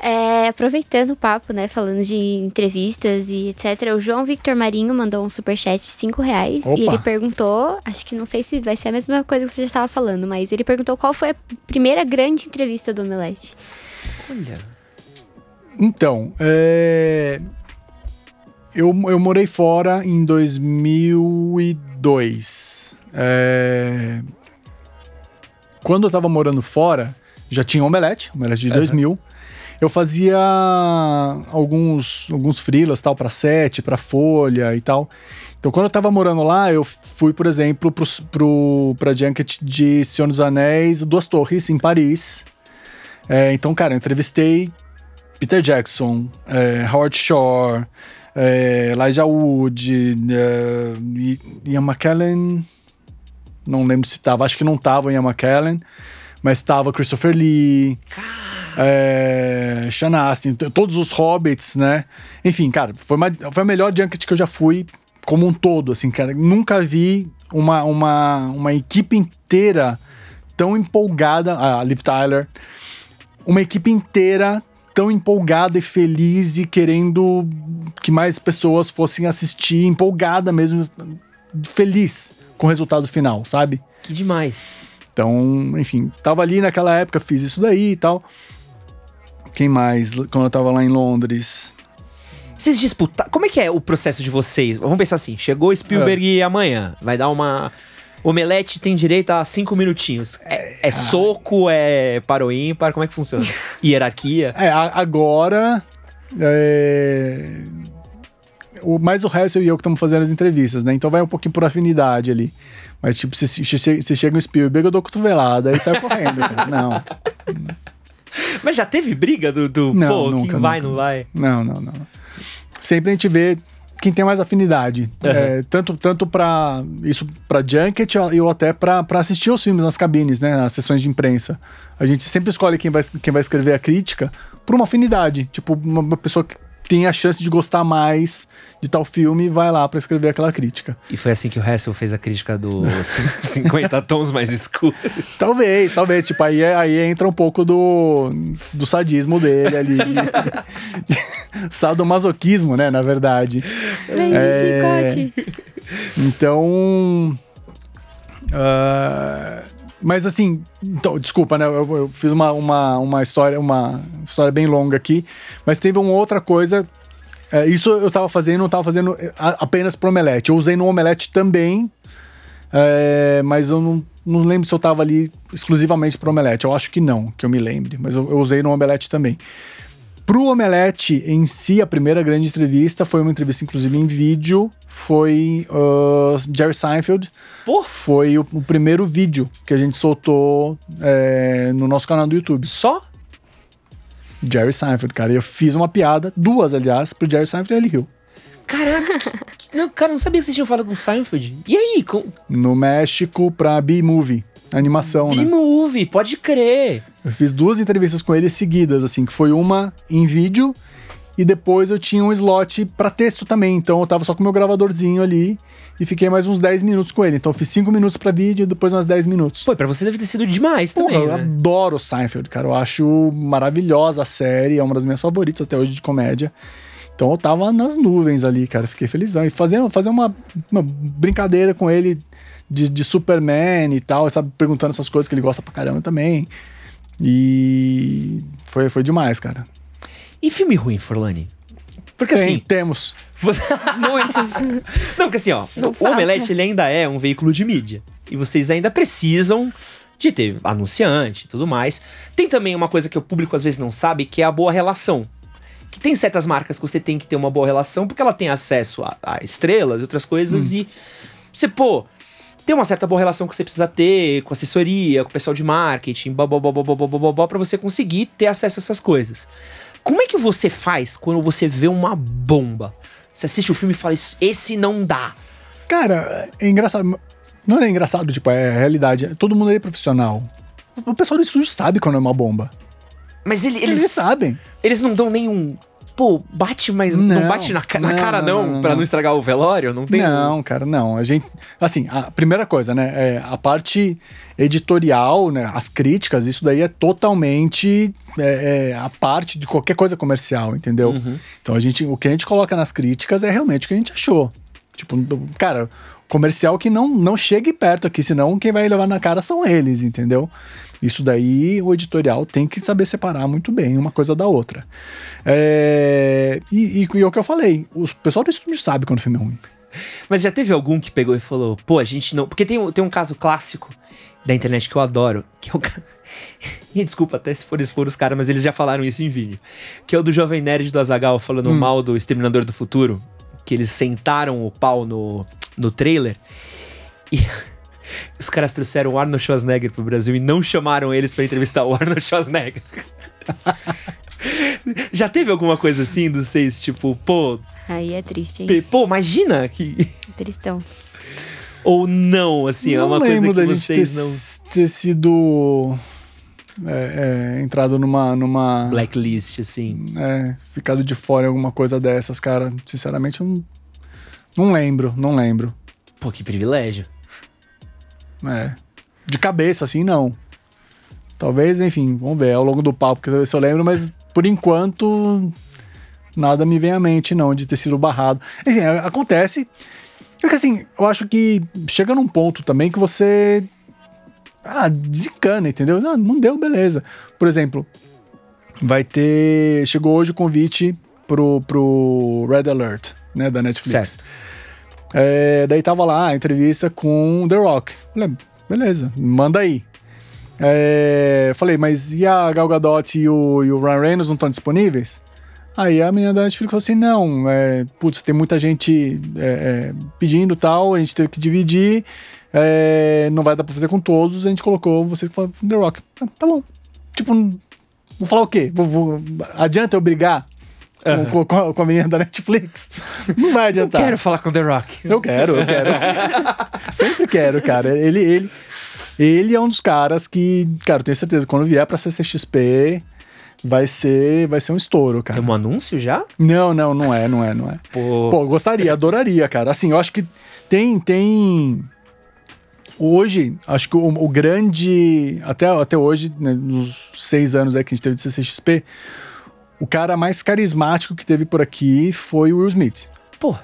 É, aproveitando o papo, né, falando de entrevistas e etc, o João Victor Marinho mandou um superchat de 5 reais Opa. e ele perguntou, acho que não sei se vai ser a mesma coisa que você já estava falando, mas ele perguntou qual foi a primeira grande entrevista do Omelete. Olha... Então, é... eu, eu morei fora em 2002. É... Quando eu tava morando fora, já tinha Omelete, Omelete de uhum. 2000. Eu fazia alguns, alguns freelas tal para Sete, para Folha e tal. Então, quando eu tava morando lá, eu fui, por exemplo, pro, pro, pra Junket de Senhor dos Anéis, Duas Torres, em Paris. É, então, cara, eu entrevistei Peter Jackson, é, Howard Shore, é, Elijah Wood, é, Ian McKellen. Não lembro se tava, acho que não tava Ian McKellen, mas tava Christopher Lee. É, Sean Astin, todos os Hobbits, né? Enfim, cara, foi, uma, foi a melhor junket que eu já fui como um todo, assim, cara. Nunca vi uma, uma, uma equipe inteira tão empolgada, a Liv Tyler, uma equipe inteira tão empolgada e feliz e querendo que mais pessoas fossem assistir, empolgada mesmo, feliz com o resultado final, sabe? Que demais. Então, enfim, tava ali naquela época, fiz isso daí e tal. Quem mais? Quando eu tava lá em Londres. Vocês disputaram. Como é que é o processo de vocês? Vamos pensar assim: chegou Spielberg é. amanhã, vai dar uma Omelete tem direito a cinco minutinhos. É, é soco, é para o ímpar? Como é que funciona? Hierarquia? É, agora. É... O, mais o resto e eu que estamos fazendo as entrevistas, né? Então vai um pouquinho por afinidade ali. Mas, tipo, se, se, se, chega um Spielberg, eu dou cotovelada, aí sai correndo, cara. Não. Mas já teve briga do, do não, pô, nunca, quem vai, não vai? Não, não, não. Sempre a gente vê quem tem mais afinidade. Uhum. É, tanto tanto para isso para junket ou até para assistir os filmes nas cabines, né, nas sessões de imprensa. A gente sempre escolhe quem vai, quem vai escrever a crítica por uma afinidade, tipo uma pessoa que, tem a chance de gostar mais de tal filme, vai lá para escrever aquela crítica. E foi assim que o Hessel fez a crítica do 50 tons mais escuros. Talvez, talvez. Tipo, aí, aí entra um pouco do, do sadismo dele ali. De, de sadomasoquismo, né? Na verdade. Vem é, chicote. Então. Uh, mas assim, então, desculpa, né? Eu, eu, fiz uma, uma, uma história, uma história bem longa aqui, mas teve uma outra coisa. É, isso eu tava fazendo, não tava fazendo é, apenas pro omelete. Eu usei no omelete também, é, mas eu não, não lembro se eu tava ali exclusivamente pro omelete. Eu acho que não, que eu me lembre, mas eu, eu usei no omelete também. Pro Omelete em si, a primeira grande entrevista foi uma entrevista, inclusive, em vídeo. Foi uh, Jerry Seinfeld. Pô. Foi o, o, primeiro vídeo que a gente soltou é, no nosso canal do YouTube. Só? Jerry Seinfeld, cara. E eu fiz uma piada, duas, aliás, pro Jerry Seinfeld e ele riu. Caraca, não, cara, não sabia que vocês tinham falado com o Seinfeld. E aí? Com... No México, pra B-Movie. Animação, B-movie, né? B-movie, pode crer. Eu fiz duas entrevistas com ele seguidas, assim, que foi uma em vídeo e depois eu tinha um slot para texto também. Então eu tava só com meu gravadorzinho ali e fiquei mais uns 10 minutos com ele. Então eu fiz 5 minutos para vídeo e depois mais 10 minutos. Pô, pra você deve ter sido demais Porra, também. Eu né? adoro Seinfeld, cara. Eu acho maravilhosa a série, é uma das minhas favoritas até hoje de comédia. Então eu tava nas nuvens ali, cara. Fiquei felizão. E fazendo, fazer uma, uma brincadeira com ele de, de Superman e tal, sabe? Perguntando essas coisas que ele gosta pra caramba também. E foi, foi demais, cara. E filme ruim, Forlani? Porque Tem, assim. Temos. Você... Muitos. Não, porque assim, ó, Não o falta. Omelete ele ainda é um veículo de mídia. E vocês ainda precisam de ter anunciante e tudo mais. Tem também uma coisa que o público às vezes não sabe, que é a boa relação. Que tem certas marcas que você tem que ter uma boa relação, porque ela tem acesso a, a estrelas e outras coisas, hum. e você, pô, tem uma certa boa relação que você precisa ter com assessoria, com o pessoal de marketing, para você conseguir ter acesso a essas coisas. Como é que você faz quando você vê uma bomba? Você assiste o filme e fala, esse não dá. Cara, é engraçado. Não é engraçado, tipo, é realidade. Todo mundo é profissional. O pessoal do estúdio sabe quando é uma bomba. Mas ele, eles, eles sabem. Eles não dão nenhum pô, bate, mas não, não bate na, na não, cara não, não, pra não estragar o velório? Não tem. Não, cara, não. A gente. Assim, a primeira coisa, né? É, a parte editorial, né? As críticas, isso daí é totalmente é, é, a parte de qualquer coisa comercial, entendeu? Uhum. Então a gente, o que a gente coloca nas críticas é realmente o que a gente achou. Tipo, cara, comercial que não, não chegue perto aqui, senão quem vai levar na cara são eles, entendeu? Isso daí o editorial tem que saber separar muito bem uma coisa da outra. É, e, e, e, é o que eu falei, o pessoal do estúdio sabe quando o filme é ruim. Mas já teve algum que pegou e falou, pô, a gente não. Porque tem, tem um caso clássico da internet que eu adoro, que é o. e desculpa até se for expor os caras, mas eles já falaram isso em vídeo. Que é o do Jovem Nerd do Azagal falando hum. mal do Exterminador do Futuro. Que eles sentaram o pau no, no trailer. E. Os caras trouxeram o Arnold Schwarzenegger pro Brasil e não chamaram eles para entrevistar o Arnold Schwarzenegger. Já teve alguma coisa assim dos seis, tipo, pô. Aí é triste, hein? Pô, imagina que. Tristão. Ou não, assim, não é uma coisa que da vocês gente ter, não. ter sido. É, é, entrado numa, numa. Blacklist, assim. É, ficado de fora em alguma coisa dessas, cara. Sinceramente, eu não. Não lembro, não lembro. Pô, que privilégio. É. De cabeça, assim, não. Talvez, enfim, vamos ver ao longo do papo, porque se eu lembro, mas por enquanto nada me vem à mente, não, de ter sido barrado. Enfim, acontece. É que assim, eu acho que chega num ponto também que você. Ah, desencana, entendeu? Não, não deu, beleza. Por exemplo, vai ter. Chegou hoje o convite pro, pro Red Alert, né, da Netflix. Certo. É, daí tava lá a entrevista com The Rock. Falei, beleza, manda aí. É, falei, mas e a Gal Gadot e o, e o Ryan Reynolds não estão disponíveis? Aí a menina da Netflix falou assim: não, é, putz, tem muita gente é, é pedindo tal, a gente teve que dividir, é, não vai dar pra fazer com todos, a gente colocou você que falou The Rock. Ah, tá bom. Tipo, vou falar o quê? Vou, vou, adianta eu brigar com, com, com, a menina da Netflix. Não vai adiantar. Eu quero falar com The Rock. Eu quero, eu quero. Sempre quero, cara. Ele, ele, ele é um dos caras que, cara, eu tenho certeza, quando vier pra CCXP, vai ser, vai ser um estouro, cara. Tem um anúncio já? Não, não, não é, não é, não é. Pô, Pô gostaria, adoraria, cara. Assim, eu acho que tem, tem hoje, acho que o, o, grande. Até, até hoje, né, nos seis anos aí que a gente teve de CCXP, o cara mais carismático que teve por aqui foi o Will Smith. Pô.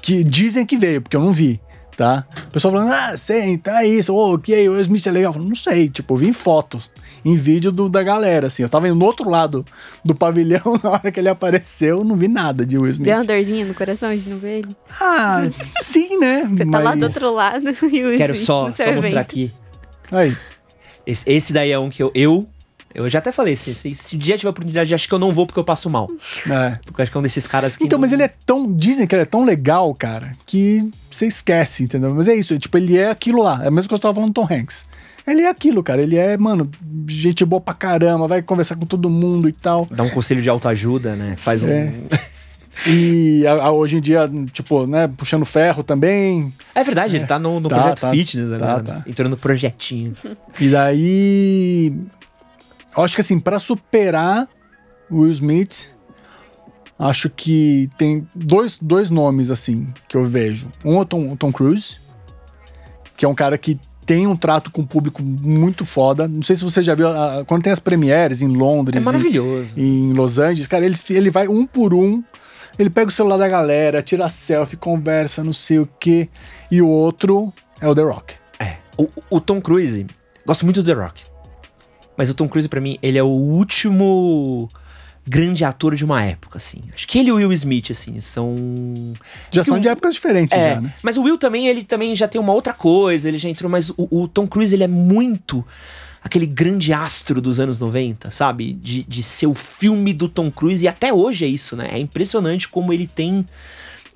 Que dizem que veio, porque eu não vi tá? O pessoal falando, ah, sei, tá isso, ô, oh, que aí, o Will Smith é legal. Eu falo, não sei, tipo, eu vi em fotos, em vídeo do, da galera, assim. Eu tava indo no outro lado do pavilhão, na hora que ele apareceu, eu não vi nada de Will Smith. Deu uma dorzinha no coração de não ver ele? Ah, sim, né? Você Mas... tá lá do outro lado e o Quero Smith só, só mostrar aqui. Aí. Esse, esse daí é um que eu, eu eu já até falei, se, se, se o dia tiver oportunidade, acho que eu não vou porque eu passo mal. É. Porque acho que é um desses caras que. Então, não... mas ele é tão. Dizem que ele é tão legal, cara, que você esquece, entendeu? Mas é isso, é, tipo, ele é aquilo lá. É a mesma coisa que eu tava falando do Tom Hanks. Ele é aquilo, cara. Ele é, mano, gente boa pra caramba, vai conversar com todo mundo e tal. Dá um conselho de autoajuda, né? Faz um. É. E a, a, hoje em dia, tipo, né, puxando ferro também. É verdade, é. ele tá no, no tá, projeto tá, fitness agora. Tá, né? tá. Entrou no projetinho. E daí acho que assim, para superar o Will Smith, acho que tem dois, dois nomes assim que eu vejo. Um é o Tom, Tom Cruise, que é um cara que tem um trato com o público muito foda. Não sei se você já viu, uh, quando tem as premieres em Londres. É maravilhoso. E, em Los Angeles, cara, ele, ele vai um por um. Ele pega o celular da galera, tira selfie, conversa, não sei o quê. E o outro é o The Rock. É. O, o Tom Cruise, gosto muito do The Rock. Mas o Tom Cruise, para mim, ele é o último grande ator de uma época, assim. Acho que ele e o Will Smith, assim, são. Já são o... de épocas diferentes, é, já, né? Mas o Will também, ele também já tem uma outra coisa, ele já entrou, mas o, o Tom Cruise, ele é muito aquele grande astro dos anos 90, sabe? De, de ser o filme do Tom Cruise, e até hoje é isso, né? É impressionante como ele tem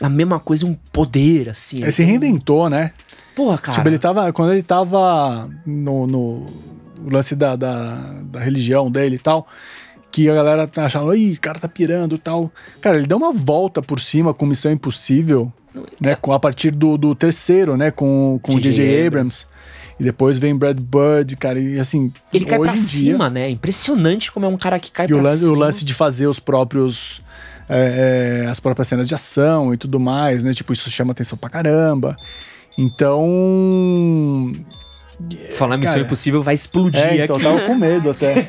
a mesma coisa, um poder, assim. Ele se reinventou, né? Porra, cara. Tipo, ele tava. Quando ele tava no, no o lance da, da, da religião dele e tal que a galera tá achando, ih, o cara tá pirando e tal. Cara, ele deu uma volta por cima com Missão Impossível, né? Com, a partir do, do terceiro, né? Com, com o J.J. Abrams. Abrams. E depois vem Brad Bird, cara, e assim. Ele cai pra cima, né? Impressionante como é um cara que cai e pra o lance, cima. o lance de fazer os próprios. É, é, as próprias cenas de ação e tudo mais, né? Tipo, isso chama atenção pra caramba. Então. Falar Missão Cara, Impossível vai explodir é, então, aqui. Eu tava com medo até.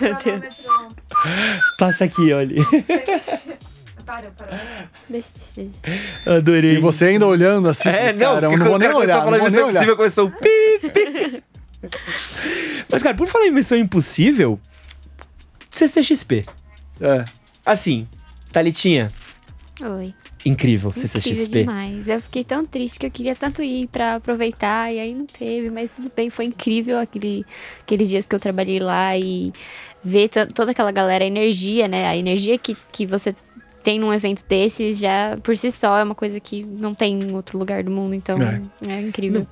Meu Deus. Passa aqui, olha. Para, para. Deixa, deixa. Adorei. E você ainda olhando assim, é, não, cara, eu não vou nem olhar. Falar Missão Impossível começou o pi, pi. Mas, cara, por falar em Missão Impossível, CCXP. É. Assim, Thalitinha. Oi incrível, incrível CCXP. demais. Eu fiquei tão triste que eu queria tanto ir para aproveitar e aí não teve, mas tudo bem, foi incrível aquele, aqueles dias que eu trabalhei lá e ver toda aquela galera, a energia, né? A energia que, que você tem num evento desses já por si só é uma coisa que não tem em outro lugar do mundo, então é, é incrível. Não.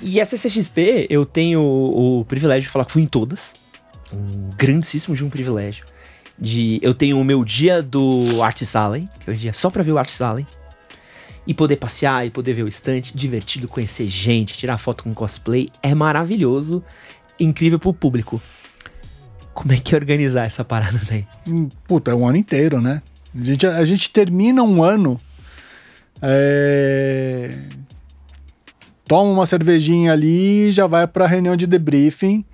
E a CCXP, eu tenho o, o privilégio de falar que fui em todas. Um grandíssimo de um privilégio de eu tenho o meu dia do Art Salen, que é o dia só pra ver o Art Salen, e poder passear e poder ver o estante, divertido, conhecer gente, tirar foto com cosplay, é maravilhoso, incrível pro público. Como é que é organizar essa parada daí? Hum, puta, é um ano inteiro, né? A gente, a gente termina um ano. É... Toma uma cervejinha ali e já vai pra reunião de debriefing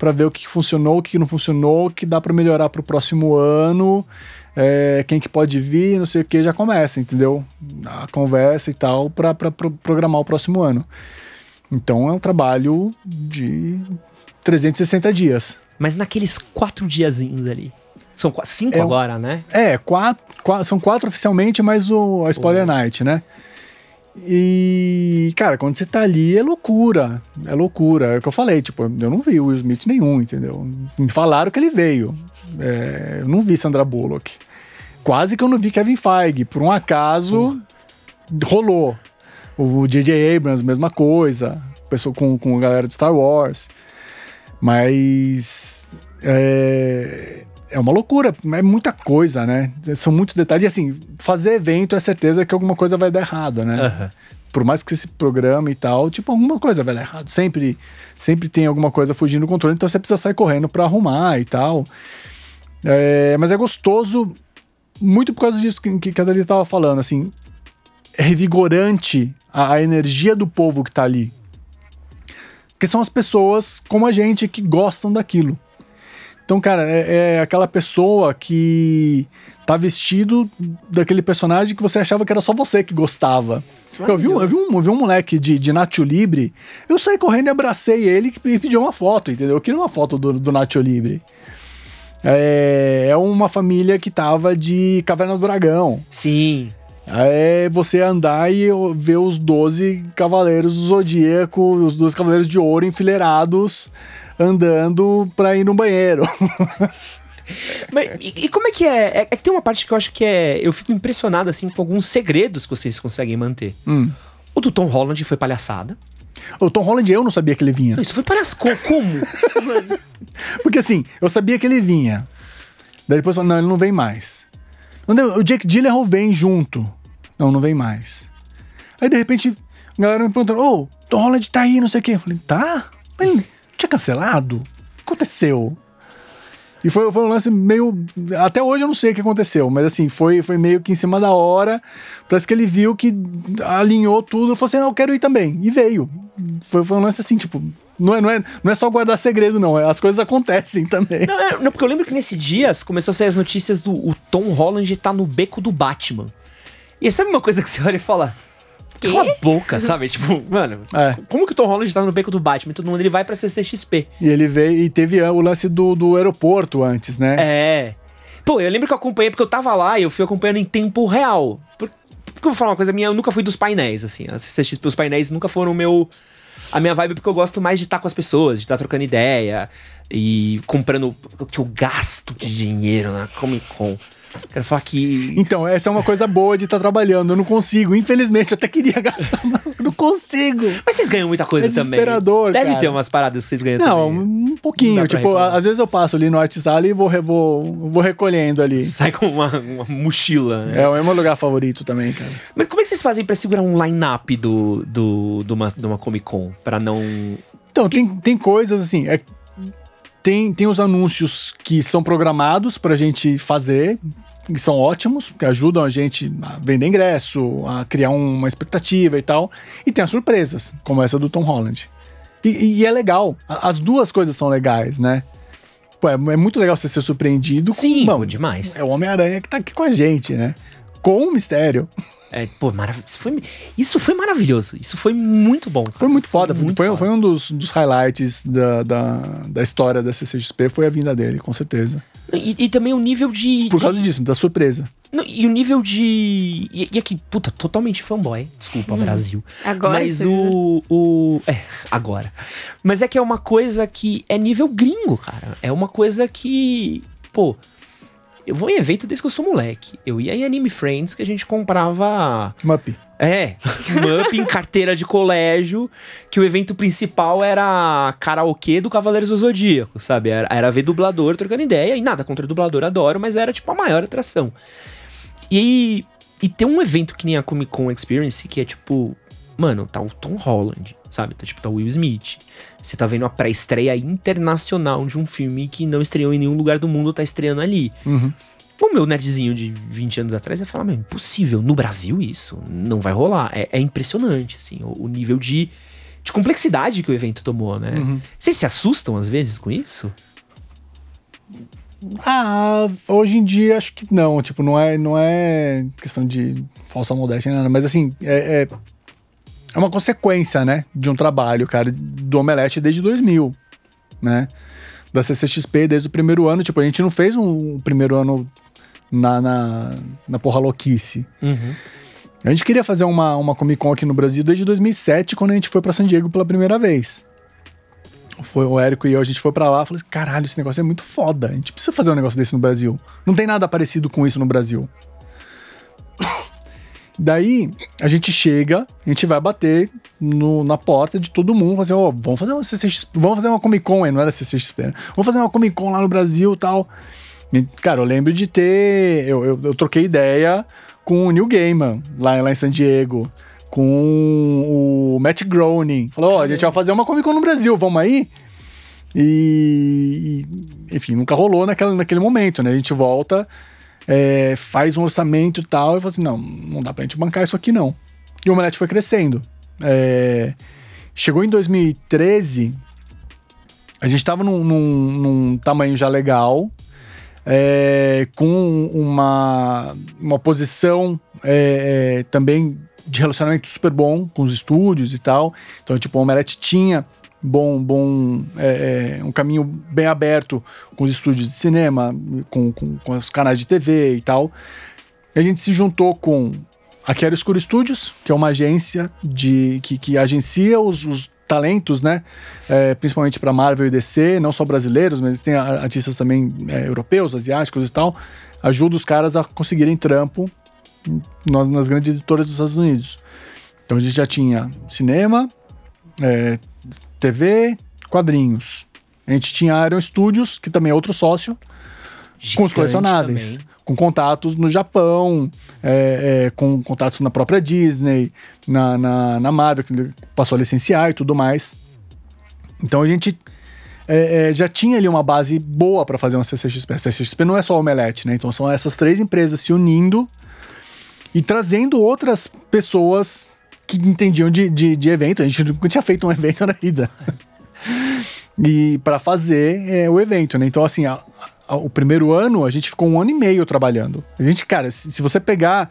para ver o que funcionou, o que não funcionou, o que dá para melhorar para o próximo ano, é, quem que pode vir, não sei o que, já começa, entendeu? A conversa e tal para pro, programar o próximo ano. Então é um trabalho de 360 dias. Mas naqueles quatro diazinhos ali. São cinco é, agora, né? É, quatro, quatro, são quatro oficialmente, mas o, a Spoiler Night, né? E, cara, quando você tá ali é loucura. É loucura. É o que eu falei, tipo, eu não vi o Will Smith nenhum, entendeu? Me falaram que ele veio. É, eu não vi Sandra Bullock. Quase que eu não vi Kevin Feige. Por um acaso, rolou. O J.J. Abrams, mesma coisa. Pessoa com, com a galera de Star Wars. Mas. É, é uma loucura, é muita coisa, né? São muitos detalhes. E assim, fazer evento é certeza que alguma coisa vai dar errado, né? Uhum. por mais que esse programa e tal, tipo, alguma coisa vai dar errado. Sempre, sempre tem alguma coisa fugindo do controle, então você precisa sair correndo para arrumar e tal. É, mas é gostoso, muito por causa disso que, que a Dali tava falando, assim, é revigorante a, a energia do povo que tá ali. Que são as pessoas como a gente que gostam daquilo. Então, cara, é, é, aquela pessoa que tá vestido daquele personagem que você achava que era só você que gostava. Eu vi, um, eu, vi um, eu vi um moleque de, de Nacho Libre, eu saí correndo e abracei ele e pedi uma foto, entendeu? Eu queria uma foto do, do Nacho Libre. É, é uma família que tava de Caverna do Dragão. Sim. É você andar e ver os 12 cavaleiros do Zodíaco, os 12 cavaleiros de ouro enfileirados andando pra ir no banheiro. Mas, e, e, como é que é? é? é? que tem uma parte que eu acho que é. Eu fico impressionado, assim, com alguns segredos que vocês conseguem manter. Hum. O do Tom Holland foi palhaçada. O Tom Holland eu não sabia que ele vinha. Não, isso foi palhaçada. Como? Porque assim, eu sabia que ele vinha. Daí depois, não, ele não vem mais. O Jake Gyllenhaal vem junto. Não, não vem mais. Aí de repente, a galera me perguntou: Ô, oh, Tom Holland tá aí, não sei o quê. Eu falei: Tá? Mas tinha cancelado? O que aconteceu? E foi, foi um lance meio. Até hoje eu não sei o que aconteceu, mas assim, foi, foi meio que em cima da hora. Parece que ele viu que alinhou tudo. Falou assim: não, eu quero ir também. E veio. Foi, foi um lance assim, tipo. Não é, não, é, não é só guardar segredo, não. As coisas acontecem também. Não, é, não porque eu lembro que nesse dia começou a sair as notícias do Tom Holland tá no beco do Batman. E sabe uma coisa que você olha e fala: quê? Cala a boca, sabe? tipo, mano, é. como que o Tom Holland tá no beco do Batman? Todo mundo ele vai pra CCXP. E ele veio e teve o lance do, do aeroporto antes, né? É. Pô, eu lembro que eu acompanhei, porque eu tava lá e eu fui acompanhando em tempo real. Porque, porque eu vou falar uma coisa minha, eu nunca fui dos painéis, assim. A CCXP, os painéis nunca foram o meu. A minha vibe, porque eu gosto mais de estar com as pessoas, de estar trocando ideia e comprando o que eu gasto de dinheiro na Comic Con. Quero falar que. Então, essa é uma coisa boa de estar tá trabalhando. Eu não consigo. Infelizmente, eu até queria gastar, mas não consigo. Mas vocês ganham muita coisa é também. desesperador, Deve cara. ter umas paradas que vocês ganham não, também. Não, um pouquinho. Tipo, às vezes eu passo ali no Artsala e vou, vou, vou recolhendo ali. Sai com uma, uma mochila. Né? É, é o meu lugar favorito também, cara. Mas como é que vocês fazem pra segurar um line-up do, do, do uma, de uma Comic Con? Pra não. Então, tem, tem coisas assim. É, tem, tem os anúncios que são programados pra gente fazer, que são ótimos, que ajudam a gente a vender ingresso, a criar uma expectativa e tal. E tem as surpresas, como essa do Tom Holland. E, e é legal, as duas coisas são legais, né? Pô, é, é, muito legal você ser surpreendido. Sim, com, bom, demais. É o Homem-Aranha que tá aqui com a gente, né? Com o mistério. É, pô, marav isso, foi, isso foi maravilhoso. Isso foi muito bom. Foi muito foda. Foi, muito foi, foda. foi um dos, dos highlights da, da, da, história da CCXP, foi a vinda dele, com certeza. E, e também o nível de. Por causa de... disso, da surpresa. e o nível de. E, e, aqui, puta, totalmente fanboy. Desculpa, hum. Brasil. Agora. Mas o, o. É, agora. Mas é que é uma coisa que é nível gringo, cara. É uma coisa que. Pô, eu vou em evento desde que eu sou moleque. Eu ia em Anime Friends que a gente comprava. Mup. É, Mup em carteira de colégio, que o evento principal era karaokê do Cavaleiros do Zodíaco, sabe? Era, era ver dublador trocando ideia, e nada contra dublador, adoro, mas era tipo a maior atração. E, e tem um evento que nem a Comic Con Experience, que é tipo, mano, tá o Tom Holland, sabe? Tá tipo, tá o Will Smith. Você tá vendo a pré-estreia internacional de um filme que não estreou em nenhum lugar do mundo, tá estreando ali. Uhum. O meu nerdzinho de 20 anos atrás ia falar, meu, impossível, no Brasil isso não vai rolar. É, é impressionante, assim, o, o, nível de, de complexidade que o evento tomou, né? Uhum. Vocês se assustam às vezes com isso? Ah, hoje em dia acho que não. Tipo, não é, não é questão de falsa modéstia, nada. Mas assim, é, é é uma consequência, né, de um trabalho, cara, do Omelete desde 2000, né? Da CCXP desde o primeiro ano. Tipo, a gente não fez um, um primeiro ano na, na, na porra louquice. Uhum. A gente queria fazer uma, uma Comic Con aqui no Brasil desde 2007, quando a gente foi para San Diego pela primeira vez. Foi o Érico e eu, a gente foi para lá e falou assim, caralho, esse negócio é muito foda. A gente precisa fazer um negócio desse no Brasil. Não tem nada parecido com isso no Brasil. Daí a gente chega, a gente vai bater no, na porta de todo mundo, fazer, ó, oh, vamos fazer uma CCXP, vamos fazer uma Comic Con, não era CCXP, né? Vamos fazer uma Comic Con lá no Brasil tal. E, cara, eu lembro de ter. Eu, eu, eu, troquei ideia com o Neil Gaiman lá, lá em San Diego. com o Matt Groening. Falou, ó, oh, a gente vai fazer uma Comic Con no Brasil, vamos aí? E, e, enfim, nunca rolou naquela, naquele momento, né? A gente volta, é, faz um orçamento e tal, e fala assim: não, não dá pra gente bancar isso aqui não. E o Omelete foi crescendo. É, chegou em 2013, a gente tava num, num, num tamanho já legal, é, com uma, uma posição é, é também de relacionamento super bom com os estúdios e tal. Então, tipo, o Omelete tinha bom, bom é, é, um caminho bem aberto com os estúdios de cinema, com, com, com os canais de TV e tal. A gente se juntou com a Quero Escuro Studios, que é uma agência de, que, que agencia os, os talentos, né? É, principalmente para Marvel e DC, não só brasileiros, mas tem artistas também é, europeus, asiáticos e tal. Ajuda os caras a conseguirem trampo nas, nas grandes editoras dos Estados Unidos. Então a gente já tinha cinema, é, TV, quadrinhos. A gente tinha Iron Studios, que também é outro sócio, Gigante com os colecionáveis. Também. Com contatos no Japão, é, é, com contatos na própria Disney, na, na, na Marvel, que passou a licenciar e tudo mais. Então a gente é, é, já tinha ali uma base boa para fazer uma CCXP. A CCXP não é só o Omelete, né? Então são essas três empresas se unindo e trazendo outras pessoas que entendiam de, de, de evento. A gente nunca tinha feito um evento na vida. e para fazer é, o evento, né? Então, assim, a, a, o primeiro ano a gente ficou um ano e meio trabalhando. A gente, cara, se, se você pegar.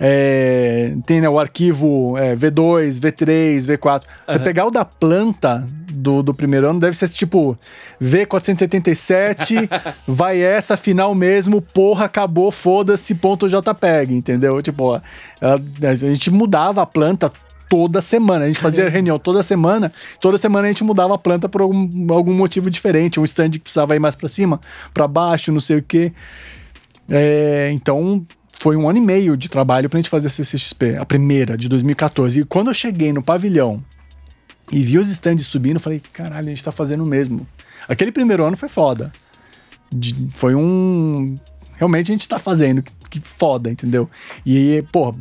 É, tem né, o arquivo é, V2, V3, V4. Você pegar o da planta do, do primeiro ano, deve ser tipo V477, vai essa final mesmo, porra, acabou, foda-se, ponto JPEG, entendeu? Tipo, a, a, a gente mudava a planta toda semana. A gente fazia reunião toda semana. Toda semana a gente mudava a planta por algum, algum motivo diferente. Um stand que precisava ir mais para cima, para baixo, não sei o quê. É, então, foi um ano e meio de trabalho pra gente fazer a CCXP, a primeira, de 2014. E quando eu cheguei no pavilhão e vi os stands subindo, falei, caralho, a gente tá fazendo o mesmo. Aquele primeiro ano foi foda. De, foi um. Realmente a gente tá fazendo, que, que foda, entendeu? E, pô,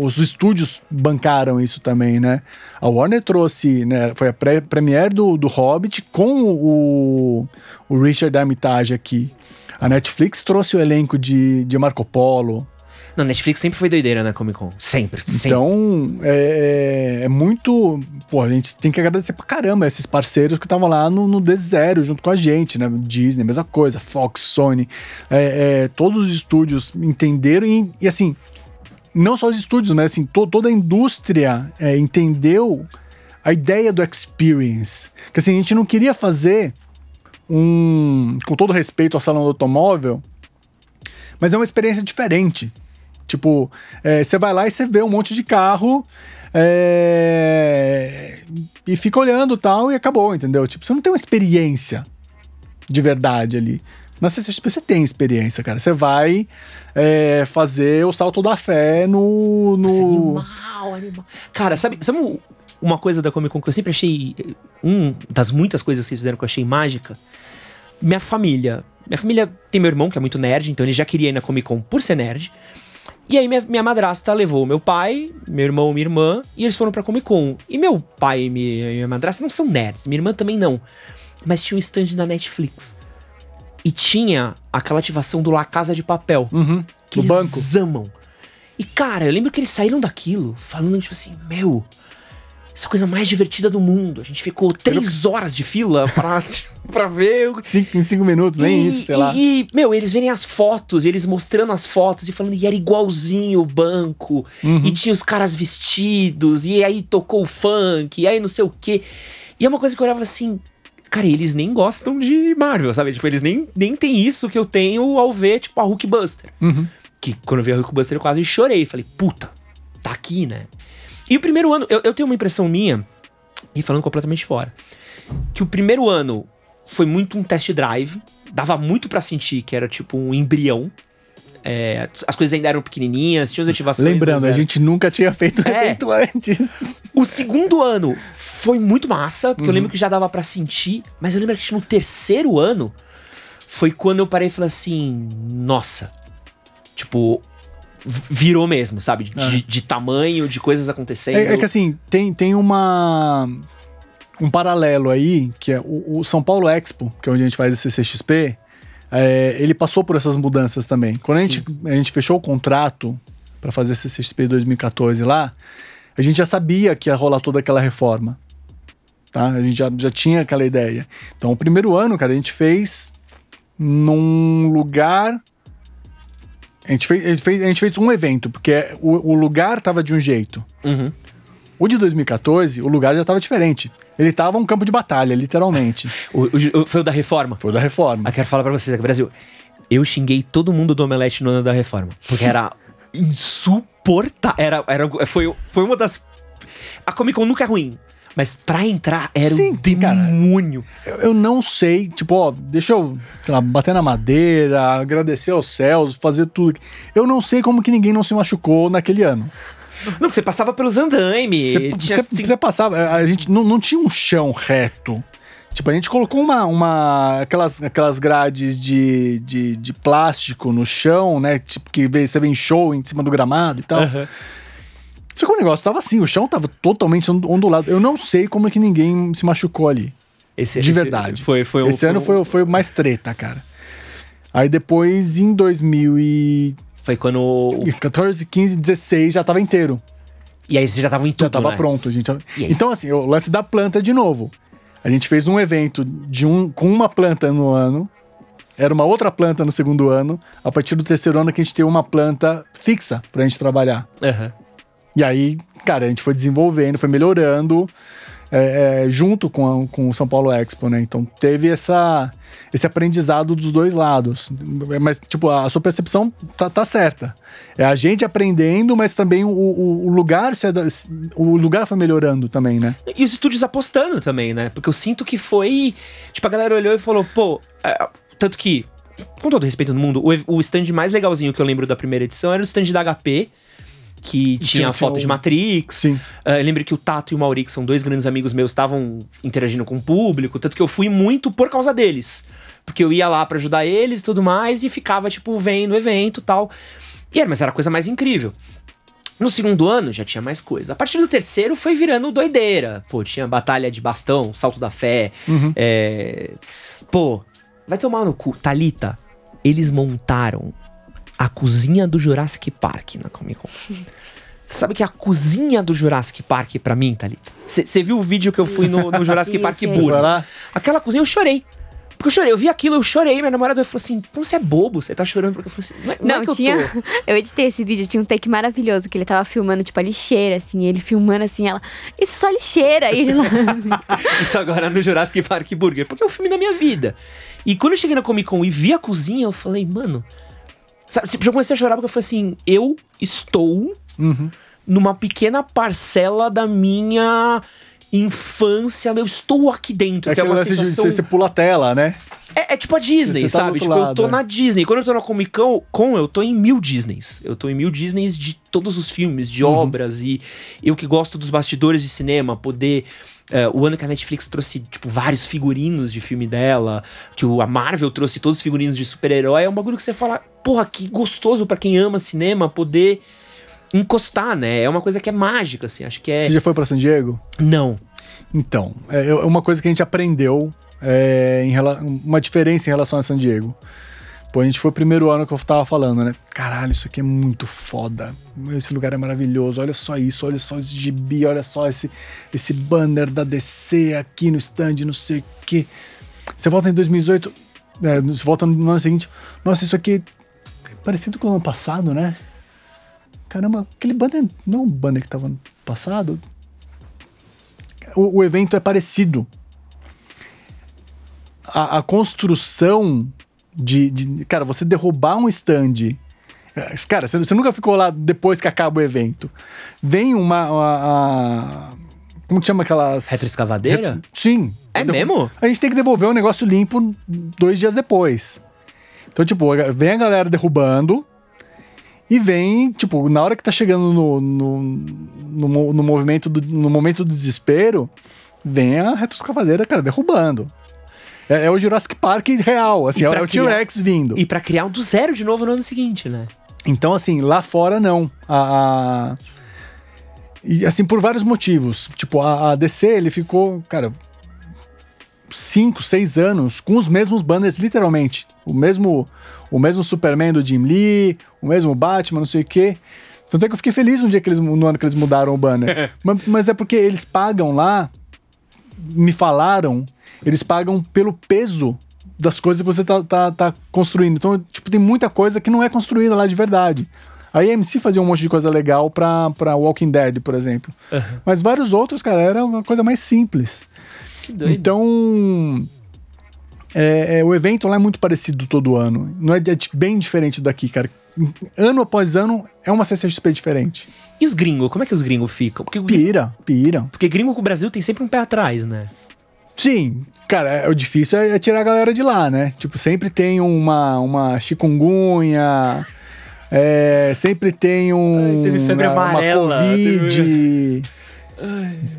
os estúdios bancaram isso também, né? A Warner trouxe, né? Foi a premiere do, do Hobbit com o, o Richard Armitage aqui. A Netflix trouxe o elenco de, de Marco Polo. Não, Netflix sempre foi doideira na Comic Con. Sempre, sempre. Então, é, é, muito. Pô, a gente tem que agradecer pra caramba esses parceiros que estavam lá no, no D0 junto com a gente, né? Disney, mesma coisa, Fox, Sony. É, é, todos os estúdios entenderam e, e, assim, não só os estúdios, mas assim, to, toda a indústria é, entendeu a ideia do experience. Que assim, a gente não queria fazer um. Com todo respeito ao salão do automóvel, mas é uma experiência diferente. Tipo, é, você vai lá e você vê um monte de carro é, e fica olhando tal e acabou, entendeu? Tipo, você não tem uma experiência de verdade ali. Na CCXP você tem experiência, cara. Você vai é, fazer o salto da fé no. no... Animal, animal. Cara, sabe, sabe uma coisa da Comic Con que eu sempre achei. Um das muitas coisas que eles fizeram que eu achei mágica? Minha família. Minha família tem meu irmão, que é muito nerd, então ele já queria ir na Comic Con por ser nerd. E aí minha, minha madrasta levou meu pai, meu irmão, minha irmã, e eles foram pra Comic Con. E meu pai e minha, minha madrasta não são nerds, minha irmã também não. Mas tinha um stand da Netflix. E tinha aquela ativação do La Casa de Papel. Uhum, que eles banco. amam. E cara, eu lembro que eles saíram daquilo falando tipo assim, meu, essa coisa mais divertida do mundo. A gente ficou três horas de fila pra, pra ver. Cinco, em cinco minutos, nem e, isso, sei e, lá. E, meu, eles verem as fotos, eles mostrando as fotos e falando, e era igualzinho o banco, uhum. e tinha os caras vestidos, e aí tocou o funk, e aí não sei o quê. E é uma coisa que eu olhava assim. Cara, eles nem gostam de Marvel, sabe? Tipo, eles nem, nem tem isso que eu tenho ao ver, tipo, a Hulkbuster. Uhum. Que quando eu vi a Hulkbuster eu quase chorei. Falei, puta, tá aqui, né? E o primeiro ano, eu, eu tenho uma impressão minha, e falando completamente fora, que o primeiro ano foi muito um test drive, dava muito para sentir que era tipo um embrião. É, as coisas ainda eram pequenininhas, tinha as ativações. Lembrando, a gente nunca tinha feito é. evento antes. O segundo ano foi muito massa, porque uhum. eu lembro que já dava para sentir, mas eu lembro que no terceiro ano foi quando eu parei e falei assim: nossa, tipo, virou mesmo, sabe? De, é. de, tamanho, de coisas acontecendo. É, é, que assim, tem, tem uma. Um paralelo aí, que é o, o, São Paulo Expo, que é onde a gente faz esse CXP, é, ele passou por essas mudanças também. Quando a gente, a gente fechou o contrato para fazer esse CXP 2014 lá, a gente já sabia que ia rolar toda aquela reforma. Tá? A gente já, já tinha aquela ideia. Então, o primeiro ano, cara, a gente fez num lugar a gente fez, a gente fez, a gente fez um evento, porque o, o lugar tava de um jeito. Uhum. O de 2014, o lugar já tava diferente. Ele tava um campo de batalha, literalmente. o, o, foi o da reforma? Foi o da reforma. Eu quero falar pra vocês aqui, Brasil. Eu xinguei todo mundo do Omelete no ano da reforma. Porque era insuportável. Era, era, foi, foi uma das. A Comic Con nunca é ruim. Mas pra entrar era Sim, um demônio. Cara, eu, eu, não sei, tipo, ó, deixa eu lá, bater na madeira, agradecer aos céus, fazer tudo. Eu não sei como que ninguém não se machucou naquele ano. Não, você passava pelos andaimes. Você, tinha, você, você passava, a gente não, não tinha um chão reto. Tipo, a gente colocou uma, uma aquelas, aquelas grades de, de, de plástico no chão, né? Tipo, que você vê em show em cima do gramado e tal. Uhum. Só que o negócio tava assim, o chão tava totalmente ondulado. Eu não sei como é que ninguém se machucou ali. Esse, de esse verdade. Foi, foi esse ano foi, foi mais treta, cara. Aí depois, em 2000 e... Foi quando... 14, 15, 16, já tava inteiro. E aí você já tava em tudo, Já tava né? pronto, gente. Então, assim, o lance da planta de novo. A gente fez um evento de um, com uma planta no ano. Era uma outra planta no segundo ano. A partir do terceiro ano que a gente tem uma planta fixa pra gente trabalhar. Uhum. E aí, cara, a gente foi desenvolvendo, foi melhorando é, é, junto com, a, com o São Paulo Expo, né? Então teve essa, esse aprendizado dos dois lados. Mas, tipo, a sua percepção tá, tá certa. É a gente aprendendo, mas também o, o, o lugar se, o lugar foi melhorando também, né? E os estúdios apostando também, né? Porque eu sinto que foi. Tipo, a galera olhou e falou, pô. É, tanto que, com todo respeito do mundo, o, o stand mais legalzinho que eu lembro da primeira edição era o stand da HP que tinha, tinha foto tinha de Matrix. Sim. Uh, eu lembro que o Tato e o Mauri, que são dois grandes amigos meus, estavam interagindo com o público, tanto que eu fui muito por causa deles. Porque eu ia lá para ajudar eles e tudo mais, e ficava, tipo, vendo o evento e tal. E era, mas era a coisa mais incrível. No segundo ano já tinha mais coisa. A partir do terceiro foi virando doideira. Pô, tinha batalha de bastão, salto da fé. Uhum. É... Pô, vai tomar no cu. Talita, eles montaram a cozinha do Jurassic Park na Comic Con. Você sabe que a cozinha do Jurassic Park, para mim, tá ali. Você viu o vídeo que eu fui no, no Jurassic Park Burro? Aquela cozinha eu chorei. Porque eu chorei, eu vi aquilo, eu chorei. Minha namorada falou assim: Como você é bobo? Você tá chorando? Porque eu falei assim: Não, é, não, não é que tinha. Eu, tô. eu editei esse vídeo, tinha um take maravilhoso que ele tava filmando, tipo, a lixeira, assim. Ele filmando assim, ela. Isso é só lixeira. E ele lá. Isso agora no Jurassic Park Burger. Porque é o filme da minha vida. E quando eu cheguei na Comic Con e vi a cozinha, eu falei: Mano. Sabe, eu comecei a chorar porque eu falei assim: eu estou uhum. numa pequena parcela da minha infância, eu estou aqui dentro. É que é uma sensação... de, você, pula a tela, né? É, é tipo a Disney, tá sabe? Tipo, lado, eu tô é. na Disney. Quando eu tô na Comic Con, eu tô em mil Disneys. Eu tô em mil Disneys de todos os filmes, de uhum. obras. E eu que gosto dos bastidores de cinema, poder Uh, o ano que a Netflix trouxe, tipo, vários figurinos de filme dela, que o, a Marvel trouxe todos os figurinos de super-herói, é um bagulho que você fala, porra, que gostoso para quem ama cinema poder encostar, né? É uma coisa que é mágica, assim, acho que é... Você já foi para San Diego? Não. Então, é, é uma coisa que a gente aprendeu, é, em, uma diferença em relação a San Diego. Pô, a gente foi o primeiro ano que eu tava falando, né? Caralho, isso aqui é muito foda. Esse lugar é maravilhoso. Olha só isso, olha só esse gibi, olha só esse, esse banner da DC aqui no stand, não sei o quê. Você volta em 2018, é, você volta no ano seguinte. Nossa, isso aqui é parecido com o ano passado, né? Caramba, aquele banner não é um banner que tava no passado. O, o evento é parecido. A, a construção de, de, Cara, você derrubar um stand. Cara, você, nunca ficou lá depois que acaba o evento. Vem uma. uma, uma como que chama aquelas. Retroescavadeira? Retro, sim. É mesmo? A gente tem que devolver o negócio limpo dois dias depois. Então, tipo, vem a galera derrubando. E vem, tipo, na hora que tá chegando no, no, no, no movimento do, no momento do desespero, vem a retroescavadeira, cara, derrubando. É, é o Jurassic Park real, assim, é, o T-Rex vindo. E para criar um do zero de novo no ano seguinte, né? Então, assim, lá fora não. A, a... E assim, por vários motivos. Tipo, a, a DC, ele ficou, cara, cinco, seis anos com os mesmos banners, literalmente. O mesmo, o mesmo Superman do Jim Lee, o mesmo Batman, não sei o quê. Tanto é que eu fiquei feliz no dia que eles, no ano que eles mudaram o banner. mas, mas, é porque eles pagam lá, me falaram, eles pagam pelo peso das coisas que você tá, tá, tá construindo. Então, tipo, tem muita coisa que não é construída lá de verdade. A AMC fazia um monte de coisa legal pra, pra Walking Dead, por exemplo. Uhum. Mas vários outros, cara, era uma coisa mais simples. Que doido. Então, é, é, o evento lá é muito parecido todo ano. Não é, é, bem diferente daqui, cara. Ano após ano é uma CCXP diferente. E os gringos? Como é que os gringos ficam? Porque pira, pira. Porque gringo com o Brasil tem sempre um pé atrás, né? Sim, cara, é, o difícil é, é tirar a galera de lá, né? Tipo, sempre tem uma, uma chikungunya, é, sempre tem um. Ai, teve febre uma, amarela. Uma Covid. Teve...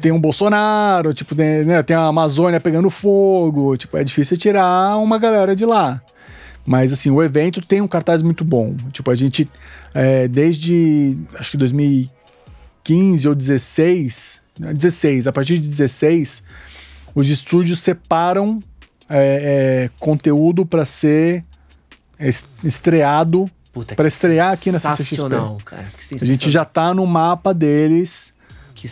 Tem um Bolsonaro, tipo, tem, né, tem a Amazônia pegando fogo. Tipo, é difícil tirar uma galera de lá. Mas, assim, o evento tem um cartaz muito bom. Tipo, a gente, é, desde, acho que 2015 ou 16, 16, a partir de 16, os estúdios separam é, é, conteúdo para ser estreado, para estrear aqui na CCXP. Cara, a gente já tá no mapa deles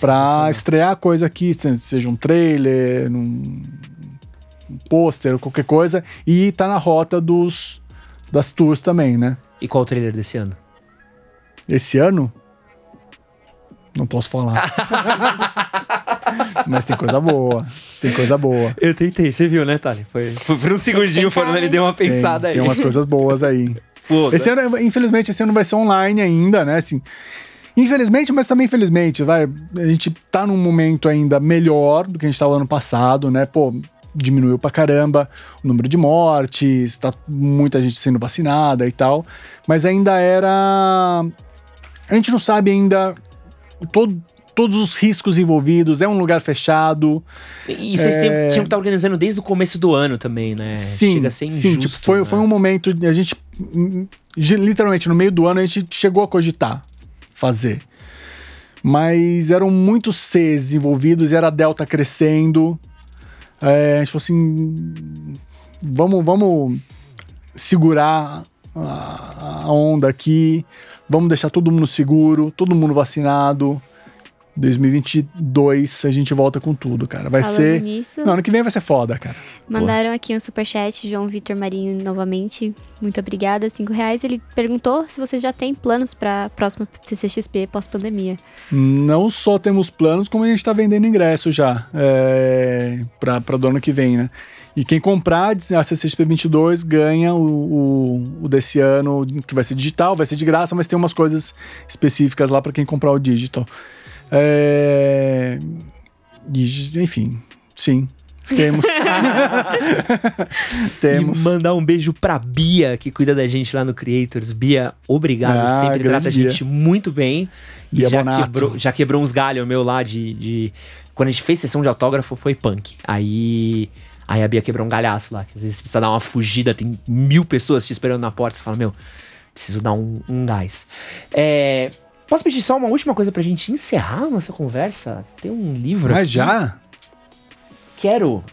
para estrear coisa aqui, seja um trailer, um pôster, qualquer coisa, e tá na rota dos das tours também, né? E qual o trailer desse ano? Esse ano? Não posso falar. Mas tem coisa boa. Tem coisa boa. Eu tentei, você viu, né, Thali? Foi, foi por um segundinho, foram, ele deu uma pensada tem, aí. Tem umas coisas boas aí. Pô, esse ano, infelizmente, esse ano vai ser online ainda, né? Assim, Infelizmente, mas também infelizmente, vai. A gente tá num momento ainda melhor do que a gente tava ano passado, né? Pô, diminuiu pra caramba o número de mortes, tá muita gente sendo vacinada e tal. Mas ainda era. A gente não sabe ainda todo, todos os riscos envolvidos, é um lugar fechado. E vocês é... tinham que estar tá organizando desde o começo do ano também, né? Sim, Chega a ser injusto, sim, tipo, foi, né? foi um momento, a gente, literalmente, no meio do ano, a gente chegou a cogitar fazer. Mas eram muitos Cs envolvidos era a Delta crescendo. É, a gente falou assim: vamos, vamos segurar a, a onda aqui, vamos deixar todo mundo seguro, todo mundo vacinado. 2022 a gente volta com tudo, cara. Vai Falando ser. Nisso, não, ano que vem vai ser foda, cara. Mandaram Pô. aqui um superchat, João Vitor Marinho, novamente. Muito obrigada, cinco reais. Ele perguntou se vocês já têm planos para a próxima CCXP pós-pandemia. Não só temos planos, como a gente está vendendo ingresso já é, para do ano que vem, né? E quem comprar a CCXP 22 ganha o, o, o, desse ano, que vai ser digital, vai ser de graça, mas tem umas coisas específicas lá para quem comprar o digital. É... enfim, sim. Temos. Temos. E mandar um beijo pra Bia, que cuida da gente lá no Creators. Bia, obrigado. Ah, sempre trata a gente muito bem. E Bia já quebrou, já quebrou uns galhos meu lá de, de. Quando a gente fez sessão de autógrafo, foi punk. Aí. Aí a Bia quebrou um galhaço lá, que às vezes precisa dar uma fugida, tem mil pessoas te esperando na porta. Você fala, meu, preciso dar um, um gás. É. Posso pedir só uma última coisa pra gente encerrar a nossa conversa? Tem um livro Mas aqui. já? Quero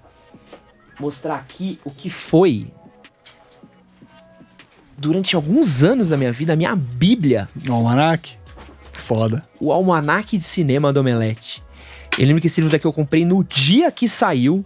mostrar aqui o que foi durante alguns anos da minha vida a minha bíblia. O almanac? Foda. O almanac de cinema do Omelete. Eu lembro que esse livro daqui eu comprei no dia que saiu.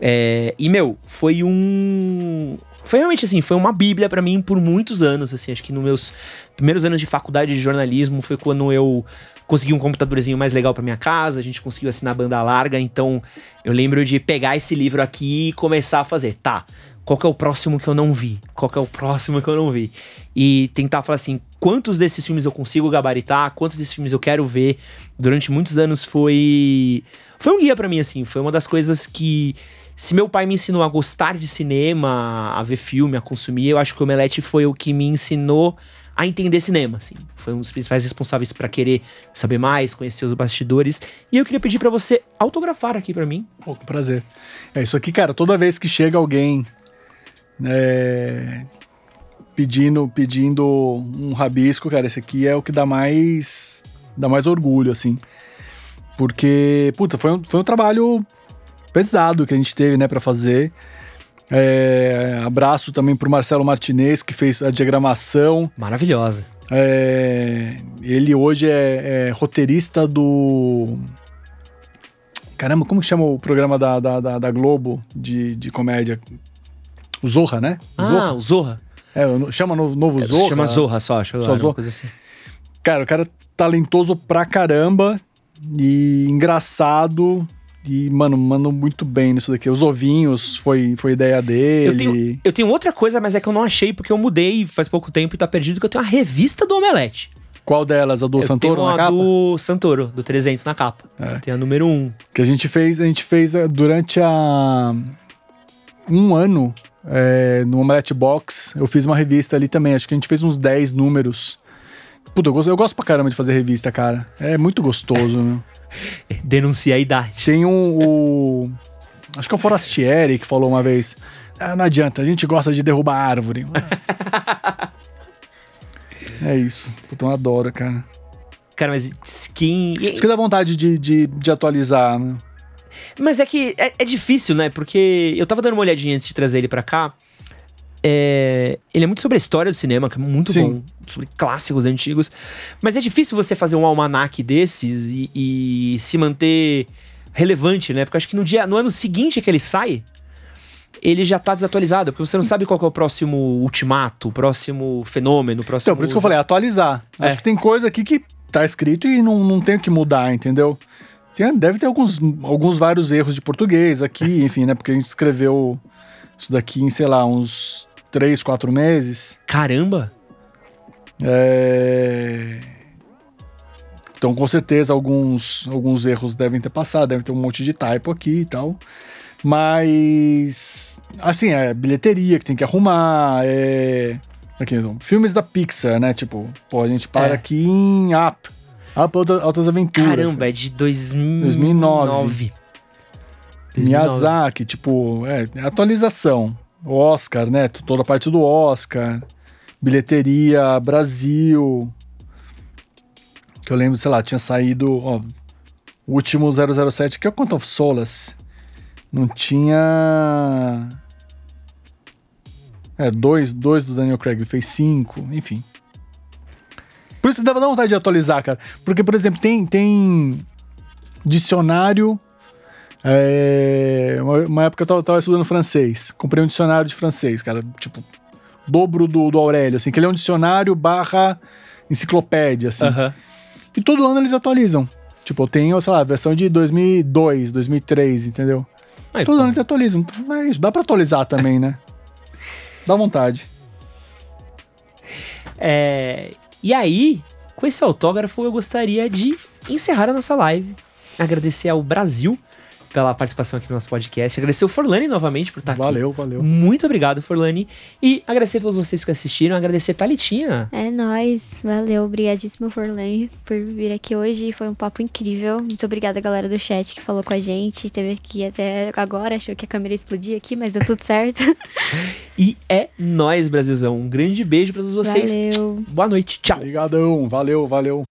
É, e, meu, foi um foi realmente assim, foi uma bíblia para mim por muitos anos, assim, acho que nos meus primeiros anos de faculdade de jornalismo foi quando eu consegui um computadorzinho mais legal para minha casa, a gente conseguiu assinar banda larga, então eu lembro de pegar esse livro aqui e começar a fazer, tá, qual é o próximo que eu não vi? Qual é o próximo que eu não vi? E tentar falar assim, quantos desses filmes eu consigo gabaritar, quantos desses filmes eu quero ver. Durante muitos anos foi foi um guia para mim assim, foi uma das coisas que se meu pai me ensinou a gostar de cinema, a ver filme, a consumir, eu acho que o Omelete foi o que me ensinou a entender cinema, assim. Foi um dos principais responsáveis para querer saber mais, conhecer os bastidores. E eu queria pedir para você autografar aqui para mim. Pô, com prazer. É isso aqui, cara, toda vez que chega alguém é, pedindo, pedindo um rabisco, cara, esse aqui é o que dá mais, dá mais orgulho, assim. Porque, puta, foi um, foi um trabalho pesado que a gente teve, né, para fazer. É, abraço também pro Marcelo Martinez, que fez a diagramação. Maravilhosa. É, ele hoje é, é, roteirista do. Caramba, como chama o programa da, da, da, da Globo de, de comédia? O Zorra, né? O ah, Zorra. o Zorra. É, chama novo, novo é, Zorra. Chama Zorra só, acho. Só Zorra. Coisa assim. Cara, o cara é talentoso pra caramba e engraçado. E, mano, mandam muito bem nisso daqui. Os ovinhos foi, foi ideia dele. Eu tenho, eu tenho outra coisa, mas é que eu não achei porque eu mudei faz pouco tempo e tá perdido, que eu tenho uma revista do Omelete. Qual delas? A do eu Santoro na capa? do Santoro, do 300 na capa. É. Tem a número 1. Que a gente fez, a gente fez eh, durante a... Um ano é, no Omelette Box, eu fiz uma revista ali também. Acho que a gente fez uns 10 números. Puta, eu gosto, eu gosto pra caramba de fazer revista, cara. É muito gostoso, meu. Denuncia a idade. Tem um. O, acho que é o Forastieri que falou uma vez. Ah, não adianta, a gente gosta de derrubar árvore. é isso. Puta, eu adoro, cara. Cara, mas skin. Isso que dá vontade de, de, de atualizar, né? Mas é que é, é, difícil, né? Porque eu tava dando uma olhadinha antes de trazer ele pra cá. É, ele é muito sobre a história do cinema, que é muito Sim. bom, sobre clássicos antigos. Mas é difícil você fazer um almanac desses e, e, se manter relevante, né? Porque eu acho que no, dia, no ano seguinte que ele sai, ele já tá desatualizado, porque você não sabe qual é o próximo ultimato, o próximo fenômeno, o próximo. Então, por isso que eu falei, atualizar. É. Acho que tem coisa aqui que tá escrito e não, não tem o que mudar, entendeu? Tem, deve ter alguns, alguns vários erros de português aqui, enfim, né? Porque a gente escreveu isso daqui em, sei lá, uns três, quatro meses. Caramba! É... Então, com certeza, alguns, alguns erros devem ter passado, deve ter um monte de typo aqui e tal. Mas, assim, é bilheteria que tem que arrumar, é... Aqui, filmes da Pixar, né? Tipo, pô, a gente para é. aqui em Up. Up Altas Aventuras. Caramba, é de 2009. 2009. Miyazaki, tipo, é, atualização. Oscar, né? Toda a parte do Oscar. Bilheteria, Brasil. Que eu lembro, sei lá, tinha saído. Ó, o último 007, que é o Quantum of Solace. Não tinha. É, dois, dois do Daniel Craig, ele fez cinco, enfim. Por isso dava vontade de atualizar, cara. Porque, por exemplo, tem, tem dicionário é, uma, uma, época eu tava, tava, estudando francês. Comprei um dicionário de francês, cara. Tipo, dobro do, do Aurélio, assim. Que ele é um dicionário barra enciclopédia, assim. E todo ano eles atualizam. Tipo, eu tenho, sei lá, a versão de 2002, 2003, entendeu? Aí, todo pô. ano eles atualizam. Então, é isso. Dá pra atualizar também, né? Dá vontade. É, e aí, com esse autógrafo, eu gostaria de encerrar a nossa live. Agradecer ao Brasil pela participação aqui no nosso podcast. Agradecer o Forlani novamente por estar valeu, aqui. Valeu, valeu. Muito obrigado, Forlani. E agradecer a todos vocês que assistiram. Agradecer a Thalitinha. É nóis. Valeu. Obrigadíssimo, Forlani, por vir aqui hoje. Foi um papo incrível. Muito obrigada, galera do chat que falou com a gente. Teve aqui até agora. Achou que a câmera ia explodir aqui, mas deu tudo certo. e é nóis, Brasilzão. Um grande beijo para todos vocês. Valeu. Boa noite. Tchau. Obrigadão. Valeu, valeu.